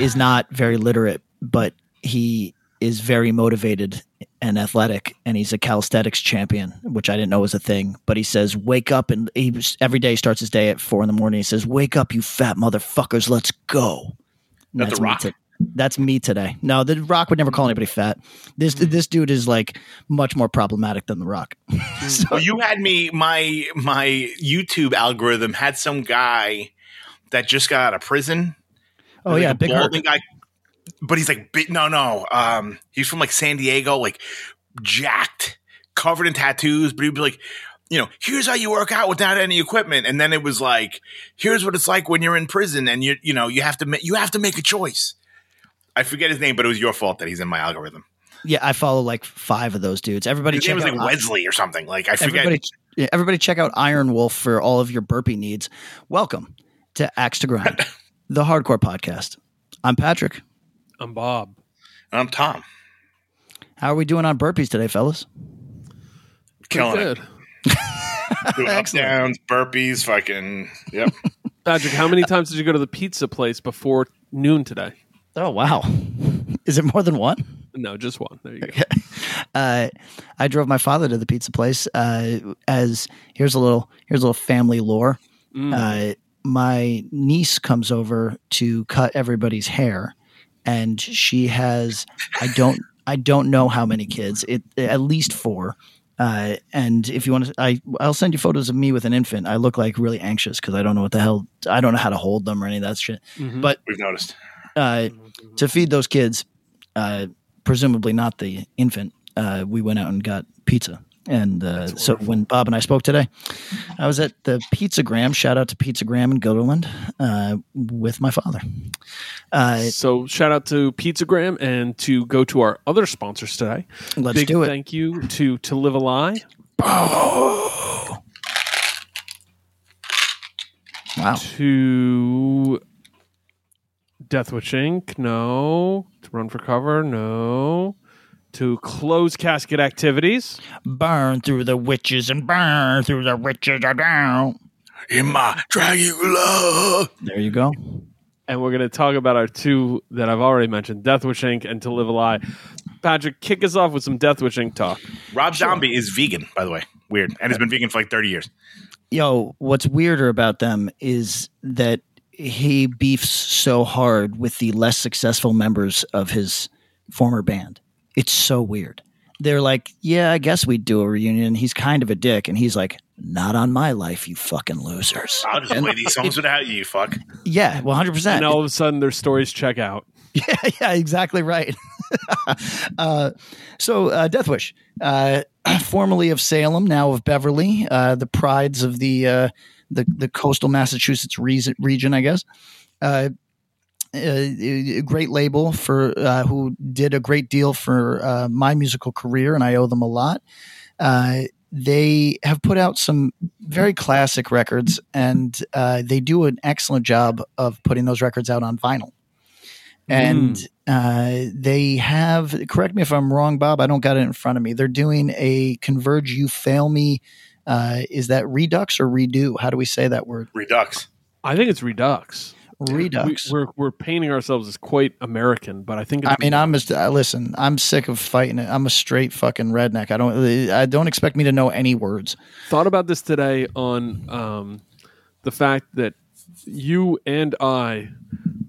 is not very literate, but he is very motivated and athletic, and he's a calisthenics champion, which I didn't know was a thing. But he says, "Wake up!" and he every day starts his day at four in the morning. He says, "Wake up, you fat motherfuckers! Let's go." Not The me Rock? to- that's me today. No, the Rock would never call anybody fat. This Hmm. this dude is like much more problematic than the Rock. So- Well, you had me my my YouTube algorithm had some guy that just got out of prison. Oh Like yeah, big balding guy, but he's like. No, no. Um, he's from like San Diego, like jacked, covered in tattoos. But he'd be like, you know, here's how you work out without any equipment. And then it was like, here's what it's like when you're in prison, and you you know you have to ma- you have to make a choice. I forget his name, but it was your fault that he's in my algorithm. Yeah, I follow like five of those dudes. Everybody His check name was like Wesley or something. Like I forget. Everybody, yeah, everybody check out Iron Wolf for all of your burpee needs. Welcome to Axe to Grind, the hardcore podcast. I'm Patrick. I'm Bob. I'm Tom. How are we doing on burpees today, fellas? Killing Pretty it. good. Doing up Excellent. downs, burpees, fucking yep. Patrick, how many times did you go to the pizza place before noon today? Oh wow, is it more than one? No, just one. There you go. Uh, I drove my father to the pizza place. Uh, as here's a little here's a little family lore. Mm. Uh, my niece comes over to cut everybody's hair, and she has I don't I don't know how many kids. It at least four. Uh, and if you want to, I I'll send you photos of me with an infant. I look like really anxious because I don't know what the hell I don't know how to hold them or any of that shit. Mhm. But We've noticed. uh, to feed those kids, uh, presumably not the infant, uh, we went out and got pizza. And uh, so when Bob and I spoke today, I was at the Pizzagram. Shout out to Pizzagram in Guilderland uh, with my father. Uh, so shout out to Pizzagram and to go to our other sponsors today. let's Big do it. thank you to To Live a Lie, wow. to Death Wish Inc. No. To Run for Cover. No. To Close Casket Activities. Burn through the witches and burn through the witches. Down. In my Dracula. There you go. and we're going to talk about our two that I've already mentioned, Death Wish Inc. and To Live a Lie. Patrick, kick us off with some Death Wish Inc. talk. Rob Zombie is vegan, by the way. Weird. And has been vegan for like 30 years. Yo, what's weirder about them is that he beefs so hard with the less successful members of his former band. It's so weird. They're like, yeah, I guess we'd do a reunion. He's kind of a dick. And he's like, not on my life, you fucking losers. I'll just And play these songs without you, you fuck. yeah, 100%. And all of a sudden, their stories check out. Yeah, yeah, exactly right. uh, so, uh, Death Wish, uh, formerly of Salem, now of Beverly, uh, the prides of the uh, the the coastal Massachusetts region, region I guess. Uh, a a great label for uh, who did a great deal for uh, my musical career, and I owe them a lot. Uh, they have put out some very classic records, and uh, they do an excellent job of putting those records out on vinyl and uh, they have correct me if i'm wrong bob i don't got it in front of me they're doing a converge you fail me uh, is that redux or redo how do we say that word Redux. I think it's Redux. Redux We, are we're painting ourselves as quite American, but I think I mean, I'm just uh, listen. I'm sick of fighting it. I'm a straight fucking redneck. I don't. I don't expect me to know any words. thought about this today on um, the fact that you and I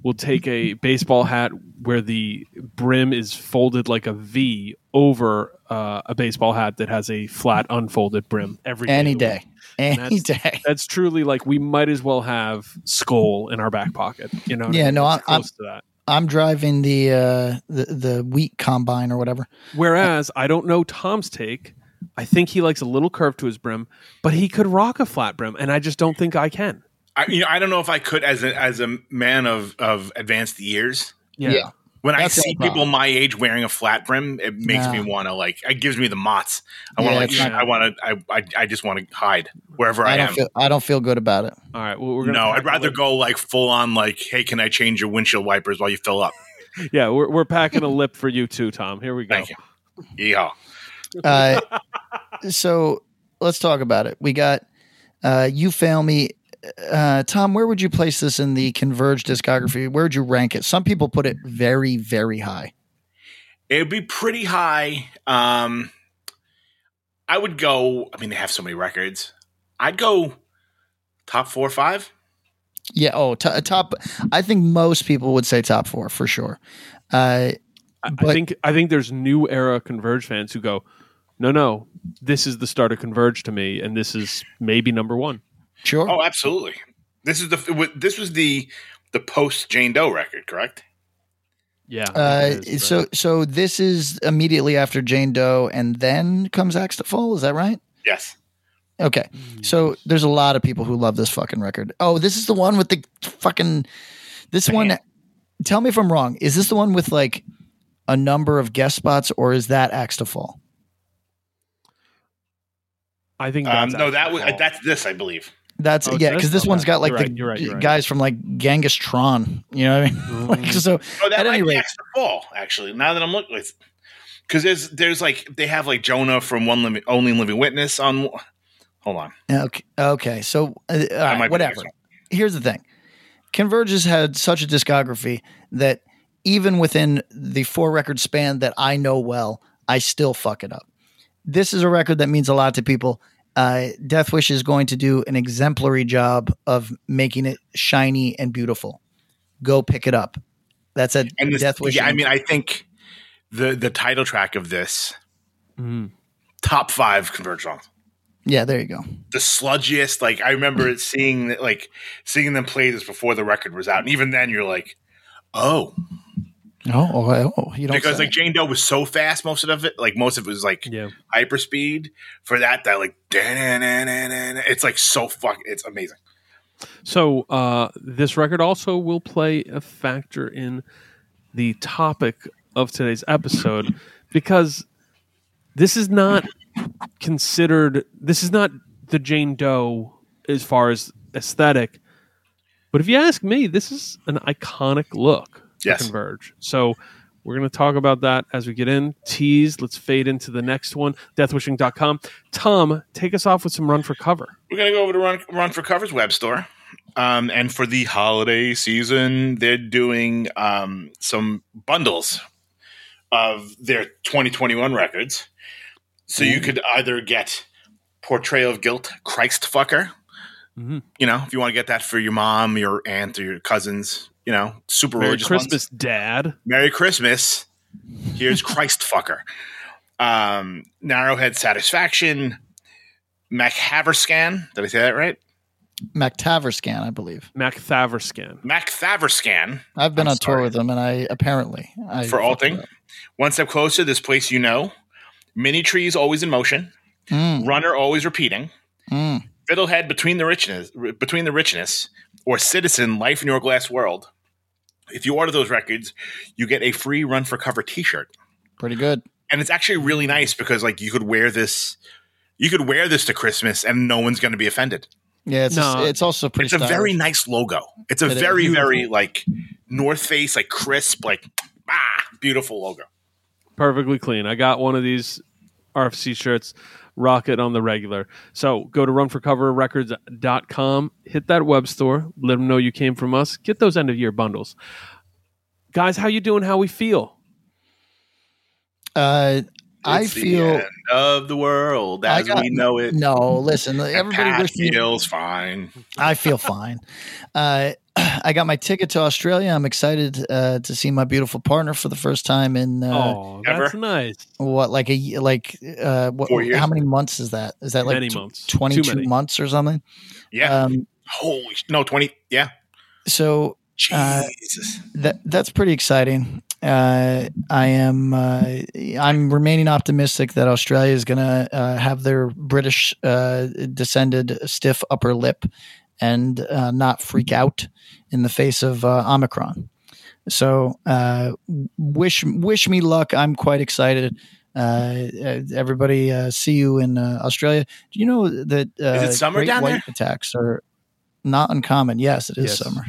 will take a baseball hat where the brim is folded like a V over uh, a baseball hat that has a flat unfolded brim every day Any day, week. Any that's- day. That's truly like we might as well have skull in our back pocket. You know? what I Yeah, mean? no, It's I- I'm- to that. I'm driving the uh, the the wheat combine or whatever. Whereas I don't know Tom's take, I think he likes a little curve to his brim, but he could rock a flat brim, and I just don't think I can. I, you know, I don't know if I could as a as a man of of advanced years. Yeah. When That's I see problem. people my age wearing a flat brim, it makes No. me want to like. It gives me the mots. I want to like. I want to. I, I I just want to hide wherever I, I don't am. feel I don't feel good about it. All right, well, we're gonna no, I'd rather lip- go like full on. Like, hey, can I change your windshield wipers while you fill up? Yeah, we're we're packing a lip for you too, Tom. Here we go. Thank you. Yeah. Uh, so let's talk about it. We got uh, you fail me. Uh, Tom, where would you place this in the Converge discography? Where would you rank it? Some people put it very, very high. It'd be pretty high. Um, I would go. I mean, they have so many records. I'd go top four, or five. Yeah. Oh, t- top. I think most people would say top four for sure. Uh, I, I think I think there's new era Converge fans who go, no, no, this is the start of Converge to me, and this is maybe number one. Sure. Oh, absolutely. This is the. This was the the post Jane Doe record, correct? Yeah. Uh, think it is, so right. so this is immediately after Jane Doe, and then comes Axe to Fall. Is that right? Yes. Okay. So there's a lot of people who love this fucking record. Oh, this is the one with the fucking. This one. Tell me if I'm wrong. Is this the one with like a number of guest spots, or is that Axe to Fall? I think Um, no, that was that's this, I believe. That's Oh, yeah, because this one's got like You're the right, you're right, you're right. guys from like Genghis Tron. You know what I mean? like, Mhm. so Oh, that At might any rate- Axe to Fall. Actually, now that I'm looking, with because there's there's like they have like Jonah from One Living Only Living Witness on. Hold on, okay, okay. So uh, all That right, might be whatever. Here's the thing: Converge has had such a discography that even within the four record span that I know well, I still fuck it up. This is a record that means a lot to people. Uh, Death Wish is going to do an exemplary job of making it shiny and beautiful. Go pick it up. That's a and this, Death Wish. yeah, I mean, I think the the title track of this Mhm. top five Converge songs. yeah, there you go. the sludgiest. Like I remember seeing like seeing them play this before the record was out, and even then you're like, oh, Oh, oh, oh you don't because say. like Jane Doe was so fast, most of it, like most of it was like Yeah. hyper speed. For that, that like, it's like so fuck, it's amazing. So uh, this record also will play a factor in the topic of today's episode because this is not considered. This is not the Jane Doe as far as aesthetic, but if you ask me, this is an iconic look. Yes. Converge. So. We're going to talk about that as we get in. Tease. Let's fade into the next one. Deathwishinc.com. Tom, take us off with some run for cover. We're gonna go over to Run Run for Covers web store, um, and for the holiday season, they're doing um, some bundles of their 2021 records. So you could either get Portrayal of Guilt, Christ Fucker. Mhm. You know, if you want to get that for your mom, your aunt, or your cousins, you know, super Merry religious Christmas, ones. Dad. Merry Christmas. Here's Christ Fucker. Um, Narrowhead Satisfaction. Mac Haverscan. Did I say that right? MacTaverscan, I believe. Mac Thaverscan. Mac Thaverscan. I've been I'm on tour with them, and I apparently I For all Alting. it up. One step closer, this place you know. Mini trees always in motion. Mm, Runnner always repeating. mm. Fiddlehead between the richness, between the richness, or Citizen Life in Your Glass World. If you order those records, you get a free Run for Cover T-shirt, Pretty good. and it's actually really nice because like you could wear this, you could wear this to Christmas, and no one's going to be offended. Yeah, it's No. it's also pretty. It's a very nice logo. It's a It is. very very like North Face, like crisp, like ah, beautiful logo. Perfectly clean. I got one of these RFC shirts. Rock it on the regular. So go to runforcoverrecords.com, hit that web store, let them know you came from us. Get those end of year bundles. Guys, how you doing? How we feel? Uh, I It's the feel end of the world as got- we know it. no. Listen, everybody Pat wish me. feels fine. I feel fine. Uh, I got my ticket to Australia. I'm excited uh, to see my beautiful partner for the first time in uh, oh, that's ever? nice. what, like a like uh, what, Four years? how many months is that? Is that like Many tw- months. 22 many. months or something? Yeah. Um, Holy no, twenty. Yeah. so Uh, that that's pretty exciting. Uh, I am uh, I'm remaining optimistic that Australia is going to uh, have their British uh, descended stiff upper lip and uh, not freak out in the face of uh, Omicron. So uh, wish wish me luck. I'm quite excited. Uh, uh, everybody, uh, see you in uh, Australia. Do you know that uh, it summer great down white there? attacks are not uncommon? Yes, it is Yes. summer.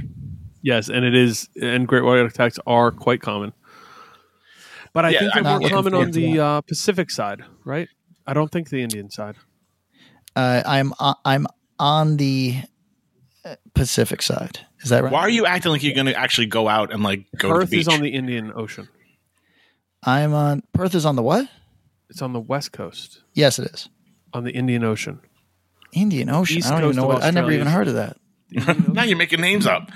Yes, and it is, and great white attacks are quite common. But I Yeah, think they're I'm more common on the uh, Pacific side, right? I don't think the Indian side. Uh, I'm uh, I'm on the uh, Pacific side. Is that right? Why are you acting like you're going to actually go out and like go to Perth the beach? is on the Indian Ocean. I'm on Perth is on the what? It's on the west coast, Yes, it is. on the Indian Ocean. Indian Ocean. East I don't even know of what. I never even heard of that. The Indian Ocean? now you're making names up.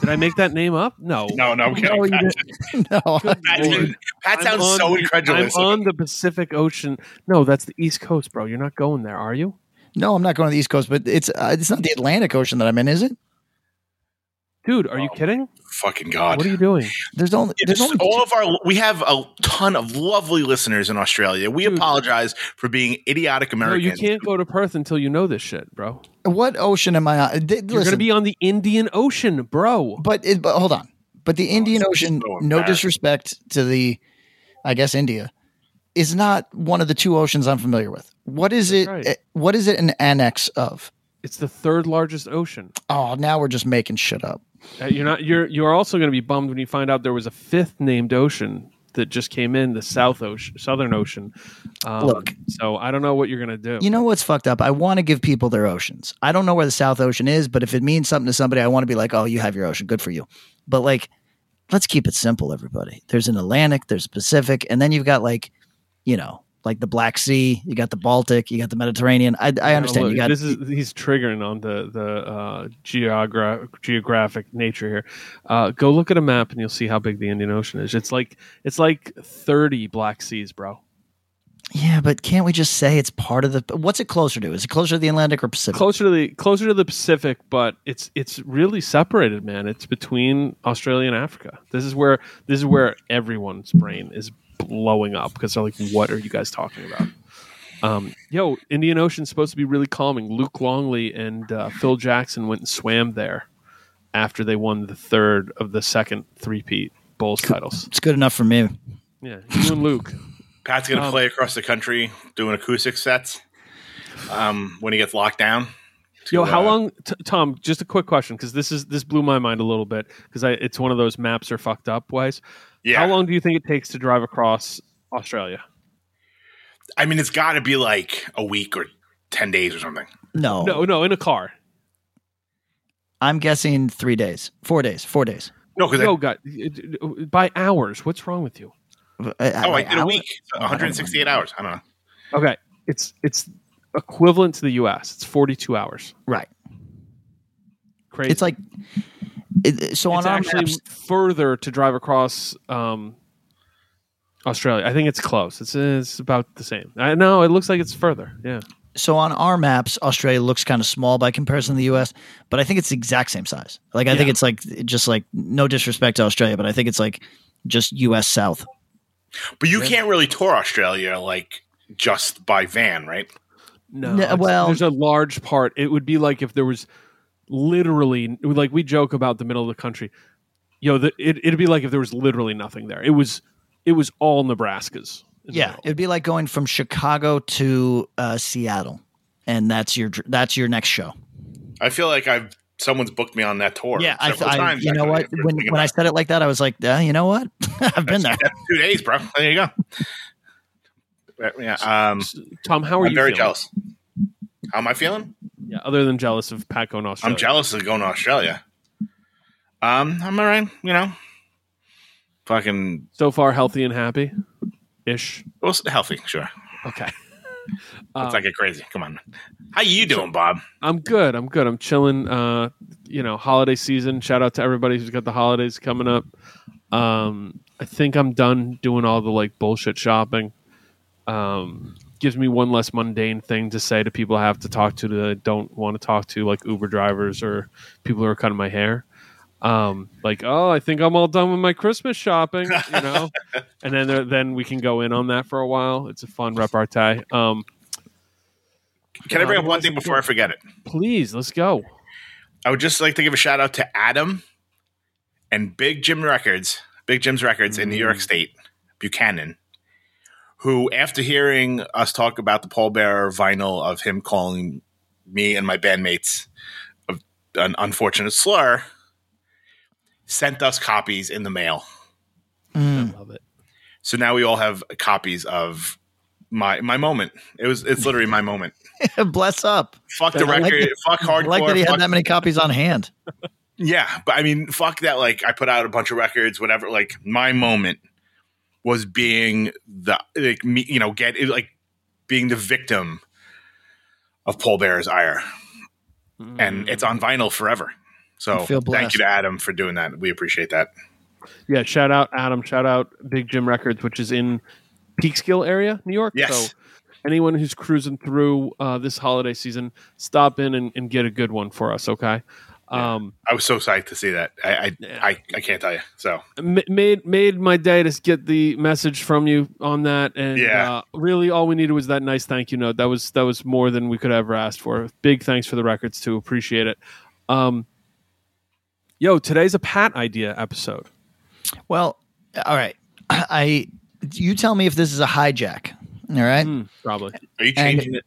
Did I make that name up? No. No, no, I'm kidding. No, you Pat, didn't. no. Pat, Pat sounds on so the- incredulous. I'm on the Pacific Ocean. No, that's the East Coast, bro. You're not going there, are you? No, I'm not going to the East Coast, but it's uh, it's not the Atlantic Ocean that I'm in, is it? Dude, are you kidding? Fucking God. What are you doing? There's only there's It's only all of our we have a ton of lovely listeners in Australia. We Dude. apologize for being idiotic No, Americans. you can't go to Perth until you know this shit, bro. what ocean am I on? Th- You're going to be on the Indian Ocean, bro. but, it, but hold on. But the Indian so Ocean, no disrespect to the, I guess India, is not one of the two oceans I'm familiar with. What is it? right. eh, What is it an annex of? It's the third largest ocean. Oh, now we're just making shit up. Uh, You're not. You're. You're also going to be bummed when you find out there was a fifth named ocean that just came in, the South Ocean, Southern Ocean. Um, Look. So I don't know what you're going to do. You know what's fucked up? I want to give people their oceans. I don't know where the South Ocean is, but if it means something to somebody, I want to be like, oh, you have your ocean. Good for you. But like, let's keep it simple, everybody. There's an Atlantic, there's Pacific, and then you've got like, you know, like the Black Sea, you got the Baltic, you got the Mediterranean. I, I understand. look, you got this is he's triggering on the the uh, geogra- geographic nature here. Uh, go look at a map and you'll see how big the Indian Ocean is. It's like it's like thirty Black Seas, bro. yeah, but can't we just say it's part of the? What's it closer to? Is it closer to the Atlantic or Pacific? Closer to the closer to the Pacific, but it's it's really separated, man. It's between Australia and Africa. This is where this is where everyone's brain is blowing up because they're like, "What are you guys talking about?" Um, yo, Indian Ocean's supposed to be really calming. Luke Longley and uh, Phil Jackson went and swam there after they won the third of the second three-peat Bulls titles. It's good enough for me. Yeah, you and Luke. Pat's gonna Um, play across the country doing acoustic sets. Um, when he gets locked down. to, Yo, how uh, long, t- Tom? Just a quick question because this is this blew my mind a little bit because it's one of those maps are fucked up ways. Yeah, How long do you think it takes to drive across Australia? I mean, it's got to be like a week or ten days or something. No, No, no, in a car. I'm guessing three days, four days, four days. No, because No, God, by hours. What's wrong with you? Uh, oh, uh, I did a Hour? week, Oh, I 168 uh, hours. I don't know. Okay, it's it's equivalent to the U.S. It's forty-two hours. Right. Crazy. It's like it, so on it's our actually maps. further to drive across um, Australia. I think it's close. It's it's about the same. I know it looks like it's further. Yeah. So on our maps, Australia looks kind of small by comparison to the U.S., but I think it's the exact same size. Like I think it's like just like no disrespect to Australia, but I think it's like just U.S. South. But you can't really tour Australia like just by van, right? No, No, well- there's a large part. It would be like if there was literally, like we joke about the middle of the country. Yo, the, it, it'd be like if there was literally nothing there. It was, it was all Nebraskas. Yeah, it'd be like going from Chicago to uh, Seattle, and that's your that's your next show. I feel like I've someone's booked me on that tour. Yeah, I, several I times, you know what? When when I said it like that, I was like, uh, you know what? I've been there. That's two days, bro. There you go. Yeah, um, Tom, how are I'm you? very feeling? jealous. How am I feeling? Yeah, other than jealous of Pat going to Australia. I'm jealous of going to Australia. Um, I'm all right. You know, fucking So far, healthy and happy, ish. well, healthy. Sure. Okay. Let's not get crazy. Come on. How you doing, Bob? I'm good. I'm good. I'm chilling. Uh, you know, holiday season. Shout out to everybody who's got the holidays coming up. Um, I think I'm done doing all the like bullshit shopping. Um, gives me one less mundane thing to say to people I have to talk to that I don't want to talk to, like Uber drivers or people who are cutting my hair. Um, like, oh, I think I'm all done with my Christmas shopping, you know, and then there, then we can go in on that for a while. It's a fun repartee. Um, Can I bring up one thing before I forget it? please, let's go. I would just like to give a shout out to Adam and Big Jim Records, Big Jim's Records in New York State, Buchanan, who, after hearing us talk about the Paul Bearer vinyl of him calling me and my bandmates of an unfortunate slur, sent us copies in the mail. Mm. I love it. So now we all have copies of my my moment. It was it's literally my moment. Bless up. Fuck the I like record. that- fuck I like that he had that many copies on hand. Yeah, but I mean, fuck that. Like, I put out a bunch of records, whatever. Like, my moment was being the like me, you know, get like being the victim of Paul Bearer's ire, and it's on vinyl forever. So, thank you to Adam for doing that. We appreciate that. Yeah, shout out Adam. Shout out Big Jim Records, which is in Peekskill area, New York. Yes. So anyone who's cruising through uh, this holiday season, stop in and, and get a good one for us. Okay. Um, I was so psyched to see that. I I, Yeah. I, I can't tell you. So, ma- made made my day to get the message from you on that, and Yeah. uh, really all we needed was that nice thank you note. That was that was more than we could ever ask for. Big thanks for the records too. Appreciate it. Um, yo, today's a Pat idea episode. Well, all right. I you tell me if this is a hijack. All right. Hmm, probably. are you And- changing it?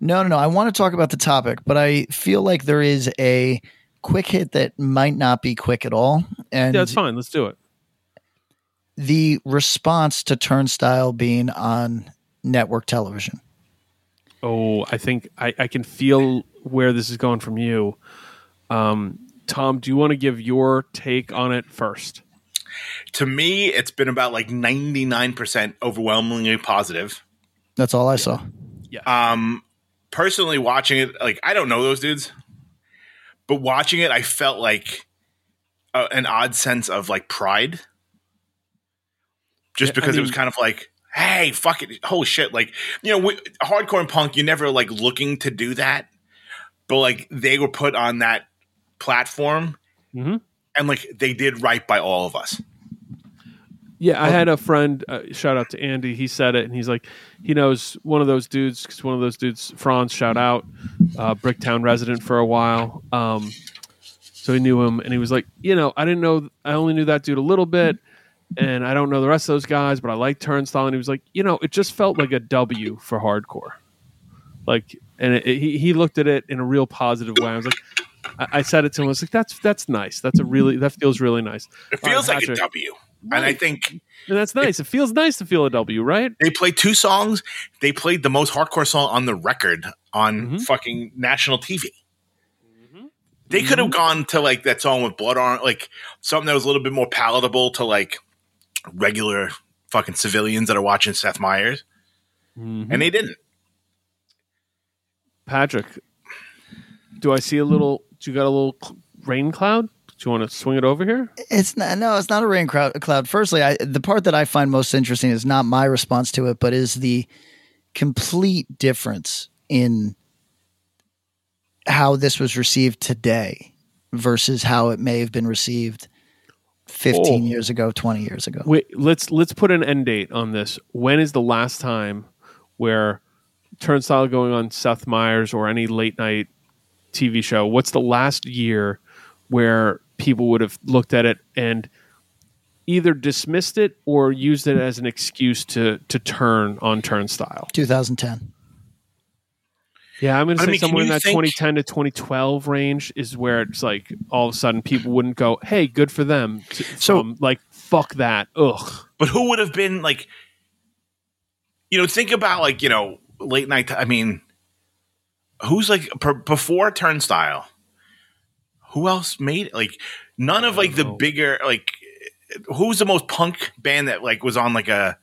No, no, no. I want to talk about the topic, but I feel like there is a quick hit that might not be quick at all. And Yeah, it's fine. Let's do it. the response to Turnstile being on network television. Oh, I think I, I can feel where this is going from you. Um, Tom, do you want to give your take on it first? To me, it's been about like ninety nine percent overwhelmingly positive. That's all I saw. Yeah. Um, personally, watching it, like I don't know those dudes, but watching it, I felt like a, an odd sense of like pride, just Yeah, I because it was kind of like, hey, fuck it, holy shit, like you know, we, hardcore and punk, you're never like looking to do that, but like they were put on that platform, Mhm. and like they did right by all of us. Yeah, I had a friend. Uh, shout out to Andy. He said it, and he's like, he knows one of those dudes because one of those dudes, Franz. Shout out, uh, Bricktown resident for a while. Um, so he knew him, and he was like, you know, I didn't know. I only knew that dude a little bit, and I don't know the rest of those guys, but I like Turnstile. And he was like, you know, it just felt like a W for hardcore. Like, and it, it- he he looked at it in a real positive way. I was like. I I said it to him. I was like, "That's that's nice. That's a really that feels really nice." It All right, feels like a Patrick. W, and I think And that's nice. It feels nice to feel a W, right? They played two songs. They played the most hardcore song on the record on Mhm. fucking national TV. Mm-hmm. They could have mm-hmm. gone to like that song with Blood Orange, like something that was a little bit more palatable to like regular fucking civilians that are watching Seth Meyers, mm-hmm. and they didn't. Patrick, do I see a little? Do you got a little cl- rain cloud? Do you want to swing it over here? It's not, no, it's not a rain crowd, cloud. Firstly, I, the part that I find most interesting is not my response to it, but is the complete difference in how this was received today versus how it may have been received 15 Oh. years ago, 20 years ago. Wait, let's let's put an end date on this. When is the last time where Turnstile going on Seth Meyers or any late night TV show? What's the last year where people would have looked at it and either dismissed it or used it as an excuse to to turn on Turnstile? 2010. Yeah, I'm going to I say mean, somewhere in that think- 2010 to 2012 range is where it's like all of a sudden people wouldn't go, "Hey, good for them." to- So- from, like fuck that. Ugh. But who would have been like, you know, think about like you know late night. I mean, who's like per, before Turnstile? Who else made it? Like none of like the know. bigger like who's the most punk band that like was on like a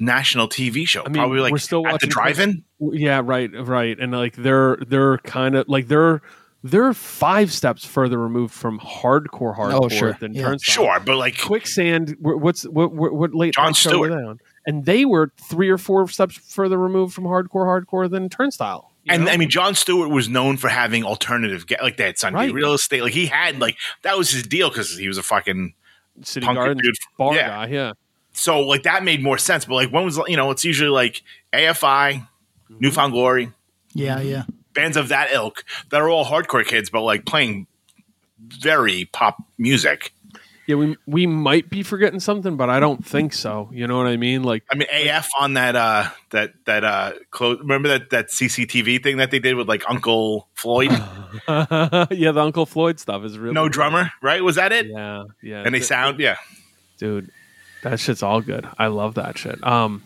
national TV show? I mean, Probably like we're still at the watching drive-in. Yeah, right, right. And like they're they're kind of like they're they're five steps further removed from hardcore oh, hardcore Oh, sure. than Yeah. Turnstile. Sure, but like Quicksand. What's what what, what late Jon night show were Stewart. they? And they were three or four steps further removed from hardcore hardcore than Turnstile. You And know? I mean, Jon Stewart was known for having alternative, ge- like they had Sunday Right. real estate. Like he had, like that was his deal because he was a fucking City punk Gardens dude. bar Yeah. guy. Yeah, so like that made more sense. But like when was you know it's usually like AFI, mm-hmm. New Found Glory, Yeah, yeah. bands of that ilk that are all hardcore kids, but like playing very pop music. Yeah. We we might be forgetting something, but I don't think so. You know what I mean? Like, I mean, AF on that uh that that uh close. Remember that that CCTV thing that they did with like Uncle Floyd, yeah, the Uncle Floyd stuff is really no drummer, right? Was that it? Yeah, yeah. And they Th- sound yeah. dude that shit's all good i love that shit um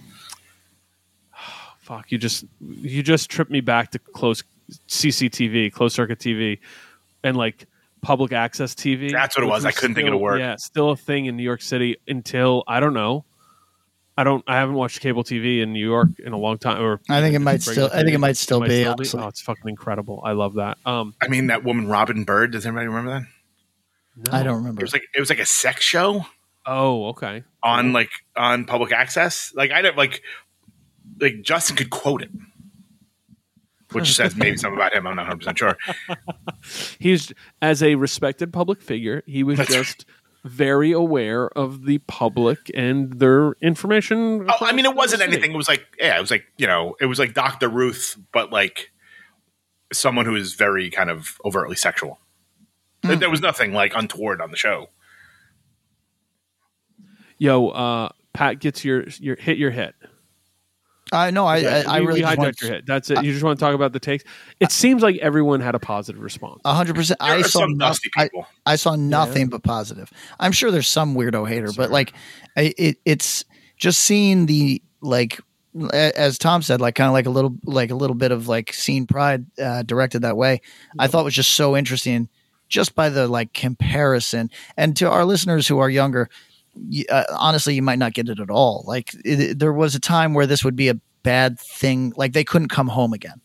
fuck you just you just tripped me back to close cctv closed circuit tv and like public access tv That's what it which was. I couldn't think of the still- word. yeah still a thing in new york city until i don't know i don't i haven't watched cable tv in new york in a long time or I think it might still. I think it TV. might still be. Might honestly. oh it's fucking incredible i love that um I mean that woman Robin Byrd. Does anybody remember that? No. I don't remember. It was like it was like a sex show oh okay on like on public access. Like I don't like like Justin could quote it, which says maybe something about him. I'm not 100 percent sure. he's as a respected public figure he was That's just very aware of the public and their information Oh, I mean, it wasn't anything. It was like yeah, it was like you know, it was like Dr. Ruth, but like someone who is very kind of overtly sexual. There- There was nothing like untoward on the show. yo uh pat gets your your hit your hit I know. I. I, I really we just hijacked want your hit that's it you just want to talk about the takes it seems like everyone had a positive response a hundred percent. I saw. some no- dusty I, people. I saw nothing but positive. I'm sure there's some weirdo hater, but like, it, it's just seeing the like, as Tom said, like kind of like a little, like a little bit of like scene pride uh, directed that way. I thought was just so interesting, just by the like comparison. And to our listeners who are younger, y- uh, honestly, you might not get it at all. Like, it, there was a time where this would be a bad thing. Like they couldn't come home again.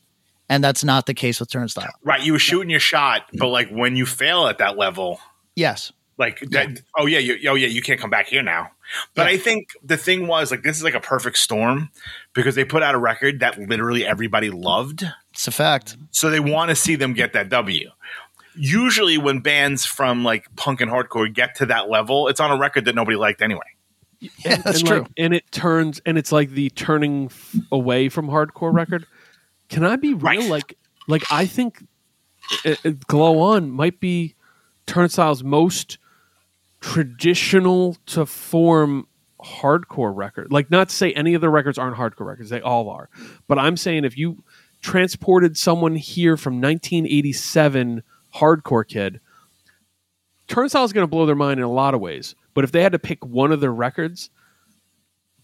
And that's not the case with Turnstile. Right, you were shooting your shot, but like when you fail at that level, Yes. like that, oh yeah, you, oh yeah, you can't come back here now. But Yeah. I think the thing was like this is like a perfect storm because they put out a record that literally everybody loved. It's a fact. So they want to see them get that W. Usually, when bands from like punk and hardcore get to that level, it's on a record that nobody liked anyway. Yeah, that's and true. Like, and it turns, and it's like the turning f- away from hardcore record. Can I be real? Right. Like, like I think uh, uh, Glow On might be Turnstile's most traditional to form hardcore record. Like, not to say any of the records aren't hardcore records; they all are. But I'm saying if you transported someone here from 1987 hardcore kid, Turnstile is going to blow their mind in a lot of ways. But if they had to pick one of their records,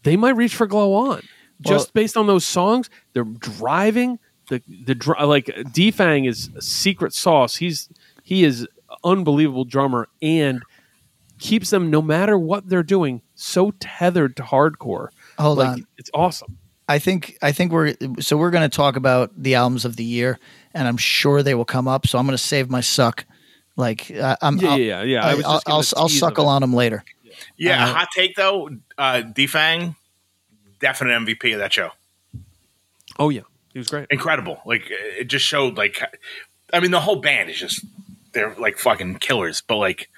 they might reach for Glow On. Just based on those songs, they're driving the the dr- like Defang is a secret sauce. He's he is unbelievable drummer and keeps them no matter what they're doing so tethered to hardcore. Hold like on. it's awesome. I think I think we're so we're going to talk about the albums of the year, and I'm sure they will come up. So I'm going to save my suck. Like uh, I'm, Yeah, I'll, yeah, yeah. I was I'll, I'll, a I'll suckle it. on them later. Yeah, Uh, hot take though, uh, Defang, definite MVP of that show. Oh yeah, he was great. Incredible. Like it just showed like, I mean, the whole band is just they're like fucking killers. But like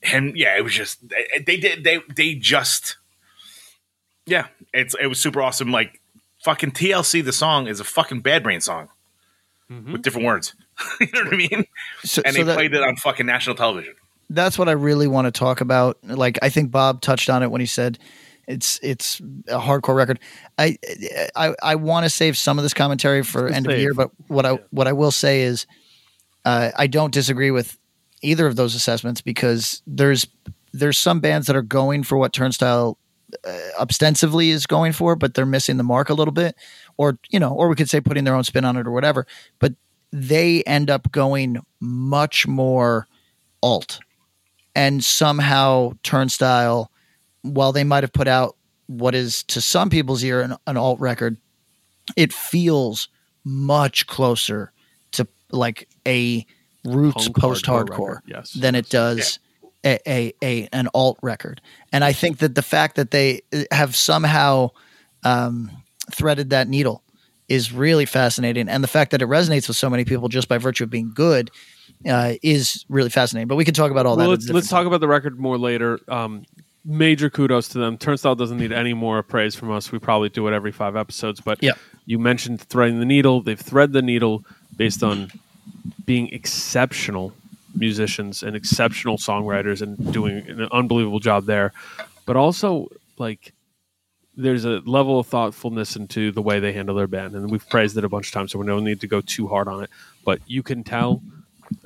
him, yeah, it was just they did they they just yeah, it's it was super awesome. Like fucking TLC, the song is a fucking Bad Brain song with different words. you know what I mean? So, And so they that- played it on fucking national television. that's what I really want to talk about. Like I think Bob touched on it when he said it's it's a hardcore record. I I, I want to save some of this commentary for end of save. year, but what I what I will say is uh, I don't disagree with either of those assessments because there's there's some bands that are going for what Turnstile uh, ostensively is going for, but they're missing the mark a little bit, or you know, or we could say putting their own spin on it or whatever. But they end up going much more alt, and somehow Turnstile, while they might have put out what is to some people's ear an, an alt record, it feels much closer to like a roots post hardcore hardcore yes. than it does a, a, a an alt record. And I think that the fact that they have somehow um, threaded that needle is really fascinating, and the fact that it resonates with so many people just by virtue of being good uh, is really fascinating. But we can talk about all well, that. let's let's talk about the record more later. Um, major kudos to them. Turnstile doesn't need any more praise from us. We probably do it every five episodes. But Yeah. you mentioned threading the needle. They've thread the needle based on being exceptional musicians and exceptional songwriters and doing an unbelievable job there. But also, like, there's a level of thoughtfulness into the way they handle their band, and we've praised it a bunch of times, so we don't need to go too hard on it. But you can tell,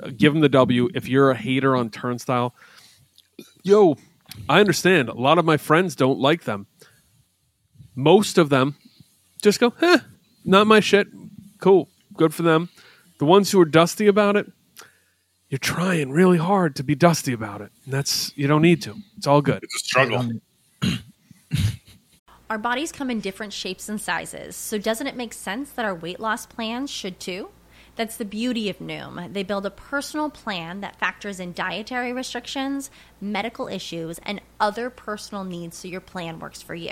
uh, give them the W. If you're a hater on Turnstile, yo, I understand. A lot of my friends don't like them. Most of them just go, eh, not my shit. Cool, good for them. The ones who are dusty about it, you're trying really hard to be dusty about it. And that's you don't need to. It's all good. It's a struggle. Our bodies come in different shapes and sizes, so doesn't it make sense that our weight loss plans should too? That's the beauty of Noom. They build a personal plan that factors in dietary restrictions, medical issues, and other personal needs so your plan works for you.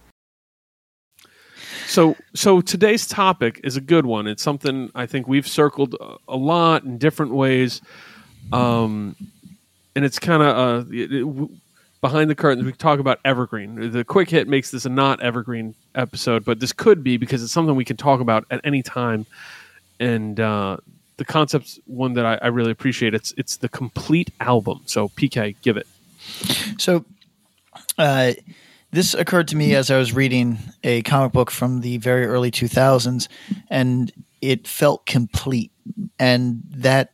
So, so today's topic is a good one. It's something I think we've circled a- lot in different ways, um, and it's kind of uh, behind the curtains. We talk about evergreen. The quick hit makes this a not evergreen episode, but this could be because it's something we can talk about at any time. And uh, the concept's one that I, I really appreciate. It's it's the complete album. So, PK, give it. So, uh, this occurred to me as I was reading a comic book from the very early 2000s, and it felt complete. And that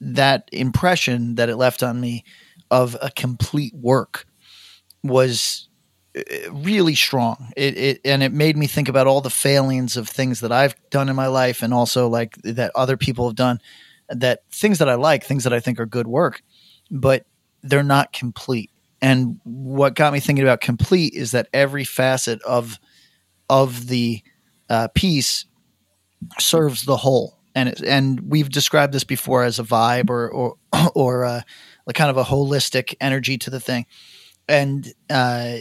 that impression that it left on me of a complete work was uh, really strong. It, it and it made me think about all the failings of things that I've done in my life, and also like that other people have done. That things that I like, things that I think are good work, but they're not complete. And what got me thinking about complete is that every facet of of the uh, piece serves the whole. And it, and we've described this before as a vibe or or or uh, like kind of a holistic energy to the thing. And uh,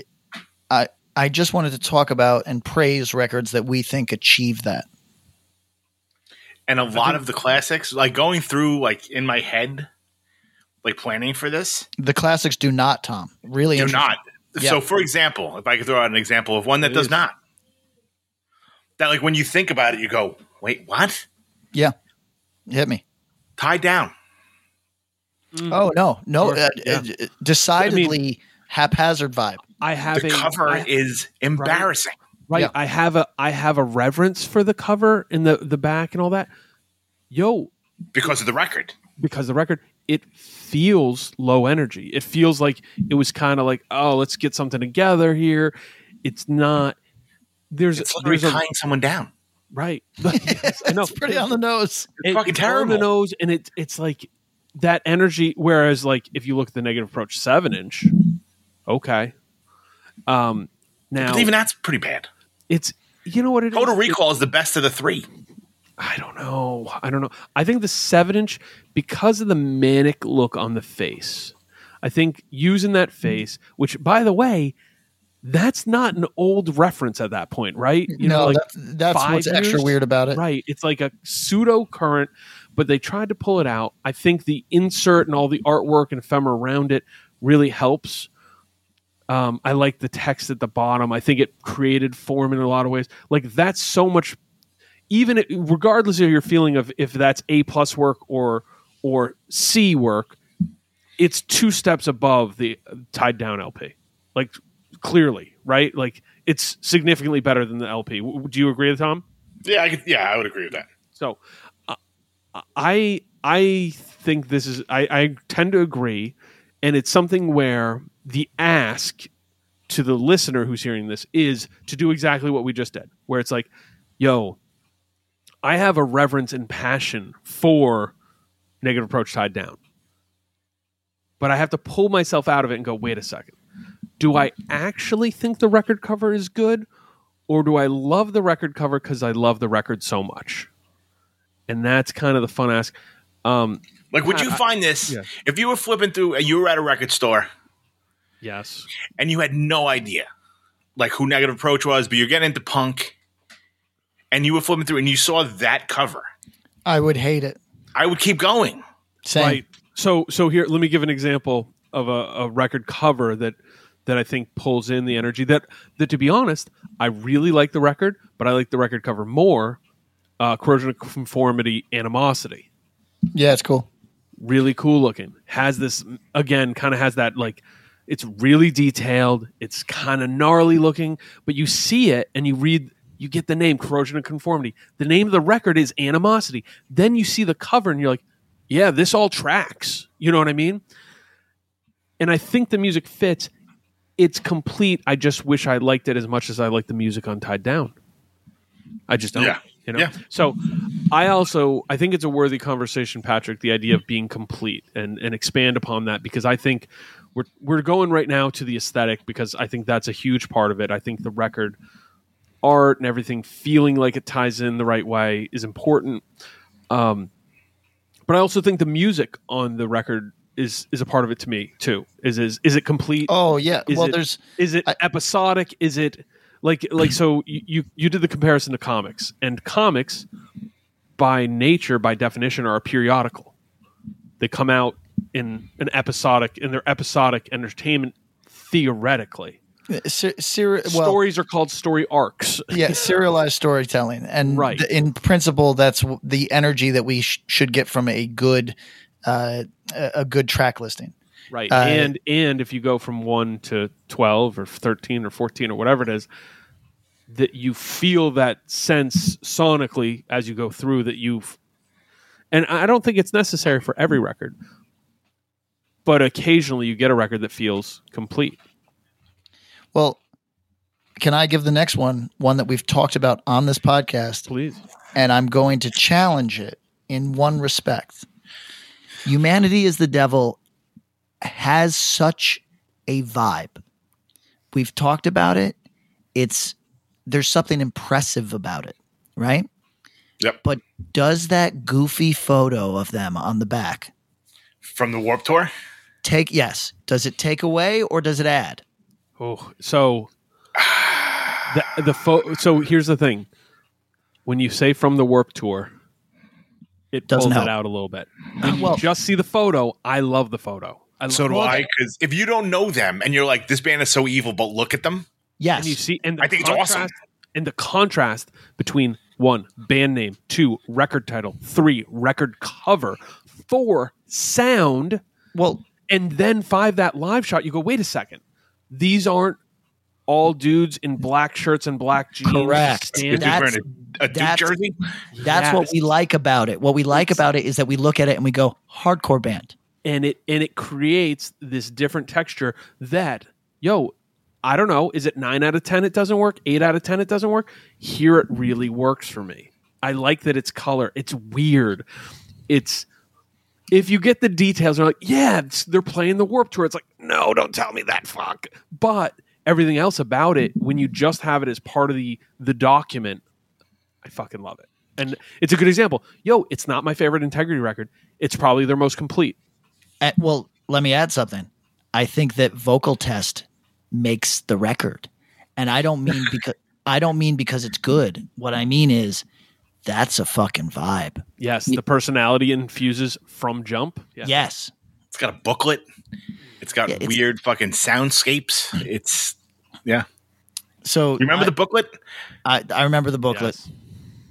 I I just wanted to talk about and praise records that we think achieve that. and a lot of the classics, like going through like in my head, like planning for this, The classics do not, Tom. Really, do not. Yeah. So, for example, if I could throw out an example of one that does Please. not, that like when you think about it, you go, "Wait, what?" Yeah, hit me. Tied down. Oh no, no, Sure. uh, Yeah. uh, decidedly haphazard vibe. I have The a cover I- is embarrassing. Right. Yeah. I have a I have a reverence for the cover and the the back and all that. Yo, because of the record. because the record it feels low energy. It feels like it was kind of like, oh, let's get something together here. It's not. There's It's literally there's a tying someone down. right. Yes, I know. It's pretty on the nose. It's fucking on the nose, and it it's like that energy. Whereas, like if you look at the negative approach, seven inch, okay. Um, now But even that's pretty bad. it's you know what it is. Total It- Recall is the best of the three. I don't know. I don't know. I think the seven inch, because of the manic look on the face, I think using that face, which by the way, that's not an old reference at that point, right? You no, know, like that's, that's what's extra weird about it. right. It's like a pseudo current, but they tried to pull it out. I think the insert and all the artwork and ephemera around it really helps. Um, I like the text at the bottom. I think it created form in a lot of ways. Like that's so much even regardless of your feeling of if that's A plus work or or C work, it's two steps above the tied down LP. Like clearly, right? Like it's significantly better than the LP. Do you agree with Tom? Yeah, I could, yeah, I would agree with that. So, uh, I I think this is I, I tend to agree, and it's something where the ask to the listener who's hearing this is to do exactly what we just did, where it's like, yo, I have a reverence and passion for negative approach tied down, but I have to pull myself out of it and go, wait a second, do I actually think the record cover is good? Or do I love the record cover because I love the record so much? and that's kind of the fun ask. Um, Like, would you I- find this yeah. if you were flipping through and you were at a record store yes, and you had no idea, like who Negative Approach was, but you're getting into punk, and you were flipping through and you saw that cover, I would hate it. I would keep going. Same. right. So, so here, let me give an example of a, a record cover that that I think pulls in the energy. That that, to be honest, I really like the record, but I like the record cover more. Uh, Corrosion of Conformity, Animosity. Yeah, it's cool. really cool looking. Has this again, kind of has that like it's really detailed. It's kind of gnarly looking, but you see it and you read, you get the name Corrosion and Conformity. The name of the record is Animosity. Then you see the cover and you're like, yeah, this all tracks. You know what I mean? And I think the music fits. It's complete. I just wish I liked it as much as I like the music on Tied Down. I just don't. Yeah. You know? Yeah. So I also I think it's a worthy conversation, Patrick, the idea of being complete and, and expand upon that because I think we're we're going right now to the aesthetic because I think that's a huge part of it. I think the record art and everything feeling like it ties in the right way is important. Um, but I also think the music on the record is is a part of it to me too. Is is is it complete? Oh yeah. Is well, it- there's is it I- episodic is it like like so you, you you did the comparison to comics and comics by nature by definition are a periodical they come out in an episodic in their episodic entertainment theoretically ser- ser- well, stories are called story arcs yeah, serialized storytelling, and Right. th- in principle, that's w- the energy that we sh- should get from a good, uh, a good track listing. right Uh, and and if you go from 1 to 12 or 13 or 14 or whatever it is that you feel that sense sonically as you go through that you've and i don't think it's necessary for every record but occasionally you get a record that feels complete Well, can I give the next one one that we've talked about on this podcast, please and I'm going to challenge it in one respect. Humanity is the devil has such a vibe. We've talked about it. It's there's something impressive about it, right? Yep. But does that goofy photo of them on the back From the Warp Tour, take yes, does it take away or does it add? Oh so the, the fo- so here's the thing when you say from the warp tour it Doesn't pulls help. it out a little bit when Well- you just see the photo i love the photo I so do love I. it. Because if you don't know them and you're like, this band is so evil, but look at them, Yes. and you see and I think it's awesome. and the contrast between one band name two record title three record cover four sound well, and then five that live shot you go wait a second these aren't all dudes in black shirts and black jeans Correct. Is standing- he wearing That's- a, a Duke that's- jersey. That's what we like about it. What we like about it is that we look at it and we go, hardcore band. and it and it creates this different texture that yo i don't know is it 9 out of 10 it doesn't work 8 out of 10 it doesn't work here it really works for me i like that it's color it's weird it's if you get the details they're like yeah they're playing the warp tour. It's like no don't tell me that fuck. But everything else about it when you just have it as part of the the document i fucking love it. And it's a good example. Yo it's not my favorite integrity record. It's probably their most complete. Uh, well, let me add something. I think that vocal test makes the record, and I don't mean because I don't mean because it's good. What I mean is that's a fucking vibe. Yes, the personality infuses from jump. Yeah. Yes. It's got a booklet. It's got Yeah, it's- weird fucking soundscapes. It's yeah. So You remember I, the booklet I, I remember the booklet. Yes.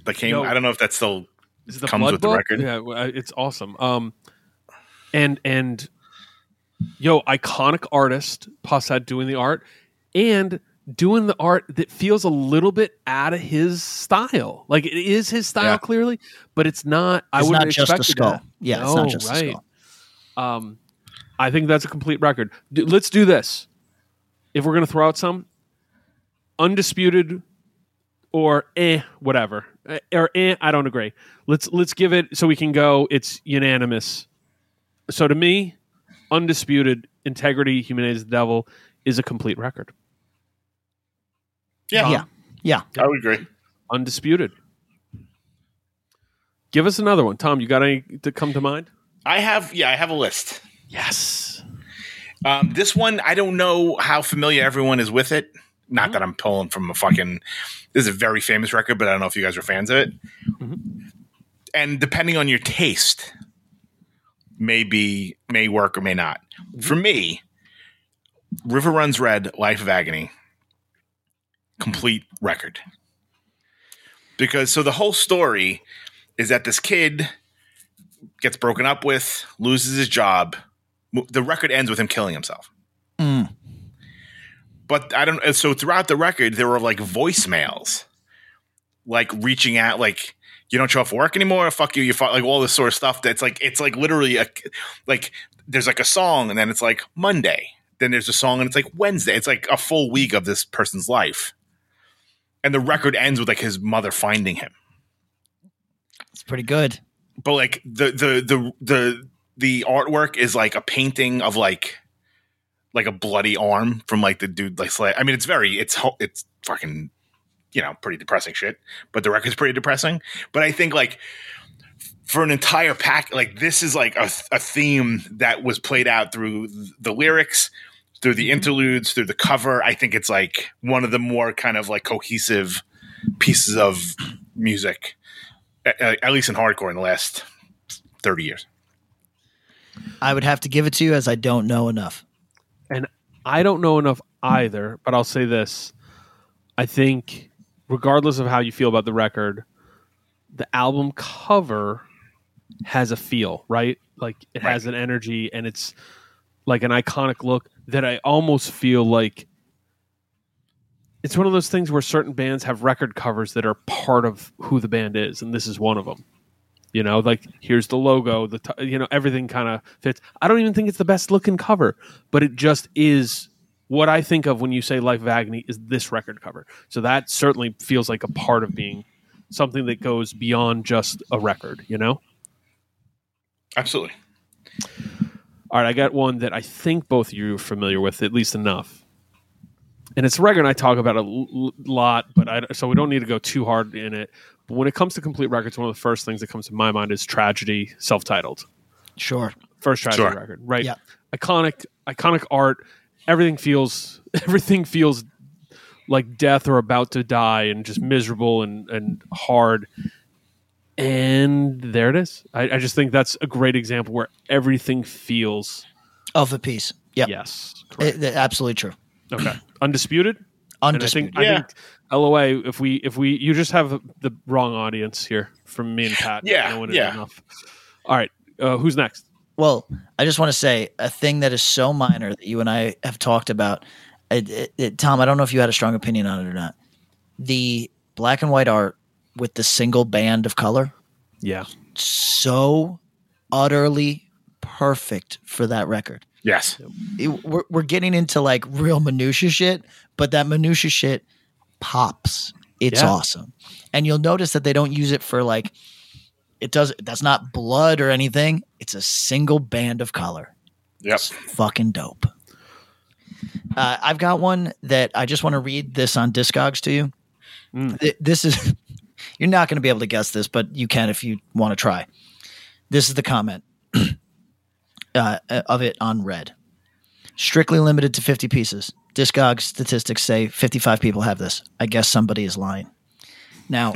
that came? No. I don't know if that's still Is the Comes blood with the record. Yeah, it's awesome. Um, and and yo, iconic artist Pushead doing the art, and doing the art that feels a little bit out of his style. Like it is his style Yeah. clearly, but it's not. I wouldn't not just a skull. that. Yeah, it's not just a right. skull. Um, I think that's a complete record. D- let's do this. If we're gonna throw out some undisputed or eh, whatever, Eh, or eh, I don't agree. Let's let's give it so we can go. It's unanimous. So to me, undisputed integrity, humanity, the devil is a complete record. Yeah, Yeah. Yeah. I would agree. Undisputed. Give us another one, Tom. You got any to come to mind? I have, yeah, I have a list. Yes. Um, this one, I don't know how familiar everyone is with it. Not that I'm pulling from a fucking. This is a very famous record, but I don't know if you guys are fans of it. And depending on your taste, may be may work or may not. For me, River Runs Red, Life of Agony, complete record. Because so the whole story is that this kid gets broken up with, loses his job. The record ends with him killing himself. Mm. But I don't. So throughout the record, there were like voicemails, like reaching out, like you don't show up for work anymore. Fuck you. You fuck, like all this sort of stuff. That's like it's like literally a like there's like a song, and then it's like Monday. Then there's a song, and it's like Wednesday. It's like a full week of this person's life, and the record ends with like his mother finding him. It's pretty good. But like the the the the the artwork is like a painting of like like a bloody arm from like the dude like I mean it's very it's it's fucking you know pretty depressing shit but the record's pretty depressing but I think like for an entire pack like this is like a, a theme that was played out through the lyrics through the mm-hmm. interludes through the cover I think it's like one of the more kind of like cohesive pieces of music at, at least in hardcore in the last 30 years I would have to give it to you as I don't know enough. And I don't know enough either, but I'll say this. I think, regardless of how you feel about the record, the album cover has a feel, right? Like it has an energy and it's like an iconic look that I almost feel like it's one of those things where certain bands have record covers that are part of who the band is, and this is one of them. You know, like here's the logo, the t- you know everything kind of fits. I don't even think it's the best looking cover, but it just is what I think of when you say Life of Agony is this record cover. So that certainly feels like a part of being something that goes beyond just a record. You know. absolutely All right, I got one that I think both of you are familiar with, at least enough. And it's a record I talk about a l- l- lot, but I, so we don't need to go too hard in it. But when it comes to complete records, one of the first things that comes to my mind is Tragedy, self-titled, Sure. first Tragedy Sure. record, right? Yeah. Iconic, iconic art. Everything feels, everything feels like death or about to die, and just miserable and and hard. And there it is. I, I just think that's a great example where everything feels Of the piece. Yep. Yes. It- it- absolutely true. okay, undisputed. Undisputed. And I think, Yeah. I think LOA. If we if we you just have the wrong audience here from me and Pat. Yeah, knowing it yeah. Enough. All right, uh, who's next? Well, I just want to say a thing that is so minor that you and I have talked about. It, it, it- Tom, I don't know if you had a strong opinion on it or not. The black and white art with the single band of color, Yeah, so utterly perfect for that record. yes It- we're, we're getting into like real minutia shit, but that minutia shit pops. It's Yeah. awesome. And you'll notice that they don't use it for like, it does, that's not blood or anything. It's a single band of color. yep fucking dope. Uh, I've got one that I just want to read this on Discogs to you. Mm. This is you're not going to be able to guess this, but you can if you want to try. This is the comment uh, of it on Red. Strictly limited to 50 pieces. Discogs statistics say 55 people have this. I guess somebody is lying. Now,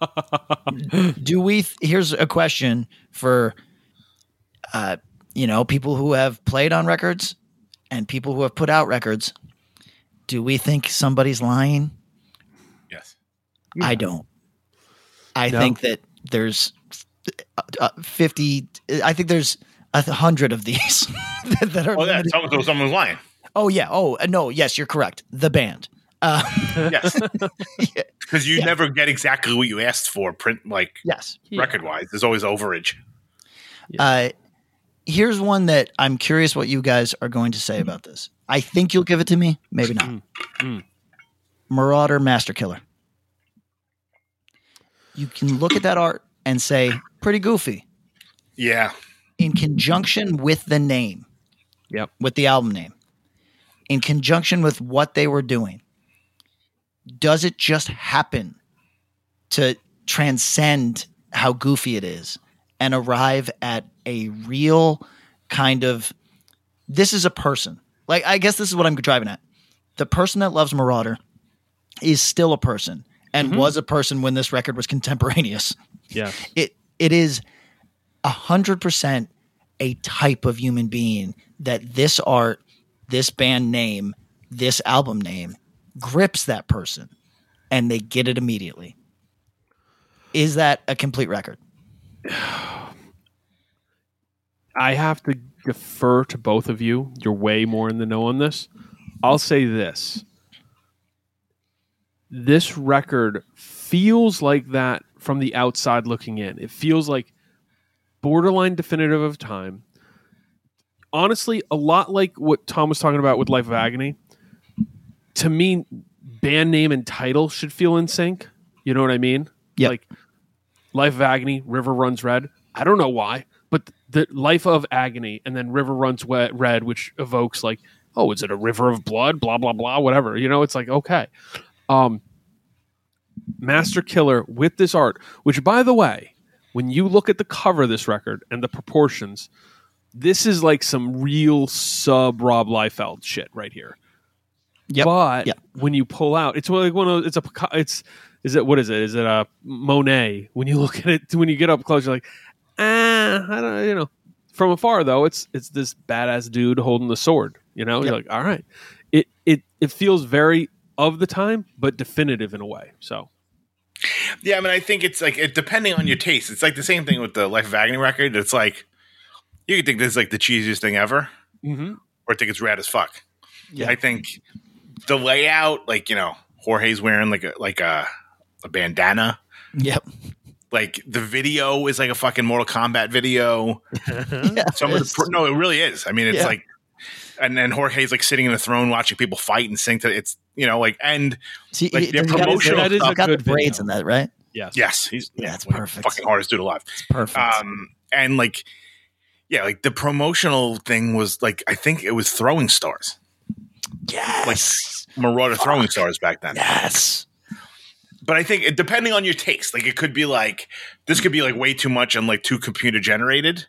do we? Here's a question for uh, you know, people who have played on records and people who have put out records, do we think somebody's lying? yes I don't. I No. think that there's uh, uh, 50, I think there's a hundred of these that are. oh yeah limited- someone, so someone's lying Oh, yeah. Oh, uh, no. Yes, you're correct. The band. yes, because you Yeah. never get exactly what you asked for. Print like Yes. record wise, there's always overage. Uh, here's one that I'm curious what you guys are going to say about this. I think you'll give it to me, maybe not. Mm. Merauder Master Killer. You can look at that art and say, pretty goofy. Yeah, In conjunction with the name, Yep. with the album name, in conjunction with what they were doing, does it just happen to transcend how goofy it is and arrive at a real kind of this is a person? Like, I guess this is what I'm driving at. The person that loves Merauder is still a person and mm-hmm. was a person when this record was contemporaneous Yeah. it it is a hundred percent a type of human being that this art, this band name, this album name grips that person and they get it immediately. Is that a complete record? I have to defer to both of you. You're way more in the know on this. I'll say this. This record feels like that from the outside looking in. It feels like borderline definitive of time. Honestly, a lot like what Tom was talking about with Life of Agony. To me, band name and title should feel in sync. You know what I mean? Yep. Like Life of Agony, River Runs Red. I don't know why, but the Life of Agony and then River Runs Wet, Red, which evokes like, oh, is it a river of blood? Blah blah blah, whatever. You know, it's like okay. Um, Master Killer with this art, which by the way, when you look at the cover of this record and the proportions, this is like some real sub Rob Liefeld shit right here. Yep. But Yep. when you pull out, it's like one of it's a it's is it what is it? Is it a Monet? When you look at it, when you get up close, you're like, ah, I don't, you know. From afar though, it's it's this badass dude holding the sword. You know, you're like, all right. It it it feels very of the time, but definitive in a way. So yeah. I mean, I think it's like it, depending on your taste. It's like the same thing with the Life of Agony record. It's like you could think this is like the cheesiest thing ever, mm-hmm. or think it's rad as fuck. Yeah. I think the layout, like you know, Jorge's wearing like a like a, a bandana. Yep. Like the video is like a fucking Mortal Kombat video. Yeah, Some of it's- the no, it really is. I mean, it's Yeah. like, and then Jorge's like sitting in the throne watching people fight and sing to it's you know like and See, like he- their he's got his- promotional That is a got the good braids video. in that, right? yes, yes, he's Yeah, it's one the perfect. fucking hardest dude alive. Perfect. Um, and like, yeah, like the promotional thing was like I think it was throwing stars, yes. Like Merauder throwing stars back then. yes. But I think it, depending on your taste, like it could be like this could be like way too much and like too computer generated,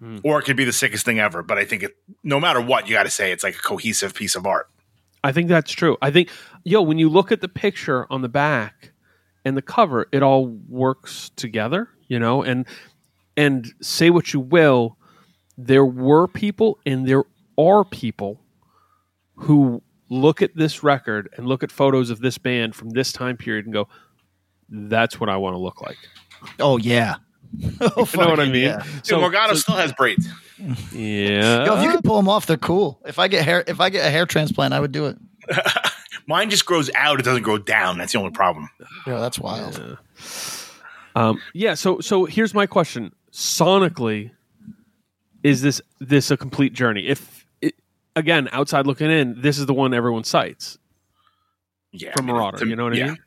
Hmm. or it could be the sickest thing ever. But I think it, no matter what, you got to say it's like a cohesive piece of art. I think that's true. I think, yo, when you look at the picture on the back and the cover, it all works together, you know. And and say what you will, there were people and there are people who look at this record and look at photos of this band from this time period and go, "That's what I want to look like." Oh yeah. Oh, You know what I mean? yeah. So, Rosado so- still has braids. yeah. Yo, if you can pull them off, they're cool. If I get hair, if I get a hair transplant, I would do it. Mine just grows out; it doesn't grow down. That's the only problem. Yeah, that's wild. Um, yeah. So so here's my question: sonically, is this this a complete journey? If it, again, outside looking in, this is the one everyone cites Yeah, from I mean, Merauder. to- you know what yeah. I mean?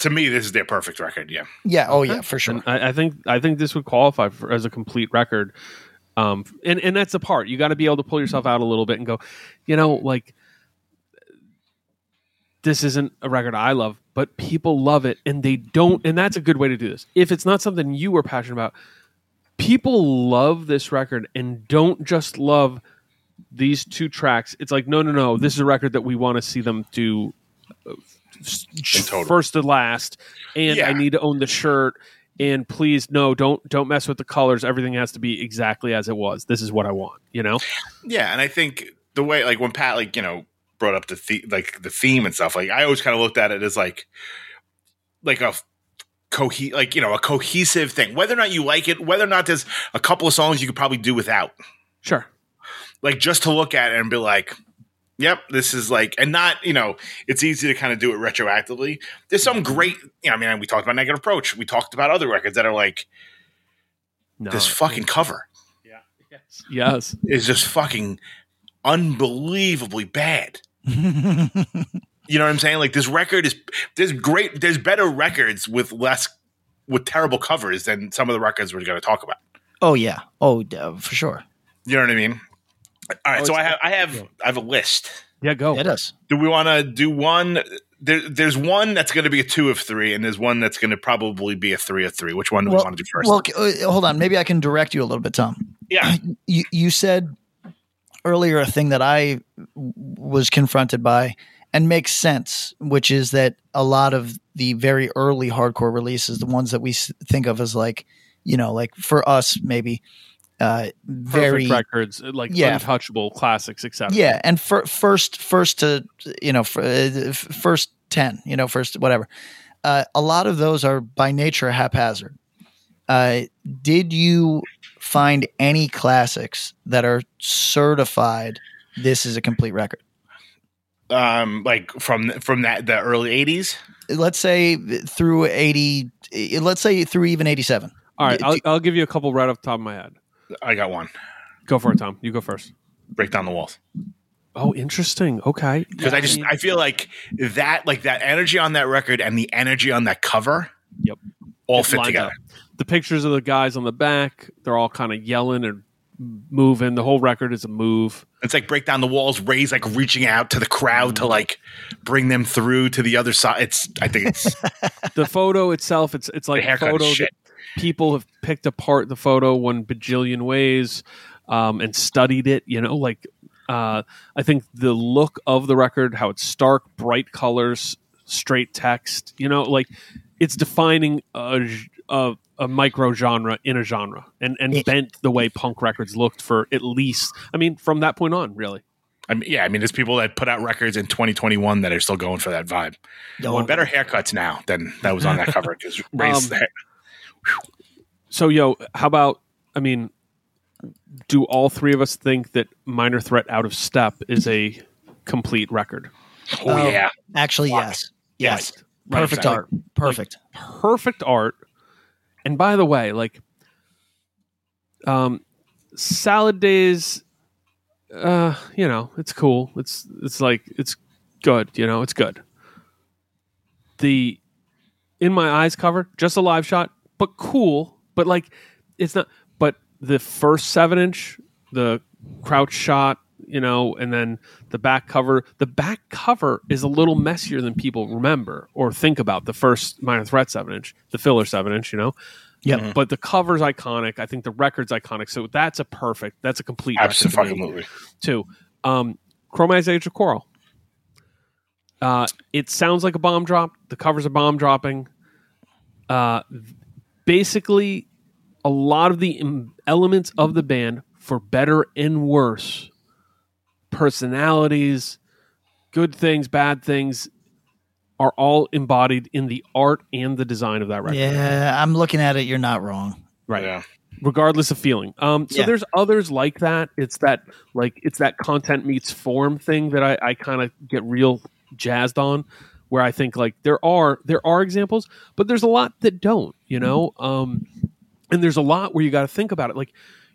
To me, this is their perfect record. Yeah, Yeah. Oh yeah, for sure. And I, I think I think this would qualify for, as a complete record. Um, and and that's the part you got to be able to pull yourself out a little bit and go, you know, like this isn't a record I love, but people love it and they don't. And that's a good way to do this. If it's not something you are passionate about, people love this record and don't just love these two tracks. It's like, no, no, no. This is a record that we want to see them do uh, s- total. First to last. And Yeah. I need to own the shirt. And please, no, don't don't mess with the colors. Everything has to be exactly as it was. This is what I want. You know? yeah, and I think the way like when Pat like you know brought up the, the like the theme and stuff, like I always kind of looked at it as like like a cohe like you know a cohesive thing. Whether or not you like it, whether or not there's a couple of songs you could probably do without, Sure. like just to look at it and be like, Yep, this is like, and not you know, it's easy to kind of do it retroactively. There's some great, you know, I mean, we talked about Negative Approach. We talked about other records that are like No. this fucking cover Yeah. Yes. yes. is just fucking unbelievably bad. You know what I'm saying? Like this record is there's great there's better records with less with terrible covers than some of the records we're going to talk about. Oh yeah. Oh, uh, for sure. You know what I mean? All right, Oh, so I have I have I have a list. Yeah, go. It is. Do we want to do one? There, there's one that's going to be a two of three, and there's one that's going to probably be a three of three. Which one do we want to do first? Well, uh, hold on. Maybe I can direct you a little bit, Tom. yeah, You you said earlier a thing that I was confronted by and makes sense, which is that a lot of the very early hardcore releases, the ones that we think of as like, you know, like for us maybe, uh, very Perfect records, uh, like Yeah. untouchable classics, etc. yeah, and fir- first first to you know fir- uh, first ten, you know, first whatever. Uh, a lot of those are by nature haphazard. Uh, did you find any classics that are certified? This is a complete record. um, like from from that the early '80s. Let's say through eighty. Let's say through even eighty-seven. All right, D- I'll, d- I'll give you a couple right off the top of my head. I got one. Go for it, Tom. You go first. Break down the walls Oh, interesting. Okay. because I just I feel like that like that energy on that record and the energy on that cover. Yep. all It fit together. up. The pictures of the guys on the back, they're all kind of yelling and moving. The whole record is a move. It's like break down the walls. Ray's like reaching out to the crowd to mm-hmm. like bring them through to the other side. It's I think it's The photo itself, it's it's like The a photo shit. that people have picked apart the photo one bajillion ways um, and studied it. You know, like uh, I think the look of the record, how it's stark, bright colors, straight text. You know, like it's defining a a micro genre in a genre, and and Yeah. bent the way punk records looked for at least. I mean, from that point on, really. I mean yeah. I mean, there's people that put out records in 2021 that are still going for that vibe. Oh, Better haircuts now than that was on that cover because Ray's Um, hair- So, yo, how about? I mean, do all three of us think that Minor Threat Out of Step is a complete record? oh Oh. yeah. Actually, Fuck. yes, yes, Right, perfect right. art, perfect. Perfect art. And by the way, like, um, Salad Days, uh, you know, it's cool. It's it's like it's good. You know, it's good. The in my eyes cover, just a live shot, but cool. But like, it's not. But the first seven inch, the crouch shot, you know, and then the back cover. The back cover is a little messier than people remember or think about. The first minor threat seven inch, the filler seven inch, you know. Yep. But the cover's iconic. I think the record's iconic. So that's a perfect. That's a complete. record to Absolutely. too. Um, Cro-Mags Age of Quarrel. Uh, it sounds like a bomb drop. The covers are bomb dropping. Uh, basically, a lot of the elements of the band, for better and worse, personalities, good things, bad things, are all embodied in the art and the design of that record. Yeah, I'm looking at it. You're not wrong. Right Yeah. regardless of feeling. Um, so Yeah. there's others like that. It's that like it's that content meets form thing that I, I kind of get real jazzed on, where I think like there are there are examples, but there's a lot that don't. You know, um, and there's a lot where you got to think about it. Like,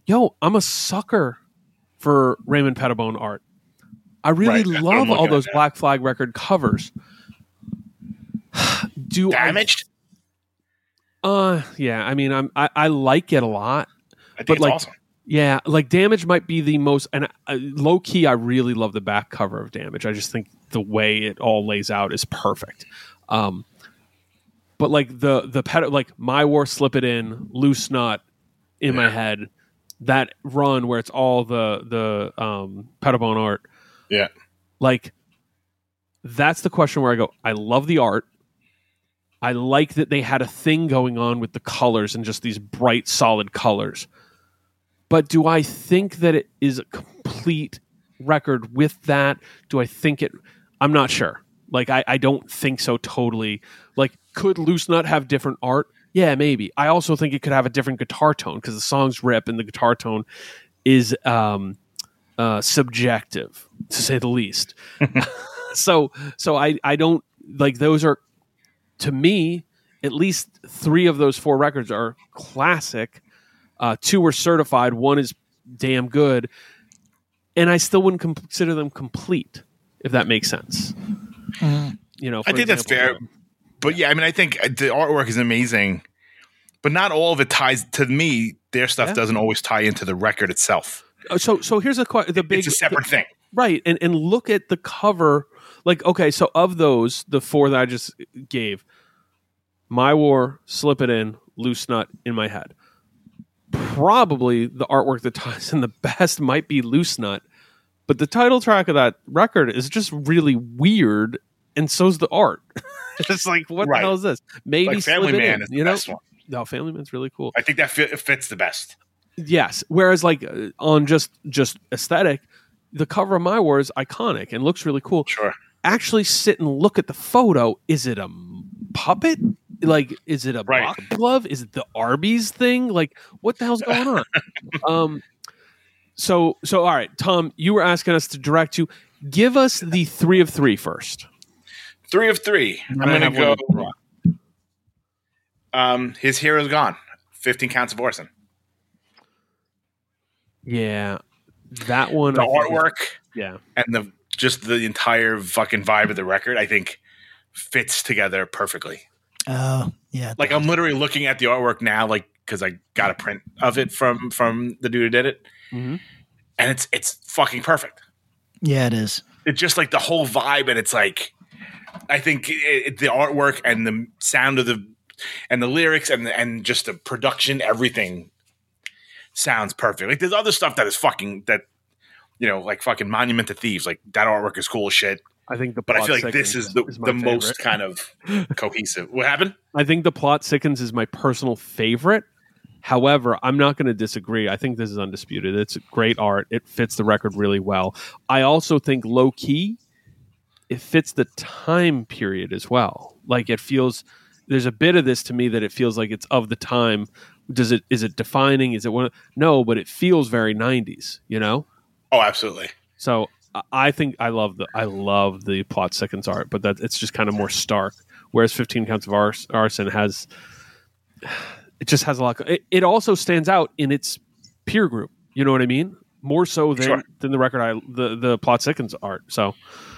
yo, I'm a sucker for Raymond Pettibon art. I really Right, that's what I'm love all those. Black Flag record covers. Do I- Damaged. uh, yeah. I mean, I'm I, I like it a lot. I think but it's like- awesome. Yeah, like Damage might be the most, and uh, low key, I really love the back cover of Damage. I just think the way it all lays out is perfect. Um, but like the the pet, like my war, slip it in, loose nut in my head. That run where it's all the the um, Pettibon art, Yeah. like that's the question where I go. I love the art. I like that they had a thing going on with the colors and just these bright, solid colors. But do I think that it is a complete record with that? Do I think it? I'm not sure. Like, I, I don't think so totally. Like, could Loose Nut have different art? Yeah, maybe. I also think it could have a different guitar tone because the songs rip and the guitar tone is um uh, subjective, to say the least. so, so I, I don't like those are to me at least three of those four records are classic. Uh, two were certified. One is damn good, and I still wouldn't com- consider them complete. If that makes sense. You know, I for think that's example, fair. But yeah, I mean, I think the artwork is amazing, but not all of it ties to me. Their stuff Yeah. doesn't always tie into the record itself. Uh, So, so here's a que- the big It's a separate thing. Right. And and look at the cover. Like, okay, so of those, the four that I just gave, My War, Slip It In, Loose Nut in my head. Probably the artwork that ties in the best might be Loose Nut, but the title track of that record is just really weird, and so's the art. it's like, what Right. the hell is this? Maybe Like Family Man In, is the you know? best one. No, Family Man's really cool. I think that fit, fits the best. Yes. Whereas like uh, on just just aesthetic, the cover of My War is iconic and looks really cool. Sure. Actually sit and look at the photo. Is it a puppet? Like is it a Right. box glove? Is it the Arby's thing? Like what the hell's going on? um so so all right, Tom, you were asking us to direct you. Give us the three of three first. Three of three. I'm I going to have go. Um, his hero's gone. 15 counts of arson. Yeah. That one The I think is- artwork yeah. and the just the entire fucking vibe of the record, I think, fits together perfectly. Oh, yeah. Like I'm literally looking at the artwork now, like because I got a print of it from from the dude who did it, Mhm. and it's it's fucking perfect. yeah, it is. It's just like the whole vibe, and it's like I think it, it- the artwork and the sound of the and the lyrics and the, and just the production, everything sounds perfect. Like there's other stuff that is fucking that you know, like fucking Monument to Thieves. Like that artwork is cool as shit. I think the But I feel like this is the, my the most kind of cohesive. What happened? I think the plot sickens is my personal favorite. However, I'm not going to disagree. I think this is undisputed. It's great art. It fits the record really well. I also think low key, it fits the time period as well. Like it feels there's a bit of this to me that it feels like it's of the time. Does it is it defining? Is it one? No, but it feels very 90s. You know. Oh, absolutely. So I- think I love the I love the plot sickens art, but that it's just kind of more stark. Whereas 15 counts of Ars- arson has it just has a lot. It, it also stands out in its peer group. You know what I mean? More so than Sure. than the record I the the plot sickens art. So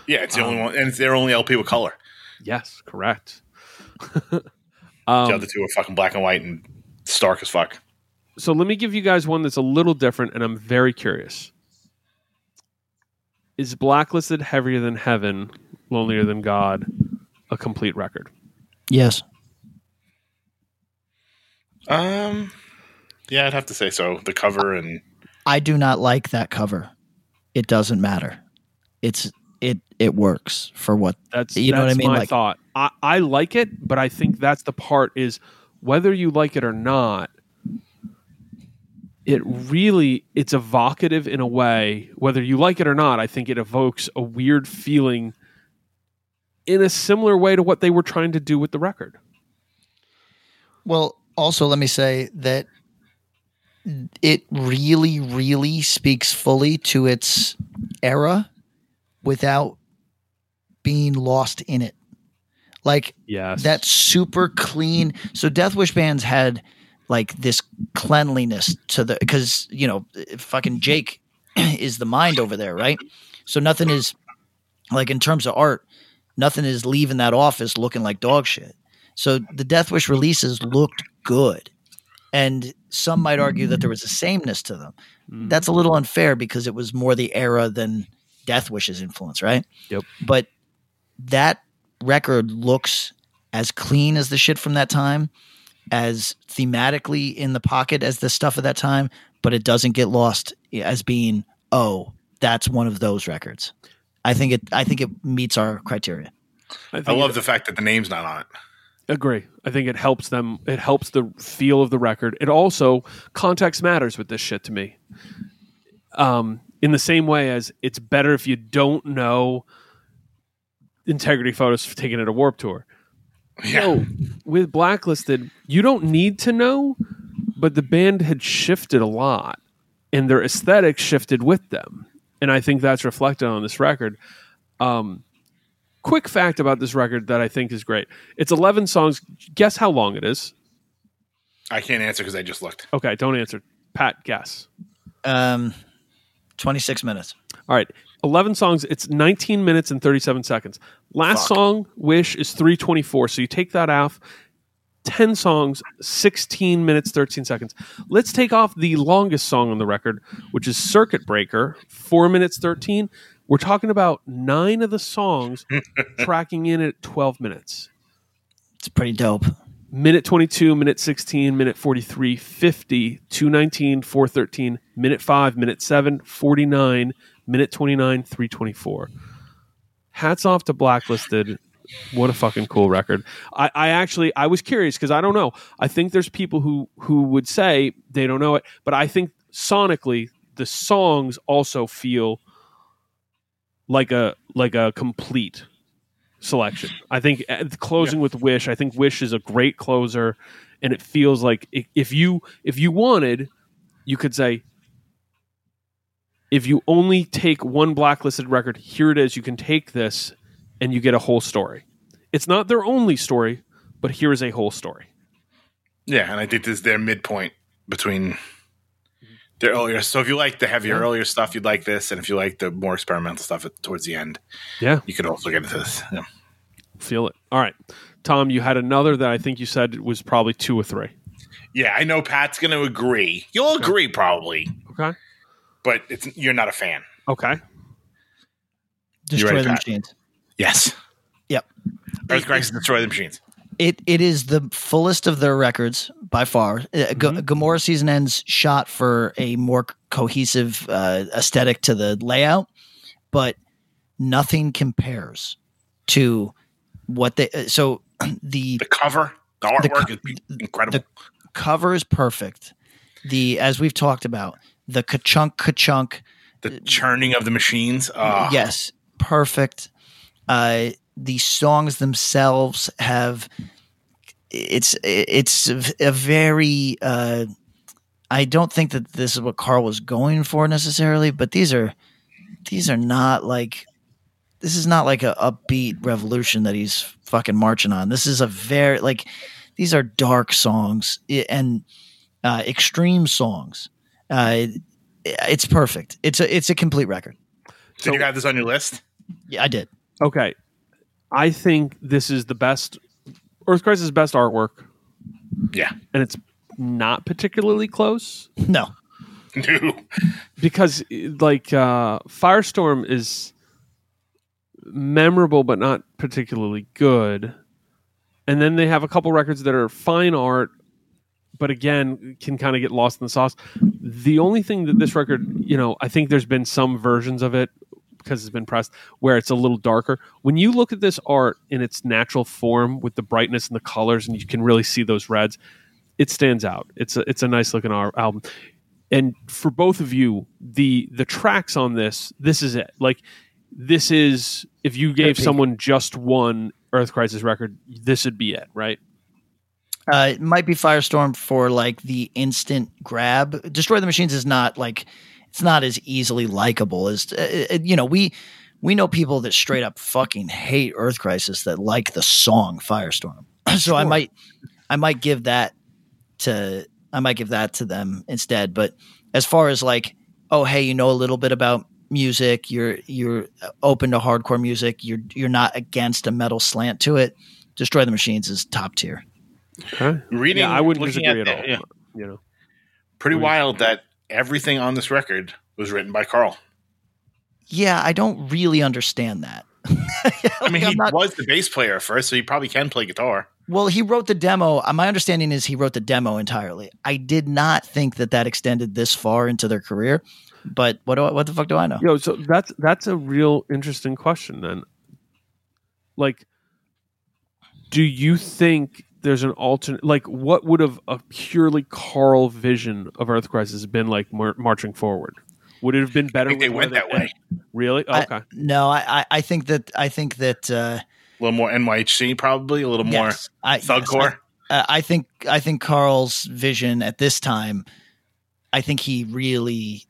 Yeah, it's the Um, only one, and it's their only LP with color. yes, correct. the um, other two are fucking black and white and stark as fuck. so let me give you guys one that's a little different, and I'm very curious. Is Blacklisted Heavier Than Heaven, Lonelier Than God, a complete record? Yes. Um, yeah, I'd have to say so. The cover and I do not like that cover. It doesn't matter. It's it it works for what That's You know what I mean? My Like- thought. I, I like it, but I think that's the part is whether you like it or not. It really it's evocative in a way. Whether you like it or not, I think it evokes a weird feeling in a similar way to what they were trying to do with the record. Well, also let me say that it really, really speaks fully to its era without being lost in it. Like Yes, that super clean. So Death Wish bands had like this cleanliness to the because you know fucking Jake is the mind over there, right? So nothing is like in terms of art, nothing is leaving that office looking like dog shit. So the Death Wish releases looked good. And some might argue that there was a sameness to them. Mm. That's a little unfair because it was more the era than Death Wish's influence, right? Yep. But that record looks as clean as the shit from that time, as thematically in the pocket as the stuff of that time, but it doesn't get lost as being, oh, that's one of those records. I think it I think it meets our criteria. I think love it- the fact that the name's not on it. Agree. I think it helps them. It helps the feel of the record. It also context matters with this shit to me. Um, in the same way as it's better if you don't know integrity photos for taking it a warp tour. Yeah, No, with blacklisted, you don't need to know, but the band had shifted a lot, and their aesthetic shifted with them. and I think that's reflected on this record. Um, quick fact about this record that I think is great: it's 11 songs. Guess how long it is? I can't answer because I just looked. Okay, don't answer. Pat, guess. Um, 26 minutes. All right, 11 songs. It's 19 minutes and 37 seconds. Last Fuck. song, Wish, is 324. So you take that off. 10 songs, 16 minutes, 13 seconds. Let's take off the longest song on the record, which is Circuit Breaker, 4 minutes, 13. We're talking about nine of the songs tracking in at 12 minutes. It's pretty dope. Minute 22, minute 16, minute 43, 50, 219, 413, minute 5, minute 7, 49, minute 29, 324. Hats off to Blacklisted. What a fucking cool record. I, I actually I was curious because I don't know. I think there's people who who would say they don't know it, but I think sonically the songs also feel like a like a complete selection. I think uh, closing with Wish. I think Wish is a great closer, and it feels like if you if you wanted, you could say, if you only take one blacklisted record, here it is. You can take this, and you get a whole story. It's not their only story, but here is a whole story. Yeah, and I think this is their midpoint between their earlier. So if you like the heavier Yeah. earlier stuff, you'd like this, and if you like the more experimental stuff at, towards the end, Yeah, you could also get into this. Yeah. feel it. All right, Tom, you had another that I think you said was probably two or three. Yeah, I know Pat's going to agree. You'll agree probably, Okay. But it's you're not a fan. Okay. Destroy ready, the Pat? machines. Yes. Yep. Earth Crisis Destroy the Machines. It it is the fullest of their records by far. Uh, Mm-hmm. Gomorrah season ends shot for a more cohesive uh, aesthetic to the layout, but nothing compares to what they. uh, So the The cover, the artwork co- is incredible. the cover is perfect. The as we've talked about the ka-chunk ka-chunk The, churning of the machines. Uh, yes, perfect. Uh, the songs themselves have it's it's a very. Uh, I don't think that this is what Karl was going for necessarily, but these are these are not like this is not like a upbeat revolution that he's fucking marching on. This is a very like these are dark songs and uh, extreme songs. Uh, it's perfect. It's a it's a complete record. Did you have this on your list? Yeah, I did. Okay. I think this is the best Earth Crisis' best artwork, Yeah. and it's not particularly close No, No. because like uh Firestorm is memorable but not particularly good. And then they have a couple records that are fine art but again can kind of get lost in the sauce. The only thing that this record, you know, I think there's been some versions of it because it's been pressed where it's a little darker. When you look at this art in its natural form with the brightness and the colors and you can really see those reds, it stands out. It's a it's a nice looking album. And for both of you, the the tracks on this, this is it. Like this is if you gave someone just one Earth Crisis record, this would be it, right? Uh, it might be Firestorm for like the instant grab. Destroy the Machines is not like it's not as easily likable as uh, uh, you know we we know people that straight up fucking hate Earth Crisis that like the song Firestorm. so I might I might give that to I might give that to them instead. But as far as like oh hey you know a little bit about music you're you're open to hardcore music you're you're not against a metal slant to it. Destroy the Machines is top tier. Okay. Reading, Yeah, I wouldn't disagree at at all. yeah. You know. Pretty What do you- wild that everything on this record was written by Karl. Yeah, I don't really understand that. I mean, I'm he not- was the bass player at first, so he probably can play guitar. well, he wrote the demo. Uh, My understanding is he wrote the demo entirely. I did not think that that extended this far into their career. But what do I, what the fuck do I know? Yo, so that's that's a real interesting question then. Like do you think there's an alternate like what would have a purely Karl vision of Earth Crisis been like mar- marching forward? Would it have been better I think they went that way. Really? I- Okay. No, I, I, I think that I think that uh, A little more NYHC, probably a little more yes, I, yes, thugcore. I, I think I think Karl's vision at this time. I think he really.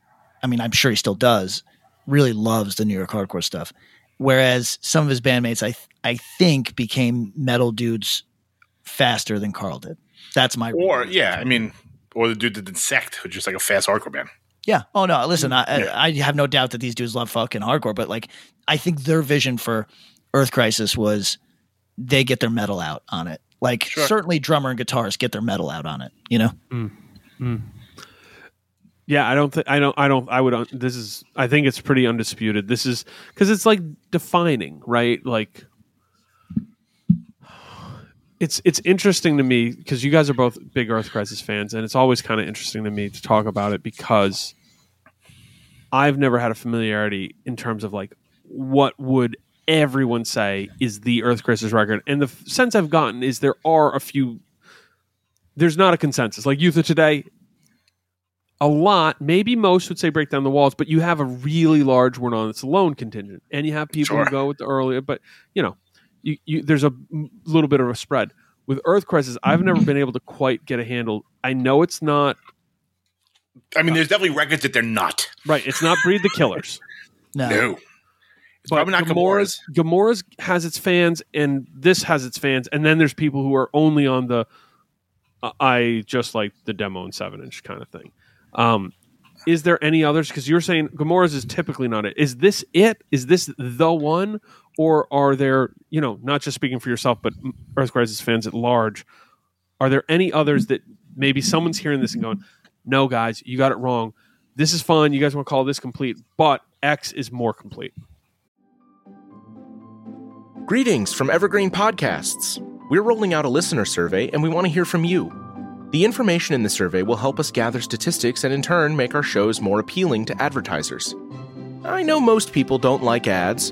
I mean, I'm sure he still does. really loves the New York hardcore stuff. Whereas some of his bandmates, I th- I think, became metal dudes faster than Karl did. That's my Or yeah, I mean, or the dude that did Sect, which is like a fast hardcore band. Yeah. Oh no. Listen, I, I I have no doubt that these dudes love fucking hardcore, but like I think their vision for Earth Crisis was they get their metal out on it. Like Sure. certainly drummer and guitarist get their metal out on it. You know. Mm. Mm. Yeah, I don't think I don't I don't I would un- this is I think it's pretty undisputed. This is cuz it's like defining, right? Like it's it's interesting to me because you guys are both big Earth Crisis fans and it's always kind of interesting to me to talk about it because I've never had a familiarity in terms of like what would everyone say is the Earth Crisis record and the f- sense I've gotten is there are a few there's not a consensus. Like Youth of Today a lot, maybe most would say break down the walls, but you have a really large one on its alone contingent, and you have people Sure. who go with the earlier. But you know, you, you there's a little bit of a spread with Earth Crisis. I've never been able to quite get a handle. I know it's not I mean, there's definitely records that they're not. right. It's not Breed the Killers, No. No, it's but probably not Gomorrah's. Gomorrah's. Gomorrah's has its fans, and this has its fans, and then there's people who are only on the uh, I just like the demo and seven inch kind of thing. Um, is there any others? Because you're saying Gomorrah's is typically not it. Is this it? Is this the one? Or are there, you know, not just speaking for yourself, but Earth Crisis fans at large, are there any others that maybe someone's hearing this and going, no, guys, you got it wrong. This is fun. You guys want to call this complete, but X is more complete. Greetings from Evergreen Podcasts. We're rolling out a listener survey and we want to hear from you. The information in the survey will help us gather statistics and in turn make our shows more appealing to advertisers. I know most people don't like ads,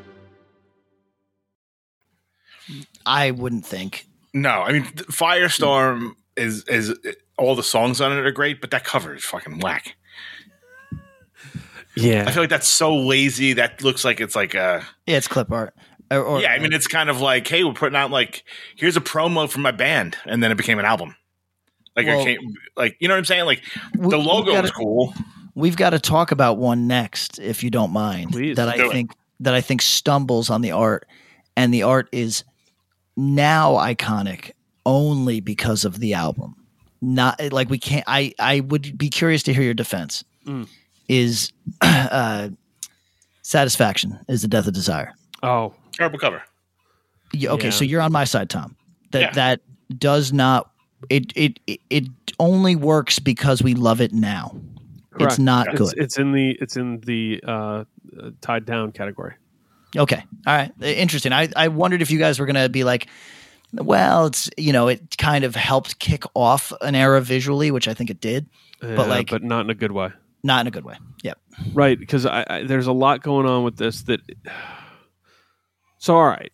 I wouldn't think. No, I mean Firestorm is is all the songs on it are great, but that cover is fucking whack. Yeah. I feel like that's so lazy. That looks like it's like a Yeah, it's clip art. Or, or- yeah. I mean, it's kind of like, hey, we're putting out like here's a promo for my band, and then it became an album. Like Well- I can't, like you know what I'm saying? Like we- the we logo gotta- is cool. We've got to talk about one next, if you don't mind. Please, that I do it. think that I think stumbles on the art, and the art is now iconic only because of the album. Not like we can't. I I would be curious to hear your defense. Mm. Is uh, satisfaction is the death of desire. Oh, Terrible cover. Yeah, okay, Yeah. so you're on my side, Tom. That Yeah. that does not. It, it it it only works because we love it now. Correct. It's not it's, good. it's in the it's in the uh, uh, tied down category. Okay. All right. Interesting. I, I wondered if you guys were going to be like, well, it's, you know, it kind of helped kick off an era visually, which I think it did, Yeah, like- but not in a good way. not in a good way. Yep. Right, because I, I, there's a lot going on with this. That so all right.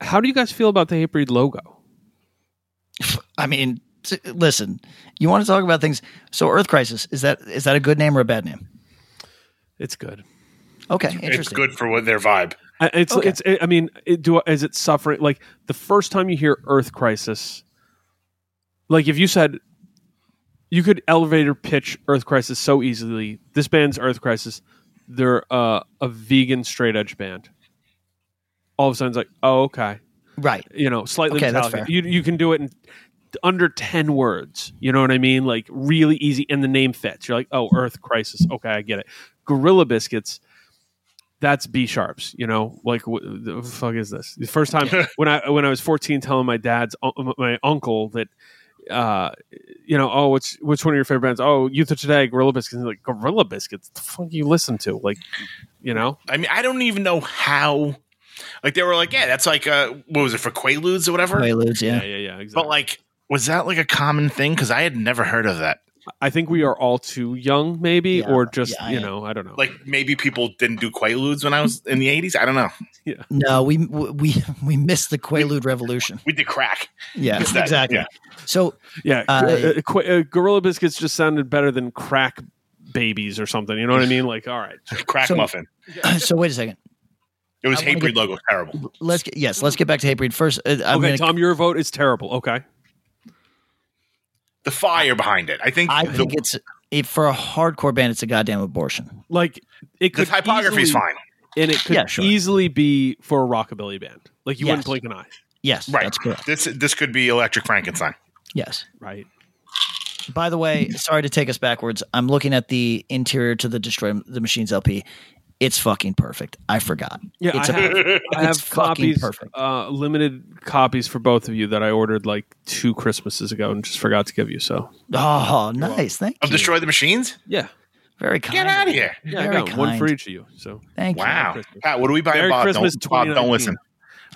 How do you guys feel about the Hatebreed logo? I mean, t- listen, you want to talk about things. So Earth Crisis, is that, is that a good name or a bad name? It's good. Okay. It's Interesting. good for what their vibe. I- It's Okay. it's. I mean, it, do is it suffering? Like the first time you hear Earth Crisis, like if you said you could elevator pitch Earth Crisis so easily. This band's Earth Crisis. They're uh, a vegan straight edge band. All of a sudden, it's like, oh, okay. Right. you know, slightly Okay, that's fair. You you can do it in under ten words. You know what I mean? Like really easy, and the name fits. You're like, oh, Earth Crisis. Okay, I get it. Gorilla Biscuits. That's B sharps. You know, like what the fuck is this? The first time when I when I was 14, telling my dad's my uncle that. Uh, you know, oh, which which one of your favorite bands? Oh, Youth of Today, Gorilla Biscuits. He's like Gorilla Biscuits. The fuck you listen to? Like, you know, I mean, I don't even know how. Like they were like, yeah, that's like uh, what was it for Quaaludes or whatever? Quaaludes, yeah. yeah, yeah, yeah, exactly. But like, was that like a common thing? Because I had never heard of that. I think we are all too young, maybe, Yeah, or just yeah, you know, I don't know. Like maybe people didn't do Quaaludes when I was in the eighties. I don't know. Yeah. No, we we we missed the Quaalude revolution. We did crack. Yeah, exactly. yeah. So yeah, Uh, uh, uh, Gorilla Biscuits just sounded better than crack babies or something. You know what I mean? Like, all right, Crack So- muffin. so wait a second. It was I wanna Hatebreed get- logo. Terrible. Let's get yes, let's get back to Hatebreed first. Uh, I'm okay, gonna, Tom, your vote is terrible. Okay, The fire behind it. I think. I the, think it's it, for a hardcore band. It's a goddamn abortion. like it could the typography is fine. and it could Yeah, sure. easily be for a rockabilly band. Like you Yes. wouldn't blink an eye, Yes, Right. that's correct. This this could be Electric Frankenstein. Yes. right? By the way, sorry to take us backwards. I'm looking at the interior to the Destroy the Machines LP. It's fucking perfect. I forgot. Yeah, it's I a- have, I have copies, perfect. uh, limited copies for both of you that I ordered like two Christmases ago and just forgot to give you. So Oh, nice. Thank you. Of you. Destroy the Machines? yeah, Very kind. Get out of here. yeah, I Very got one for each of you. So Thank you. Wow. Pat, what are we buying, Merry Bob? Christmas don't, Bob, don't listen.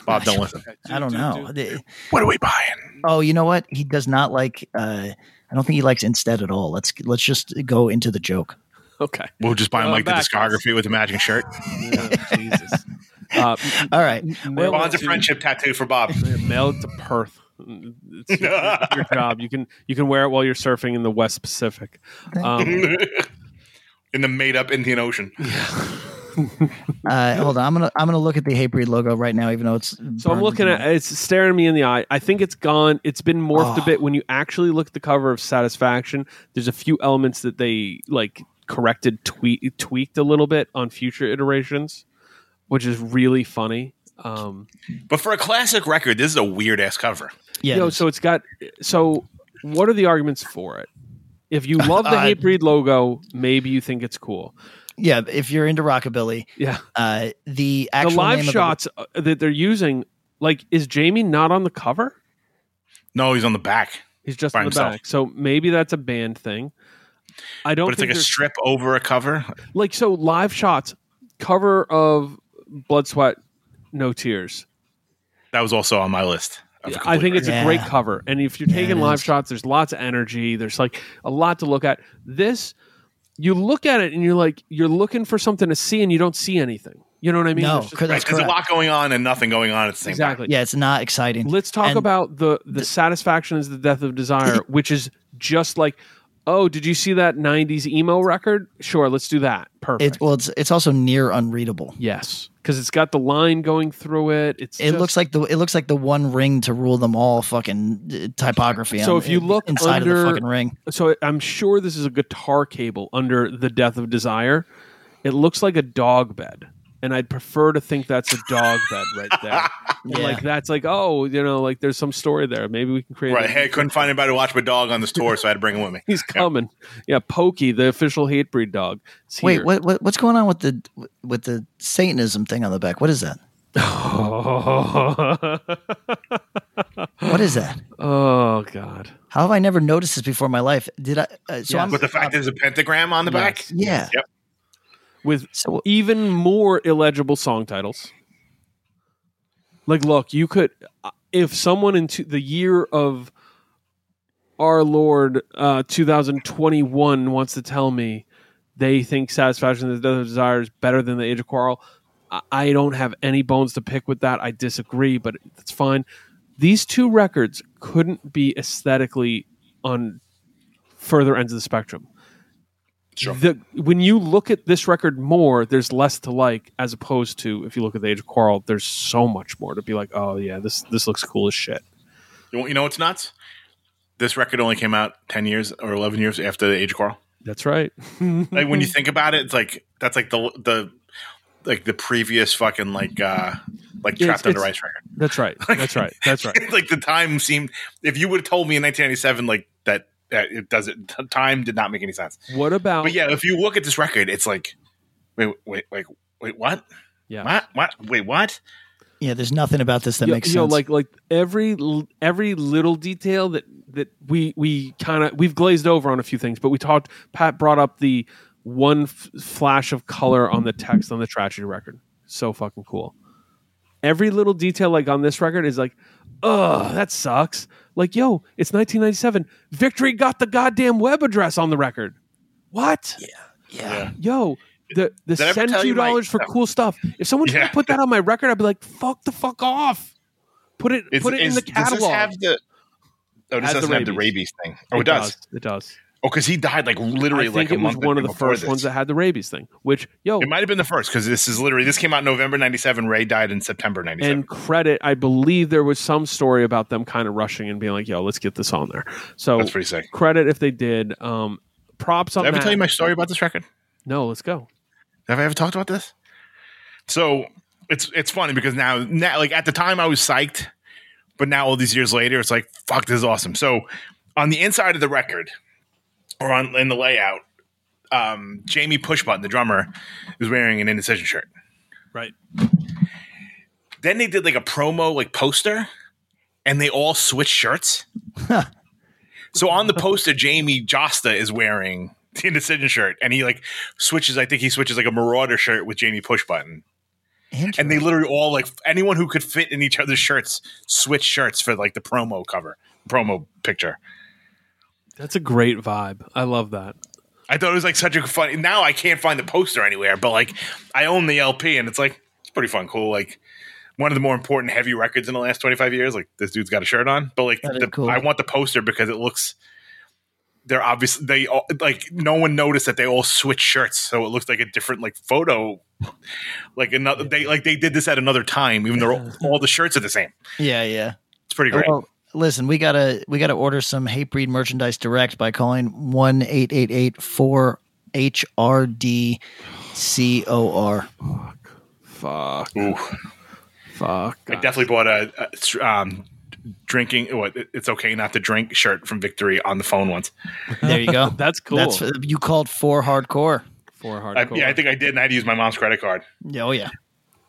Bob, don't listen. I don't know. The- What are we buying? Oh, you know what? He does not like. Uh, I don't think he likes instead at all. Let's let's just go into the joke. Okay, We'll just buy him like the back. discography with the matching shirt. Yeah, Jesus. Uh, All right. mail Bonds it of friendship tattoo for Bob. Mail it to Perth. It's your, your job. You can you can wear it while you're surfing in the West Pacific. Um, In the made up Indian Ocean. Uh, hold on. I'm gonna I'm gonna look at the Hatebreed logo right now, even though it's. So I'm looking at it's staring me in the eye. I think it's gone. It's been morphed a Oh. bit. When you actually look at the cover of Satisfaction, there's a few elements that they like corrected, tweak, tweaked a little bit on future iterations, which is really funny. Um, But for a classic record, this is a weird ass cover. Yeah. you know, it is. so it's got. So what are the arguments for it? If you love the Uh, Hatebreed logo, maybe you think it's cool. yeah. If you're into rockabilly, Yeah, uh, the actual the live name of the- shots uh, that they're using, like, is Jamie not on the cover? No, he's on the back. He's just By on the himself. back. So maybe that's a band thing. I don't But it's think like a strip over a cover. like so live shots cover of blood sweat no tears That was also on my list. of i think it's Yeah. a great cover and if you're Yeah, taking live is. shots there's lots of energy there's like a lot to look at this you look at it and you're like you're looking for something to see and you don't see anything you know what i mean No, There's just- correct. Right, That's there's a lot going on and nothing going on at the same exactly Yeah, it's not exciting. let's talk And- about the the satisfaction is the death of desire which is just like oh did you see that 90s emo record sure let's do that perfect It, well, it's it's also near unreadable. Yes, because it's got the line going through it. It's It just- looks like the it looks like the one ring to rule them all fucking uh, typography. So on- if you look inside of the fucking ring, so. I'm sure this is a guitar cable under the Death of Desire. It looks like a dog bed, and I'd prefer to think that's a dog bed right there. Yeah. Like that's like oh you know like there's some story there. Maybe we can create. Right. a- Hey, I couldn't find anybody to watch my dog on this tour, so I had to bring him with me. He's coming. Yeah, Pokey, the official Hatebreed dog. wait, what, what what's going on with the with the Satanism thing on the back? What is that? What is that? oh God. How have I never noticed this before in my life? Did I? Uh, so Yeah. I'm. But the fact there's a pentagram on the back. yeah. Yep. With So even more illegible song titles. Like, look, you could, if someone into the year of our Lord uh, 2021 wants to tell me they think Satisfaction of the Death of Desire is better than The Age of Quarrel, I- I don't have any bones to pick with that. I disagree, but that's fine. These two records couldn't be aesthetically on further ends of the spectrum Sure. the when you look at this record more, there's less to like as opposed to if you look at the Age of Quarrel, there's so much more to be like, oh yeah, this this looks cool as shit. You, you know what's nuts? This record only came out ten years or eleven years after the Age of Quarrel. That's right. Like when you think about it, it's like that's like the the like the previous fucking like uh like Trapped it's- Under it's- Ice record. That's right. That's right. That's right. like the time seemed. If you would have told me in 1997, like that, it doesn't. Time did not make any sense. What about But yeah, if you look at this record, it's like, wait, wait, wait, wait, what? yeah. What? What? Wait, what? yeah, there's nothing about this that Yo- makes yo, sense. like like every every little detail that that we we kind of we've glazed over on a few things, but we talked. Pat brought up the one f- flash of color on the text on the tragedy record. So fucking cool. every little detail like on this record is like, ugh, that sucks. Like, yo, it's 1997. Victory got the goddamn web address on the record. What? Yeah. Yeah. Yo, the the Did send two dollars for cool stuff. If someone tried Yeah. to put that on my record, I'd be like, fuck the fuck off. Put it Is- put it in is- the Does this have the? Oh, this Has the doesn't have the rabies. rabies thing. Oh, it, does. It does. Oh, because he died like literally I like think a it was month one of the first this. ones that had the rabies thing. Which yo, It might have been the first because this is literally this came out November '97. Ray died in September '97. and credit, I believe there was some story about them kind of rushing and being like, "Yo, let's get this on there." So That's pretty sick. credit if they did. Um, props on Did I ever that. tell you my story about this record? no, let's go. Have I ever talked about this? So it's it's funny because now now like at the time I was psyched, but now all these years later it's like fuck this is awesome. So on the inside of the record or on in the layout, um, Jamie Pushbutton, the drummer, is wearing an indecision shirt. Right. Then they did like a promo like poster, and they all switched shirts. so on the poster, Jamey Jasta is wearing the indecision shirt, and he like switches. I think he switches like a Merauder shirt with Jamie Pushbutton, and they literally all like anyone who could fit in each other's shirts switch shirts for like the promo cover, promo picture. That's a great vibe. I love that. I thought it was like such a funny. Now I can't find the poster anywhere, but like I own the LP, and it's like it's pretty fun, cool. Like one of the more important heavy records in the last twenty five years. Like this dude's got a shirt on, but like the, cool. I want the poster because it looks. They're obviously they all, like no one noticed that they all switch shirts, so it looks like a different like photo. Like another, they like they did this at another time, even though all, all the shirts are the same. Yeah, yeah. It's pretty great. Well, listen, we gotta we gotta order some Hatebreed merchandise direct by calling one eight eight eight four HRD COR. Fuck. Ooh. Fuck. I definitely bought a, a um, drinking. What it's okay not to drink shirt from Victory on the phone once. There you go. That's cool. That's you called for hardcore. for I, hardcore. yeah, I think I did, and I had to use my mom's credit card. Yeah, Oh yeah.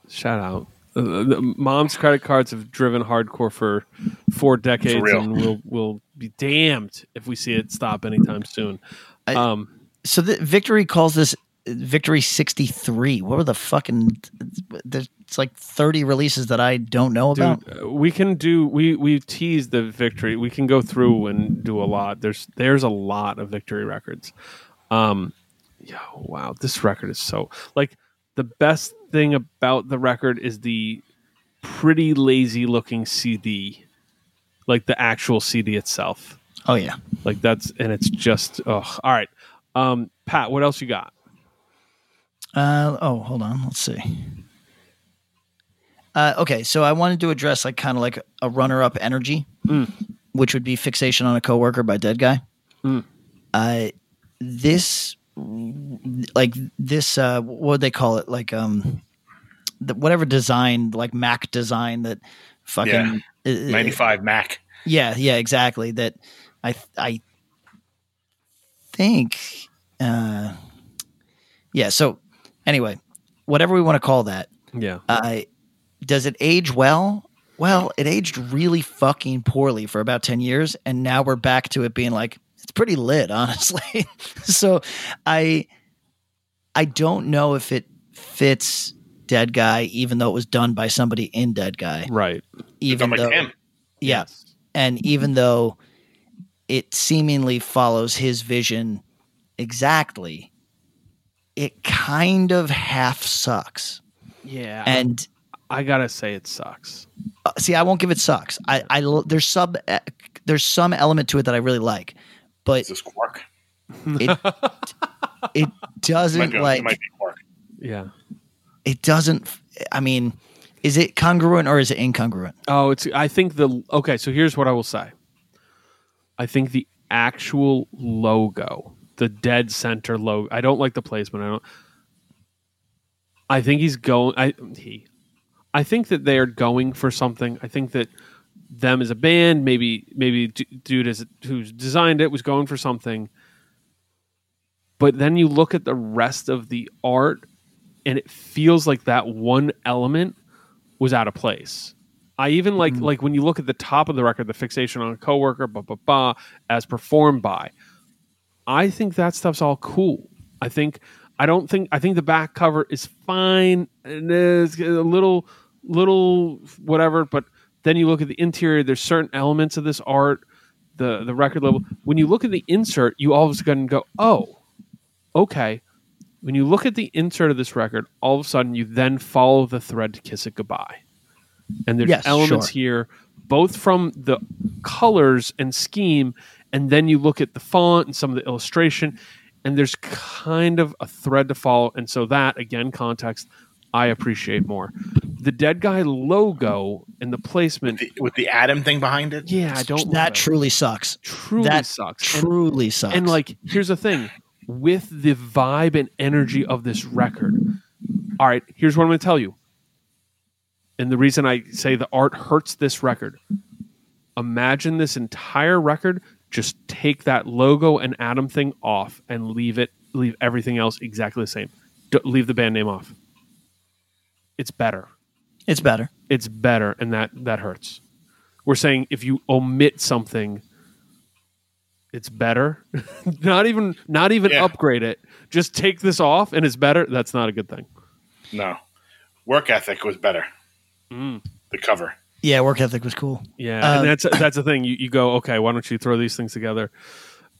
Shout out. Uh, the- mom's credit cards have driven hardcore for four decades, real. and we'll we'll be damned if we see it stop anytime soon. I- um, So the Victory calls this Victory sixty three. What were the fucking? There's it's like thirty releases that I don't know about. dude, uh, we can do. We we teased the victory. We can go through and do a lot. There's there's a lot of victory records. Um, yeah, wow, this record is so like the best thing about the record is the pretty lazy looking CD, like the actual CD itself. Oh yeah. Like that's and it's just oh, all right. Um, Pat, what else you got? Uh, oh, hold on. Let's see. Uh, okay, so I wanted to address like kind of like a runner-up energy, which would be "Fixation on a Coworker" by Deadguy. Uh, this, like this, uh, what would they call it? Like um, the, whatever design, like Mac design that fucking Yeah. uh, Ninety five Mac. yeah, yeah, exactly. That I I think uh yeah, so anyway, whatever we want to call that, Yeah, uh does it age well? Well, it aged really fucking poorly for about 10 years and now we're back to it being like it's pretty lit, honestly. so I I don't know if it fits Deadguy even though it was done by somebody in Deadguy. right. Even I'm like though him. yeah. And even though it seemingly follows his vision exactly, it kind of half sucks. Yeah, And I gotta say it sucks. uh, see, I won't give it sucks. I, I there's sub, uh, there's some element to it that I really like, but Is this Quark? it it doesn't be, it like might be Quark. Yeah. it doesn't. I mean, is it congruent or is it incongruent? Oh, it's. I think the okay. So here's what I will say. I think the actual logo, the dead center logo. I don't like the placement. I don't. I think he's going. I he. I think that they are going for something. I think that them as a band, maybe maybe d- dude as who's designed it was going for something. But then you look at the rest of the art, and it feels like that one element was out of place. I even like mm-hmm. like when you look at the top of the record, the fixation on a coworker, ba ba ba, as performed by. I think that stuff's all cool. I think I don't think I think the back cover is fine and it's a little little whatever, but then you look at the interior. There's certain elements of this art, the the record label. When you look at the insert, you all of a sudden go, "Oh, okay." When you look at the insert of this record, all of a sudden you then follow the thread to "Kiss It Goodbye," and there's Yes, elements sure. here, both from the colors and scheme, and then you look at the font and some of the illustration, and there's kind of a thread to follow. And so that again, context, I appreciate more. The Deadguy logo and the placement. The- with the Adam thing behind it. Yeah, I don't. love That it. truly sucks. truly that sucks. And- Truly sucks. and like, here's the thing with the vibe and energy of this record. All right, here's what I'm going to tell you. And the reason I say the art hurts this record imagine this entire record, just take that logo and Adam thing off and leave it, leave everything else exactly the same. D- leave the band name off. It's better. It's better. It's better, and that that hurts. We're saying if you omit something, it's better. not even not even Yeah. upgrade it. Just take this off, and it's better. That's not a good thing. No, work ethic was better. Mm. The cover. Yeah, work ethic was cool. Yeah, Uh, and that's that's the thing. You you go okay. Why don't you throw these things together?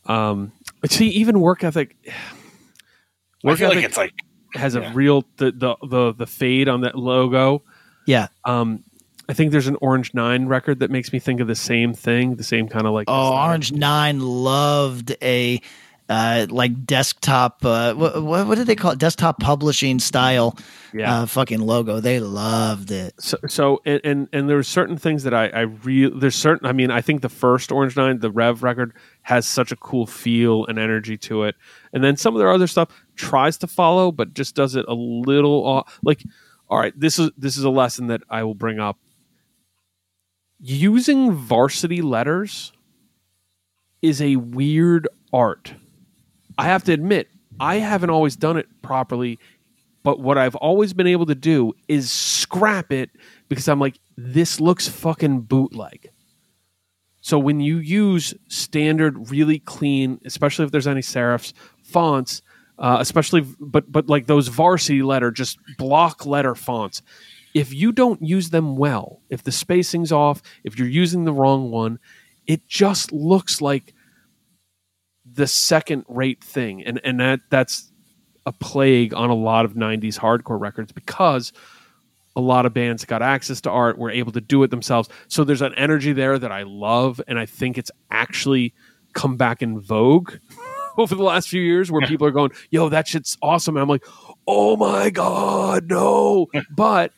Um, but see, even work ethic. I Work feel like ethic it's like has yeah. a real the, the the the fade on that logo. Yeah. Um, I think there's an Orange Nine record that makes me think of the same thing, the same kind of like. Oh. Orange Nine loved a uh, like desktop. Uh, what, what did they call it? Desktop publishing style. Yeah. Uh, fucking logo. They loved it. So, so and, and and there's certain things that I I really there's certain I mean I think the first Orange Nine the Rev record has such a cool feel and energy to it, and then some of their other stuff tries to follow but just does it a little off. Like, all right, this is this is a lesson that I will bring up. Using varsity letters is a weird art. I have to admit, I haven't always done it properly but what I've always been able to do is scrap it because I'm like, this looks fucking bootleg. So when you use standard, really clean, especially if there's any serifs, fonts, uh, especially, but but like those varsity letter, just block letter fonts. If you don't use them well, if the spacing's off, if you're using the wrong one, it just looks like the second rate thing, and and that that's a plague on a lot of 90s hardcore records because a lot of bands got access to art were able to do it themselves. So there's an energy there that i love and i think it's actually come back in vogue over the last few years where people are going yo that shit's awesome and i'm like oh my god no but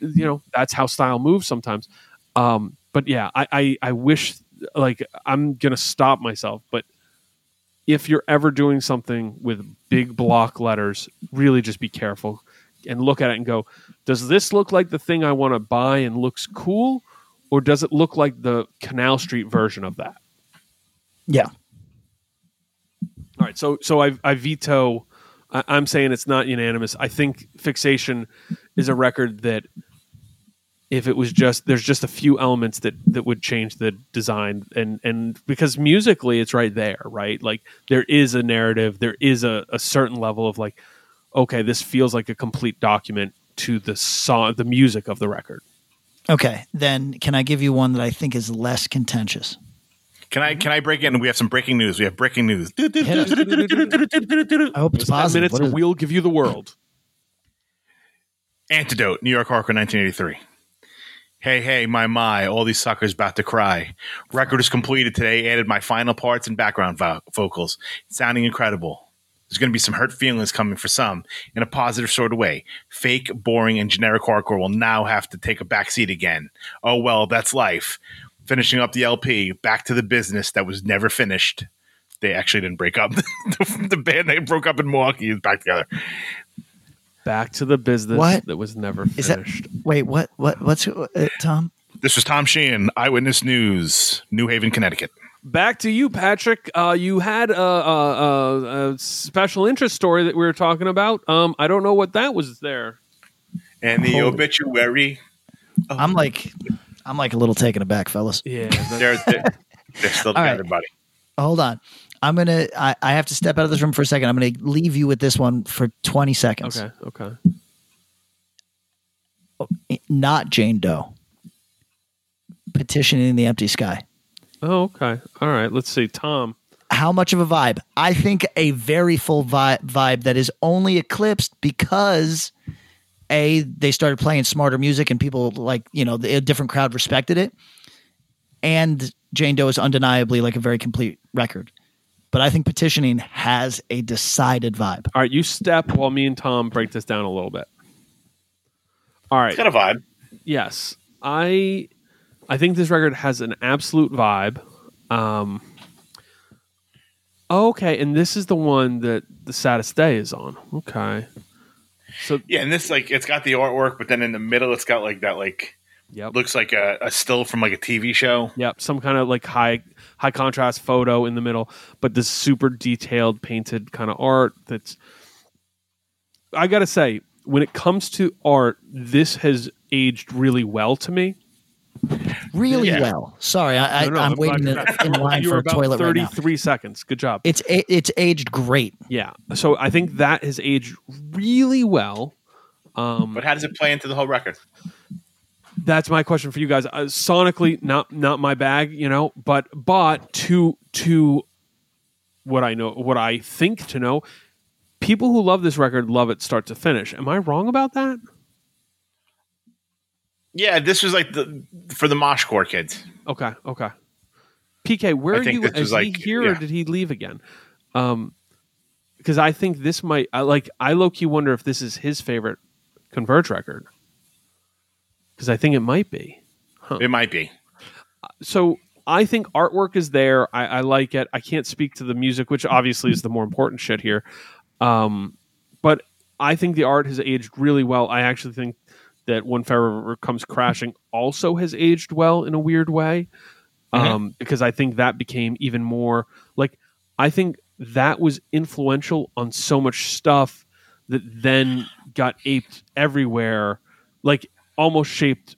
you know that's how style moves sometimes um but yeah i i, I wish like i'm gonna stop myself but if you're ever doing something with big block letters, really just be careful and look at it and go, does this look like the thing I want to buy and looks cool? Or does it look like the Canal Street version of that? Yeah. All right, so so I, I veto. I, I'm saying it's not unanimous. I think Fixation is a record that, if it was just there's just a few elements that that would change the design, and and because musically it's right there, right? Like there is a narrative, there is a, a certain level of like, okay, this feels like a complete document to the song, the music of the record. Okay. Then can I give you one that I think is less contentious? Can I can I break in? We have some breaking news. We have breaking news. I hope it's Ten positive. minutes, and it? we'll give you the world. Antidote, New York Hardcore 1983. Hey, hey, my, my, all these suckers about to cry. Record is completed today, added my final parts and background vo- vocals. Sounding incredible. There's going to be some hurt feelings coming for some in a positive sort of way. Fake, boring, and generic hardcore will now have to take a backseat again. Oh, well, that's life. Finishing up the LP, back to the business that was never finished. They actually didn't break up. the, the band they broke up in Milwaukee is back together. Back to the business What? that was never Is that finished. wait? What? What? What's uh, Tom? This was Tom Sheehan, Eyewitness News, New Haven, Connecticut. Back to you, Patrick. Uh, you had a, a, a, a special interest story that we were talking about. Um, I don't know what that was there. And the Holy- obituary. I'm like, I'm like a little taken aback, fellas. Yeah, They're, they're, they're still All right. together, buddy. Hold on. I'm gonna. I, I have to step out of this room for a second. I'm gonna leave you with this one for 20 seconds. okay, okay. Eh, not Jane Doe. Petitioning the empty sky. Oh, okay. All right. Let's see. Tom. How much of a vibe? I think a very full vi- vibe that is only eclipsed because a they started playing smarter music and people like you know the, a different crowd respected it, and Jane Doe is undeniably like a very complete record. But I think petitioning has a decided vibe. All right. You step while me and Tom break this down a little bit. All right. It's got a vibe. Yes, I I think this record has an absolute vibe. Um, okay, and this is the one that the saddest day is on. Okay, so Yeah, and this like it's got the artwork, but then in the middle it's got like that like yep, looks like a, a still from like a TV show. yep, some kind of like high high contrast photo in the middle, but this super detailed painted kind of art. That's I gotta say, when it comes to art, this has aged really well to me. Really Yeah. well. Sorry, I, No, no, I, I'm I'm waiting in, in line you for were a about toilet right 33 seconds. Good job. It's a- it's aged great. Yeah. So I think that has aged really well. Um, But how does it play into the whole record? that's my question for you guys. Uh, sonically, not not my bag, you know, but but to to what I know, what I think to know, people who love this record love it start to finish. Am I wrong about that? Yeah, this was like the for the Moshcore kids. Okay. Okay. PK, where I are you? Is was he like- here or did he leave again? Um, because I think this might. I like. I low key wonder if this is his favorite Converge record. Because I think it might be. It might be. so I think artwork is there. I, I like it. I can't speak to the music, which obviously is the more important shit here. Um, but I think the art has aged really well. I actually think that when Forever comes crashing also has aged well in a weird way. Um, because I think that became even more like I think that was influential on so much stuff that then got aped everywhere, like almost shaped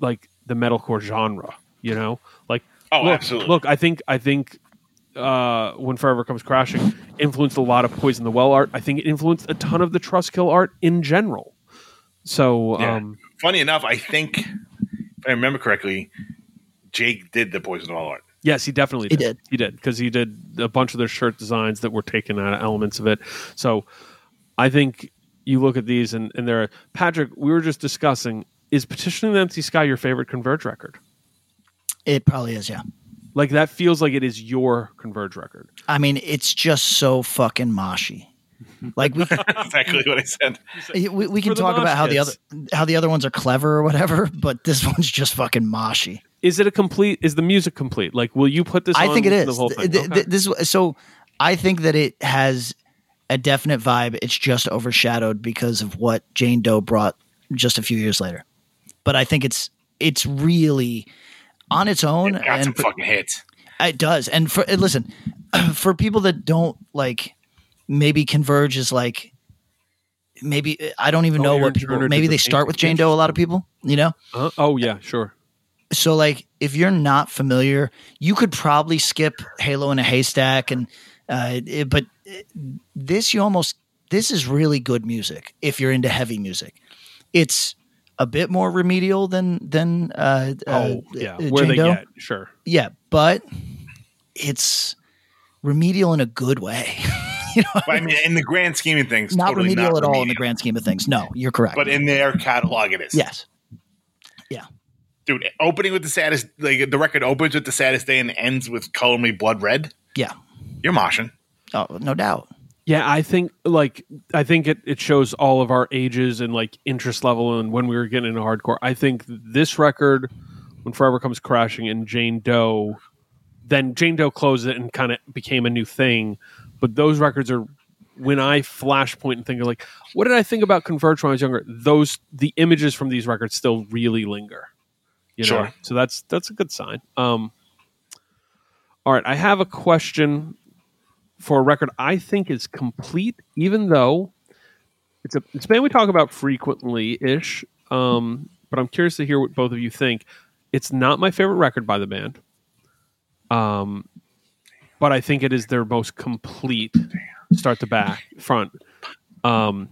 like the metalcore genre, you know? Like Oh, look, absolutely. Look, I think I think uh, when Forever Comes Crashing influenced a lot of Poison the Well art. I think it influenced a ton of the Trustkill art in general. So Yeah. um, Funny enough, I think if I remember correctly, Jake did the Poison All art. yes, he definitely He did. did. He did because he did a bunch of their shirt designs that were taken out of elements of it. So I think you look at these and, and they're Patrick. We were just discussing is Petitioning the Empty Sky your favorite Converge record? It probably is, yeah. Like that feels like it is your Converge record. I mean, it's just so fucking moshy. Like we exactly what I said. we, we can talk about mosh how the other how the other ones are clever or whatever, but this one's just fucking moshy. Is it a complete? Is the music complete? Like, will you put this? I on think it is. The whole Th- thing? th- Okay. th- this so I think that it has a definite vibe. It's just overshadowed because of what Jane Doe brought just a few years later. But I think it's it's really on its own It got and for- fucking hits. it does. And for and listen, for people that don't like maybe Converge is like maybe I don't even Oh, know Aaron what people Turner maybe the they start with Jane. Doe a lot of people, you know? Uh, oh yeah, sure. so like if you're not familiar you could probably skip halo in a haystack and uh it- but this you almost this is really good music if you're into heavy music it's a bit more remedial than than uh, uh Oh yeah, uh, where Jane they Doe. get sure. yeah but it's remedial in a good way you know I mean, in the grand scheme of things, not totally remedial not at all in the grand scheme of things no you're correct But in their catalog, it is. yes Yeah. dude. Opening with the saddest, like the record opens with the saddest day and ends with "Color Me Blood Red." yeah You're moshing. oh no doubt Yeah, I think like I think it, it shows all of our ages and like interest level and when we were getting into hardcore. I think this record, when Forever Comes Crashing and Jane Doe, then Jane Doe closed it and kind of became a new thing. But those records are when I flashpoint and think of like, what did I think about Converge when I was younger? Those the images from these records still really linger. You know, Sure. so that's that's a good sign. Um, all right, I have a question for a record I think is complete, even though it's a it's a band we talk about frequently ish. Um, but I'm curious to hear what both of you think. It's not my favorite record by the band. Um, but I think it is their most complete start to back front. Um,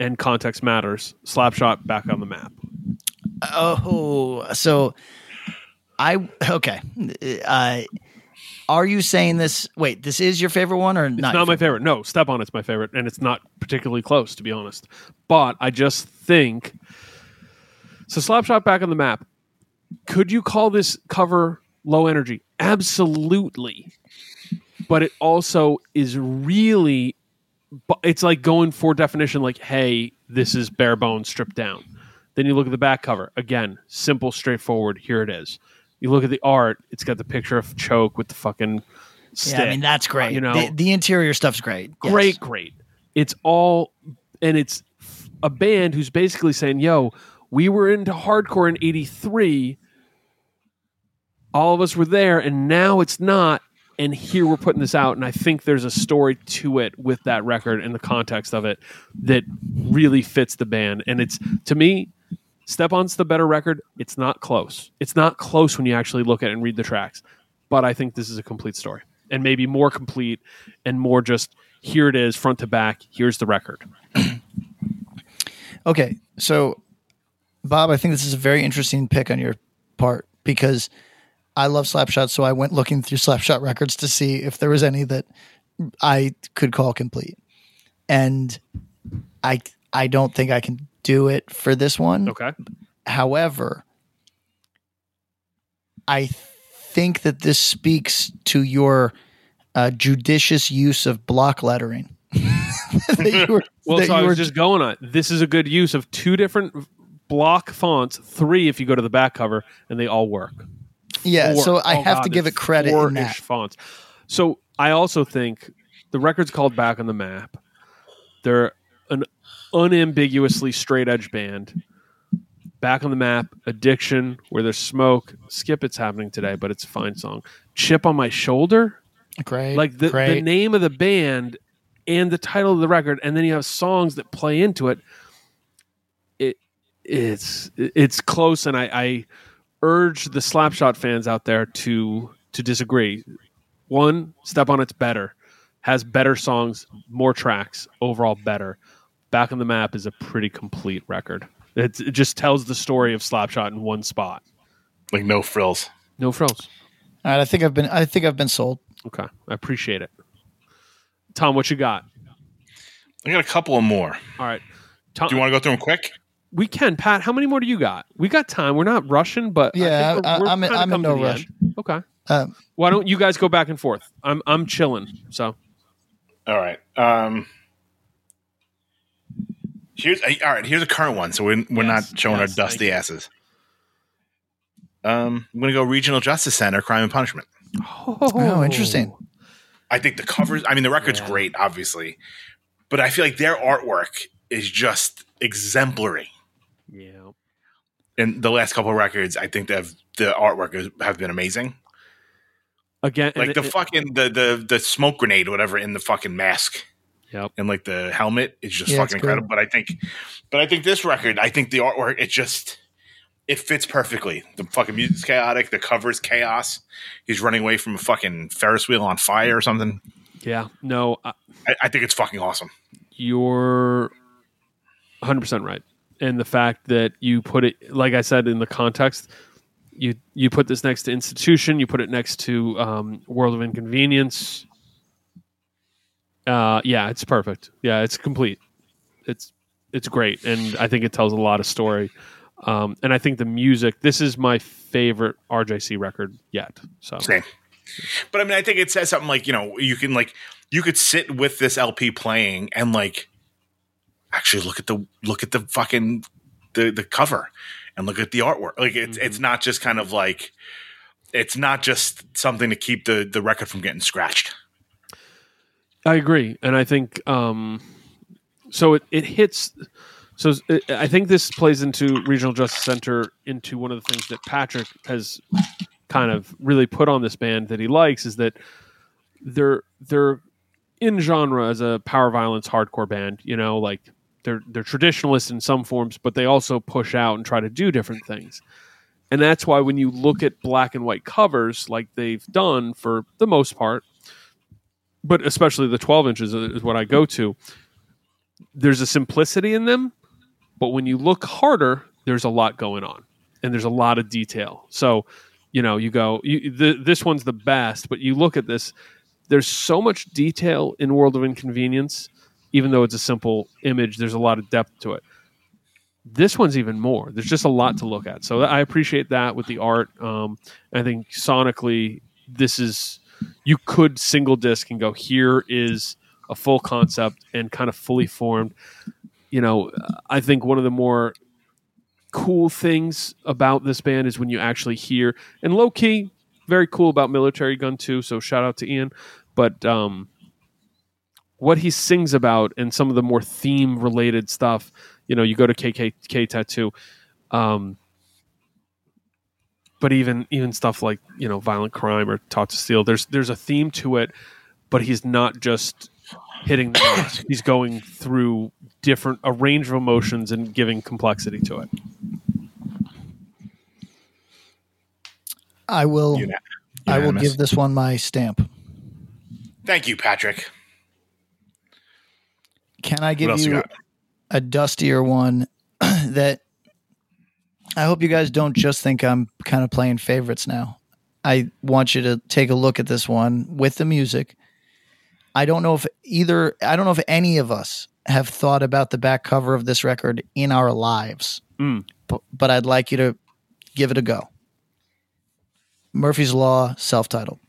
and context matters. Slapshot back on the map. Oh, so I okay. Uh, are you saying this? Wait, this is your favorite one or It's not? not, your my favorite. No, Step on it's my favorite, and it's not particularly close, to be honest. But I just think so. Slapshot back on the map. Could you call this cover low energy? Absolutely. But it also is really. It's like going for definition. Like, hey, this is bare bones, stripped down. Then you look at the back cover. Again, simple, straightforward. Here it is. You look at the art. It's got the picture of Choke with the fucking. Stick. Yeah, I mean that's great. You know, the, the interior stuff's great. Yes. great, great. It's all, and it's a band who's basically saying, "Yo, we were into hardcore in '83. All of us were there, and now it's not. And here we're putting this out, and I think there's a story to it with that record and the context of it that really fits the band. And it's to me, Step On's the better record. It's not close. It's not close when you actually look at it and read the tracks. But I think this is a complete story, and maybe more complete and more just here it is front to back. Here's the record. Okay, so Bob, I think this is a very interesting pick on your part because I love Slapshot, so I went looking through Slapshot records to see if there was any that I could call complete, and I I don't think I can do it for this one. Okay. However, I think that this speaks to your uh, judicious use of block lettering. were, Well, so I was were- just going on. This is a good use of two different block fonts, three if you go to the back cover, and they all work. Yeah. So I oh have God, to give it credit in that. fonts. So I also think the record's called Back on the Map. They're an unambiguously straight edge band. Back on the map, addiction, where there's smoke. Skip, it's happening today, but it's a fine song. Chip on my shoulder. Great. like the, the name of the band and the title of the record and then you have songs that play into it it it's it's close and i i urge the slapshot fans out there to to disagree one step on it's better has better songs more tracks overall better back on the map is a pretty complete record it, it just tells the story of slapshot in one spot Like no frills. no frills All right, I think I've been. I think I've been sold. okay i appreciate it tom what you got I got a couple of more. all right tom, Do you want to go through them quick? We can, Pat. How many more do you got? We got time. We're not rushing, but I Yeah, think I- we're, we're I'm in- I'm in no rush. end. Okay. Um, Why don't you guys go back and forth? I'm I'm chilling. So All right. Um, here's all right. Here's a current one, so we're, we're Yes, not showing yes, our dusty asses. Um, I'm gonna go Regional Justice Center, Crime and Punishment. oh, interesting. I think the covers. I mean, the record's Yeah. great, obviously, but I feel like their artwork is just exemplary. Yeah. And the last couple of records, I think that the artwork is, have been amazing. Again, Like the it- fucking the the the smoke grenade, whatever, in the fucking mask. Yep. and like the helmet is just Yeah, fucking it's cool. incredible. But I think, but I think this record, I think the artwork, it just it fits perfectly. The fucking music's chaotic, the cover's chaos. He's running away from a fucking Ferris wheel on fire or something. Yeah. No, uh, I, I think it's fucking awesome. you're 100 percent right, and the fact that you put it, like I said, in the context. You you put this next to institution. You put it next to um, World of Inconvenience. Uh, yeah, it's perfect. Yeah, it's complete. It's it's great, and I think it tells a lot of story. Um, and I think the music. This is my favorite RJC record yet. So Same. But I mean, I think it says something like you know you can like you could sit with this LP playing and like actually look at the look at the fucking the the cover and look at the artwork. Like it's it's not just kind of like it's not just something to keep the the record from getting scratched. I agree, and I think um, so. It, it hits. So it, I think this plays into Regional Justice Center into one of the things that Patrick has kind of really put on this band that he likes is that they're they're in genre as a power violence hardcore band. You know, like they're they're traditionalist in some forms, but they also push out and try to do different things. And that's why when you look at black and white covers, like they've done for the most part, but especially the 12 inches is what I go to. there's a simplicity in them, but when you look harder, there's a lot going on and there's a lot of detail. So, you know, you go, you, the, this one's the best, but you look at this, there's so much detail in World of Inconvenience, even though it's a simple image, there's a lot of depth to it. This one's even more. There's just a lot to look at. So I appreciate that with the art. Um, I think sonically, this is you could single disc and go here is a full concept and kind of fully formed. You know, I think one of the more cool things about this band is when you actually hear and low key, very cool about Militarie Gun too. So shout out to Ian, but um, what he sings about and some of the more theme related stuff. You know, you go to KKK Tattoo. Um, but even even stuff like you know violent crime or taught to steal there's there's a theme to it but he's not just hitting the notes he's going through different a range of emotions and giving complexity to it I will. Uni- I will give this one my stamp. Thank you, Patrick. Can I give you you a dustier one that I hope you guys don't just think I'm kind of playing favorites now. I want you to take a look at this one with the music. I don't know if either I don't know if any of us have thought about the back cover of this record in our lives. Mm. But, but I'd like you to give it a go. Murphy's Law self-titled.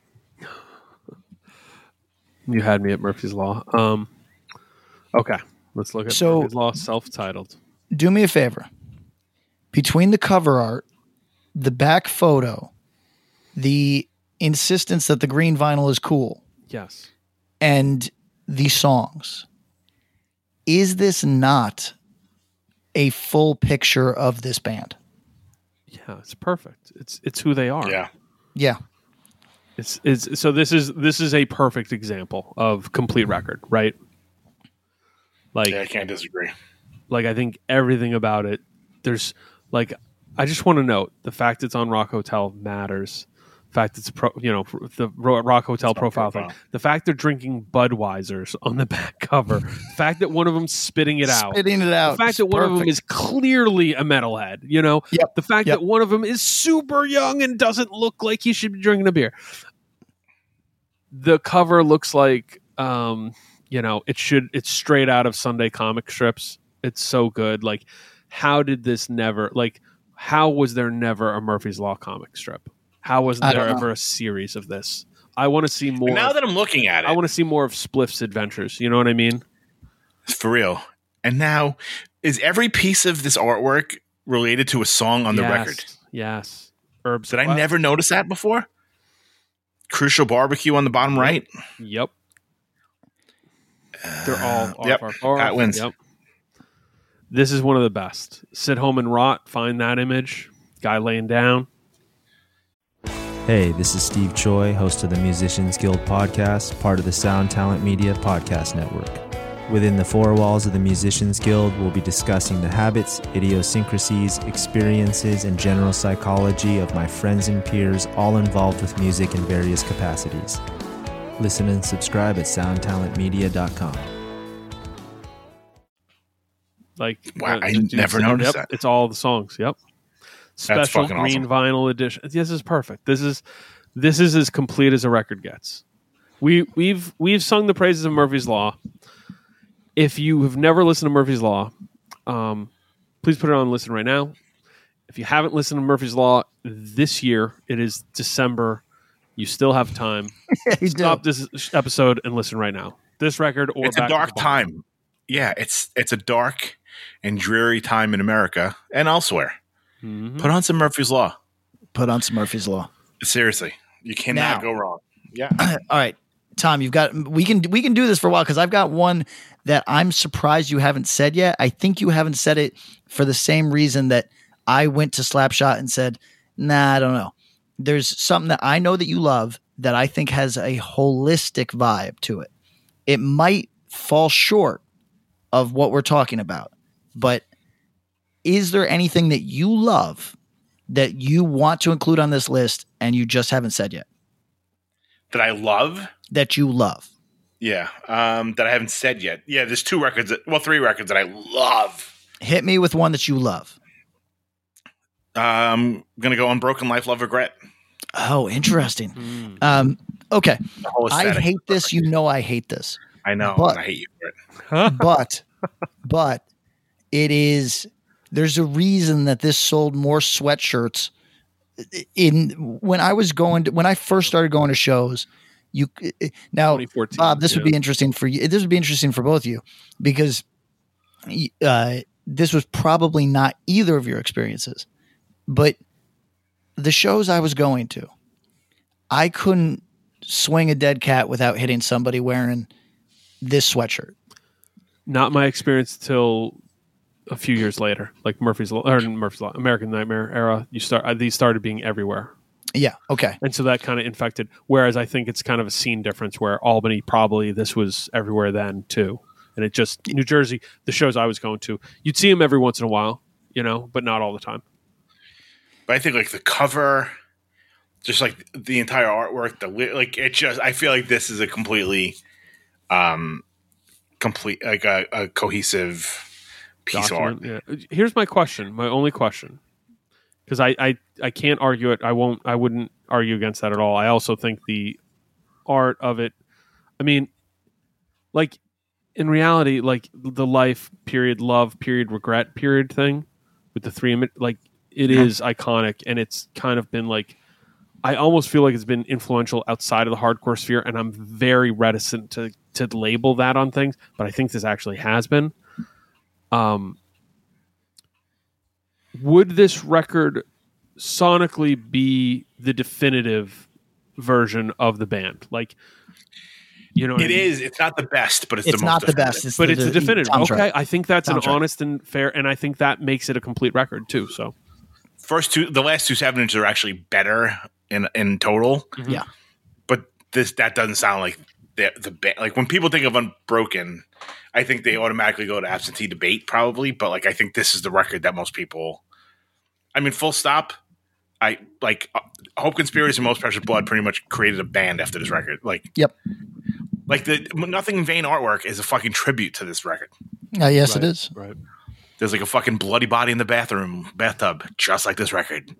you had me at murphy's law um okay let's look at So- murphy's law self-titled do me a favor. Between the cover art, the back photo, the insistence that the green vinyl is cool, yes and the songs, is this not a full picture of this band? yeah it's perfect it's it's who they are Yeah. Yeah. It's, it's so this is this is a perfect example of complete record, right? Like Yeah, I can't disagree. like I think everything about it. There's like I just want to note the fact it's on Rock Hotel matters. The fact it's pro, you know the Rock Hotel profile, profile. thing. The fact they're drinking Budweisers on the back cover. the fact that one of them's spitting it out. Spitting it out. The fact that one of them is clearly a metalhead, you know. Yep. The fact Yep. that one of them is super young and doesn't look like he should be drinking a beer. The cover looks like, um, you know, it should. It's straight out of Sunday comic strips. It's so good. Like, how did this never? Like, how was there never a Murphy's Law comic strip? How was there don't know. ever a series of this? I want to see more. Now of- that I'm looking at it, I want to see more of Spliff's adventures. You know what I mean? for real. And now, is every piece of this artwork related to a song on the Yes, record? Yes. Herbs. Did I never notice that before? Crucial barbecue on the bottom right. Yep. They're all uh, off yep, our bar. that wins. Yep. This is one of the best. Sit home and rot. Find that image. Guy laying down. Hey, this is Steve Choi, host of the Musicians Guild podcast, part of the Sound Talent Media Podcast Network. Within the four walls of the Musicians Guild, we'll be discussing the habits, idiosyncrasies, experiences, and general psychology of my friends and peers, all involved with music in various capacities. Listen and subscribe at soundtalentmedia.com. Like Wow, I dude, never yep, noticed that. It's all the songs. Yep. Special fucking green awesome. vinyl edition. This is perfect. This is this is as complete as a record gets. We we've we've sung the praises of Murphy's Law. If you have never listened to Murphy's Law, um, please put it on listen right now. If you haven't listened to Murphy's Law this year, it is December. You still have time. You Stop do. this episode and listen right now. This record or it's a Back to dark time. Yeah, it's it's a dark and dreary time in America and elsewhere. Mhm. Put on some Murphy's Law. Put on some Murphy's Law. Seriously, you cannot Now. go wrong. Yeah, All right, Tom, you've got we can we can do this for a while because I've got one that I'm surprised you haven't said yet. I think you haven't said it for the same reason that I went to Slapshot and said, "Nah, I don't know." There's something that I know that you love that I think has a holistic vibe to it. It might fall short of what we're talking about, but is there anything that you love that you want to include on this list and you just haven't said yet? that I love. That you love. Yeah, um, that I haven't said yet. Yeah, there's two records. That, well, three records that I love. Hit me with one that you love. Um, gonna go Unbroken Life, Love, Regret. Oh, interesting. Mm. Um, okay, I hate this. You know, I hate this. I know. but- I hate you for it. but but it is there's a reason that this sold more sweatshirts in when I was going to when I first started going to shows you now Bob this would be interesting for you this would be interesting for both of you because uh, this was probably not either of your experiences but the shows I was going to I couldn't swing a dead cat without hitting somebody wearing this sweatshirt Not my experience till a few years later, like Murphy's Law or Murphy's Law, American Nightmare era. You start uh, these started being everywhere, yeah okay and so that kind of infected. Whereas I think it's kind of a scene difference where Albany probably this was everywhere then too, and it just New Jersey. The shows I was going to, you'd see them every once in a while, you know, but not all the time. But I think like the cover, just like the entire artwork, the li- like it just. I feel like this is a completely, um, complete like a, a cohesive piece of art. Yeah. Here's my question, my only question, because I, I I can't argue it. I won't. I wouldn't argue against that at all. I also think the art of it. I mean, like in reality, like the life period, love period, regret period thing with the three like it is iconic, and it's kind of been like. I almost feel like it's been influential outside of the hardcore sphere, and I'm very reticent to to label that on things. But I think this actually has been. Um, would this record sonically be the definitive version of the band? Like, you know, what I mean? is. It's not the best, but it's, it's the most not the best it's but it's a definitive. sounds Okay. I think that's an honest and fair, and I think that makes it a complete record too. So First two, the last two seven inches are actually better in in total. Yeah. but this that doesn't sound like the the ba- like when people think of Unbroken, I think they automatically go to absentee debate probably. But like I think this is the record that most people. I mean, full stop. I like uh, Hope Conspiracy and Most Precious Blood pretty much created a band after this record. Like, Yep. like the Nothing in Vain artwork is a fucking tribute to this record. Uh, yes, Right, it is. right. There's like a fucking bloody body in the bathroom bathtub, just like this record.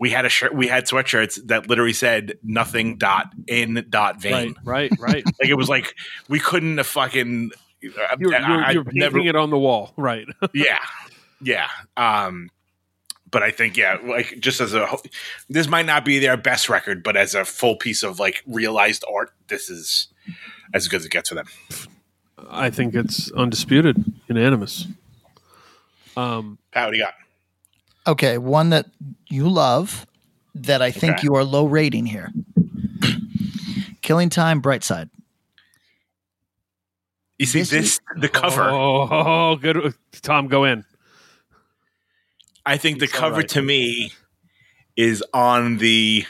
We had a shirt, we had sweatshirts that literally said "nothing dot in dot vein." Right, right, right. Like it was like we couldn't have fucking. uh, You're, I- you're, you're painting never- it on the wall, right? yeah, yeah. Um, but I think yeah, like just as a this might not be their best record, but as a full piece of like realized art, this is as good as it gets for them. I think it's undisputed, unanimous. Um, Pat, what do you got? Okay, one that you love that I think Okay. you are low rating here. Killing Time, Brightside. You see This this, is- the cover. Oh, good. Tom, go in. I think the cover right. to me is on the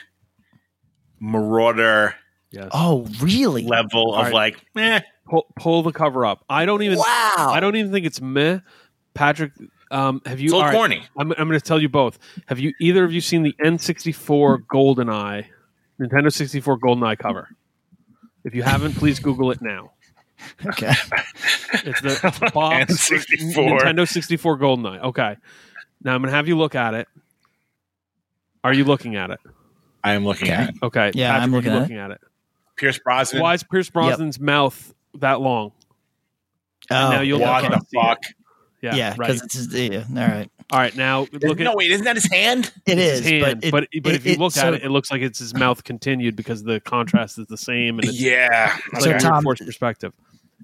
Merauder Yes. Oh, really? level of right. like, eh. pull, pull the cover up. I don't even. Wow. I don't even think it's meh. Patrick, um, have you? It's a little all right, corny. I'm, I'm going to tell you both. Have you either of you seen the N64 GoldenEye, Nintendo 64 GoldenEye cover? If you haven't, please Google it now. Okay. It's the it's box N64. Nintendo 64 GoldenEye. Okay. Now I'm going to have you look at it. Are you looking at it? I am looking Okay. at it. Okay. Yeah, Patrick, I'm looking you at it. looking at it. Pierce Brosnan. Why is Pierce Brosnan's mouth that long? Oh, now you'll what the at it. Fuck? Yeah. yeah, Right. because it's yeah. All right, All right. Now look at no, wait, isn't that his hand? It is. his hand, but but it, but, it- if you it- look so- at it, it looks like it's his mouth continued because the contrast is the same and it's, Yeah. it's So like a Tom- forced perspective.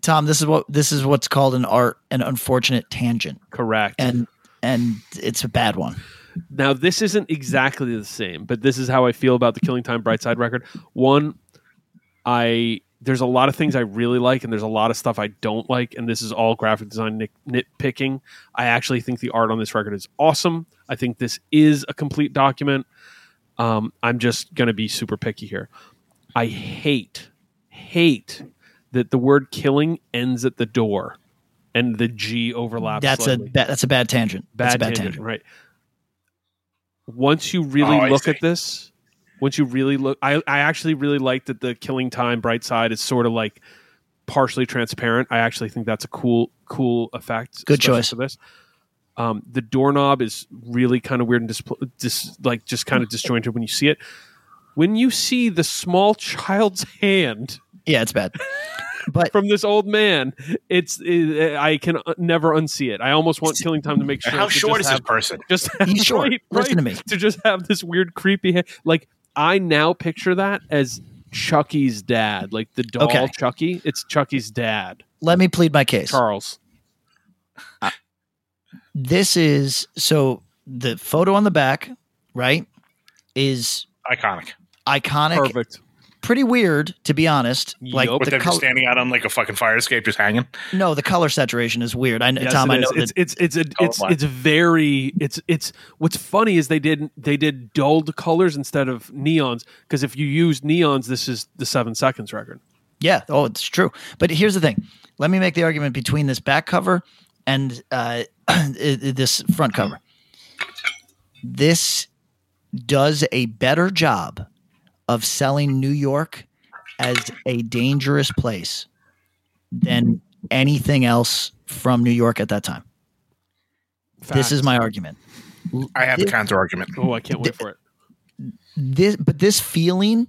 Tom, this is what this is what's called an art an unfortunate tangent, Correct. and and it's a bad one. Now, this isn't exactly the same, but this is how I feel about the Killing Time Brightside record. One, I there's a lot of things I really like, and there's a lot of stuff I don't like, and this is all graphic design nit- nitpicking. I actually think the art on this record is awesome. I think this is a complete document. Um, I'm just going to be super picky here. I hate, hate that the word killing ends at the door and the G overlaps. That's slightly a ba- that's a bad tangent. that's bad, a bad tangent, tangent. right? Once you really Oh, look at this, once you really look, I, I actually really like that the Killing Time Bright Side is sort of like partially transparent. I actually think that's a cool cool effect. Good choice. for this. Um, the doorknob is really kind of weird and dis- dis- like just kind of disjointed when you see it. When you see the small child's hand Yeah, it's bad. But from this old man, it's it, I can uh, never unsee it. I almost want killing time to make sure. How short is just this person? Just He's short. right, Listen to me. To just have this weird creepy. Like I now picture that as Chucky's dad, like the doll Okay. Chucky. It's Chucky's dad, let me plead my case. Charles. Uh, this is so the photo on the back, right, is Iconic. iconic. Perfect. Pretty weird, to be honest. Like Yup. With the them color, just standing out on like a fucking fire escape, just hanging. no, the color saturation is weird. I know, Yes, Tom. I know is. that it's it's it's a, it's it's very it's it's what's funny is they did they did dulled colors instead of neons because if you use neons this is the seven seconds record. Yeah. Oh, it's true. But here's the thing. Let me make the argument between this back cover and uh, i- i- this front cover. This does a better job of selling New York as a dangerous place than anything else from New York at that time. This is my argument. I have the This- counter argument. oh I can't wait for it. this but this feeling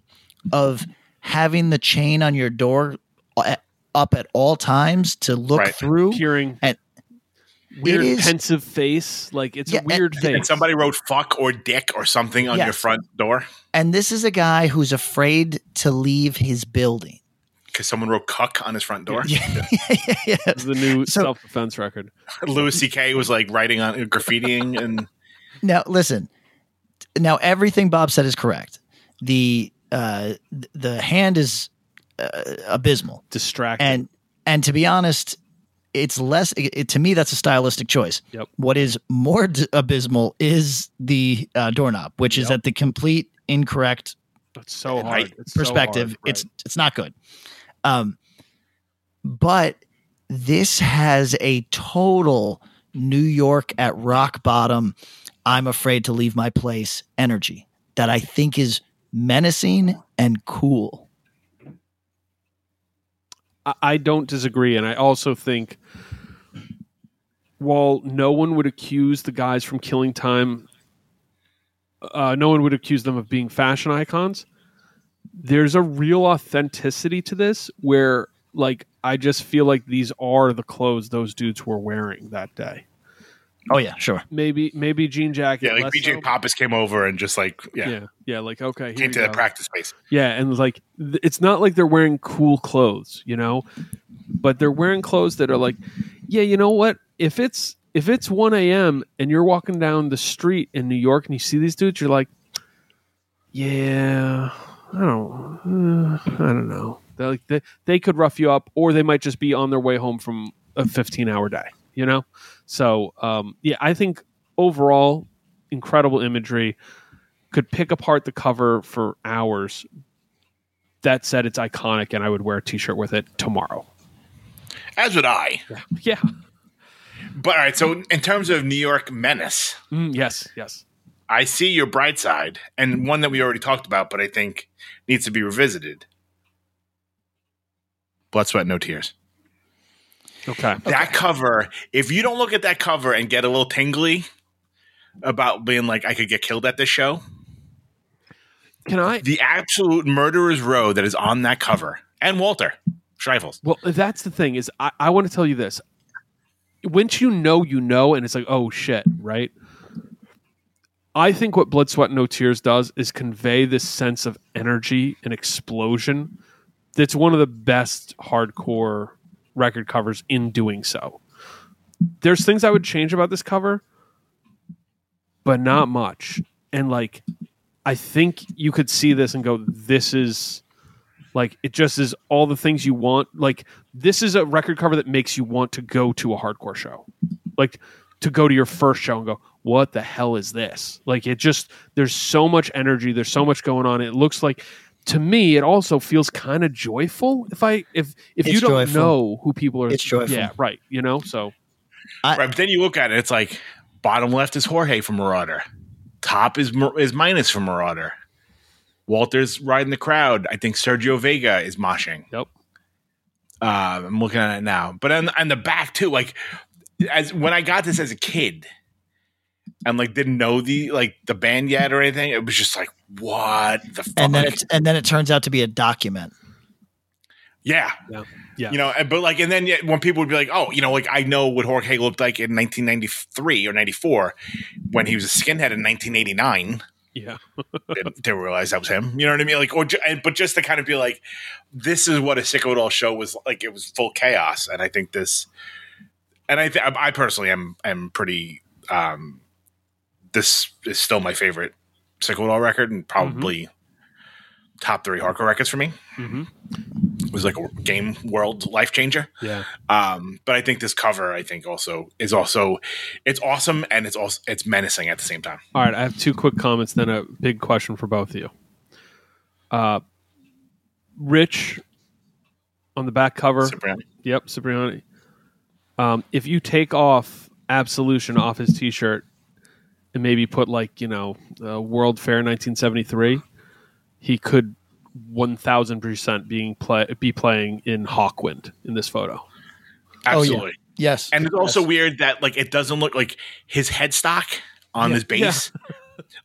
of having the chain on your door a- up at all times to look Right. through Hearing and weird is- pensive face like it's Yeah, a weird and- face. And somebody wrote "fuck" or "dick" or something on your front door and this is a guy who's afraid to leave his building because someone wrote "cuck" on his front door. yeah. It's the new So- self defense record. Louis C.K. was like writing on graffitiing and now listen now everything bob said is correct the uh the hand is uh, abysmal Distracting. and and to be honest it's less it, to me that's a stylistic choice Yep. what is more d- abysmal is the uh, doorknob which is Yep. at the complete incorrect it's so hard. Right. It's so perspective hard, it's it's not good um but this has a total new york at rock bottom i'm afraid to leave my place energy that i think is menacing and cool I, don't disagree, and I also think while no one would accuse the guys from Killing Time, uh, no one would accuse them of being fashion icons. There's a real authenticity to this where, like, I just feel like these are the clothes those dudes were wearing that day. Oh yeah sure Maybe, maybe jean jacket. yeah, like BJ so. Papas came over and just like yeah, Yeah, yeah, like okay, here came we to the practice space. Yeah, and like th- it's not like they're wearing cool clothes, you know, but they're wearing clothes that are like, yeah, you know what? If it's if it's one a.m. and you're walking down the street in New York and you see these dudes, you're like, yeah, I don't, uh, I don't know. They're like they, they could rough you up, or they might just be on their way home from a 15 hour day, you know. So um, yeah, I think overall, incredible imagery. Could pick apart the cover for hours, that said, it's iconic, and I would wear a T-shirt with it tomorrow. As would I. Yeah. But all right, so in terms of New York menace, Mm, yes. Yes. I see your bright side, and one that we already talked about, but I think needs to be revisited. Blood, sweat, no tears. Okay. That cover, if you don't look at that cover and get a little tingly about being like, I could get killed at this show, Can I? the absolute murderer's row that is on that cover, and Walter Schreifels. Well, that's the thing is, I, I want to tell you this. Once you know, you know, and it's like, oh shit, right? I think what Blood, Sweat, No Tears does is convey this sense of energy and explosion. That's one of the best hardcore record covers in doing so. There's things I would change about this cover, but not much. And like, I think you could see this and go, this is like it just is all the things you want. Like this is a record cover that makes you want to go to a hardcore show, like to go to your first show and go, "What the hell is this?" Like it just there's so much energy, there's so much going on. It looks like to me, it also feels kind of joyful. If I if if you don't joyful. know who people are, It's joyful. Yeah, right. You know, so I- right, but then you look at it, it's like bottom left is Jorge from Merauder, top is is minus from Merauder. Walter's riding the crowd. I think Sergio Vega is moshing. Yep. Uh, I'm looking at it now, but on, on the back too, like as when I got this as a kid, and like didn't know the like the band yet or anything, it was just like what the fuck. And then it's and then it turns out to be a document. yeah, Yeah. Yeah. you know, but like, and then yet when people would be like, oh, you know, like I know what Jorge looked like in 1993 or 94 when he was a skinhead in 1989. yeah. didn't, didn't realize that was him. You know what I mean? Like, or ju- but just to kind of be like, this is what a sick of it all show was like. It was full chaos, and I think this, and I, th- I personally am am pretty. um This is still my favorite sick of it all record, and probably top three hardcore records for me. hmm It was like a game world life changer. Yeah. Um, but I think this cover, I think also is also, it's awesome and it's also it's menacing at the same time. All right, I have two quick comments, then a big question for both of you. Uh, Rich on the back cover. Cipriani. Yep, Cipriani. Um, if you take off Absolution off his T-shirt and maybe put like you know uh, World Fair 1973, he could 1,000 percent being play be playing in Hawkwind in this photo. Oh, yeah. Absolutely. Yes. And it's also Yes. weird that like it doesn't look like his headstock on Yeah. his bass.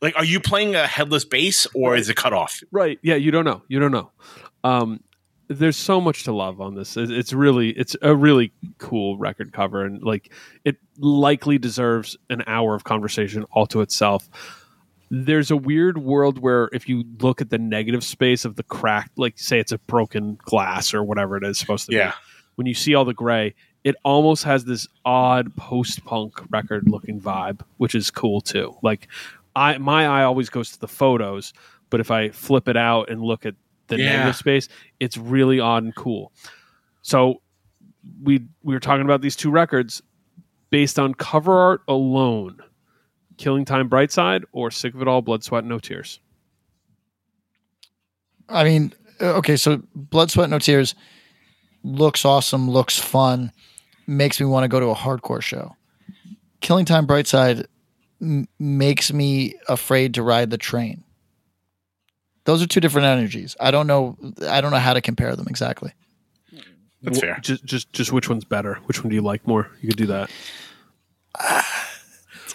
like, are you playing a headless bass or is it cut off? Right. Yeah, you don't know. You don't know. Um, there's so much to love on this. It's really it's a really cool record cover and like it likely deserves an hour of conversation all to itself. There's a weird world where if you look at the negative space of the cracked, like say it's a broken glass or whatever it is supposed to Yeah. be, when you see all the gray, it almost has this odd post punk record looking vibe, which is cool too. Like I my eye always goes to the photos, but if I flip it out and look at the Yeah. negative space, it's really odd and cool. So we we were talking about these two records based on cover art alone. Killing Time Brightside or Sick of It All Blood Sweat No Tears. I mean, uh, okay, so Blood, Sweat, No Tears looks awesome, looks fun, makes me want to go to a hardcore show. Killing Time Brightside m- makes me afraid to ride the train. Those are two different energies. I don't know. I don't know how to compare them exactly. That's fair. Just just just which one's better? Which one do you like more? You could do that.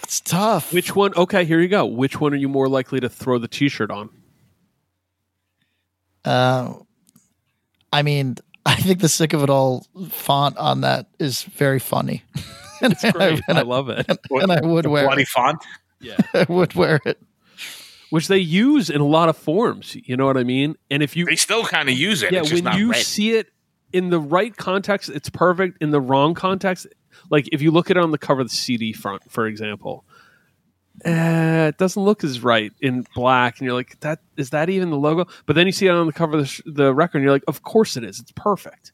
It's tough. Which one? Okay, here you go. Which one are you more likely to throw the T-shirt on? Uh, I mean, I think the sick of it all font on that is very funny. and, It's great. and I I, love it. and I would The wear bloody it. font. Yeah. I would wear it. Which they use in a lot of forms. You know what I mean? And if you They still kind of use it. yeah, it's just when you red. see it in the right context, it's perfect. In the wrong context, like if you look at it on the cover of the CD front, for example, eh, it doesn't look as right in black, and you're like, "That is that even the logo?" But then you see it on the cover of the, sh- the record, and you're like, "Of course it is. It's perfect."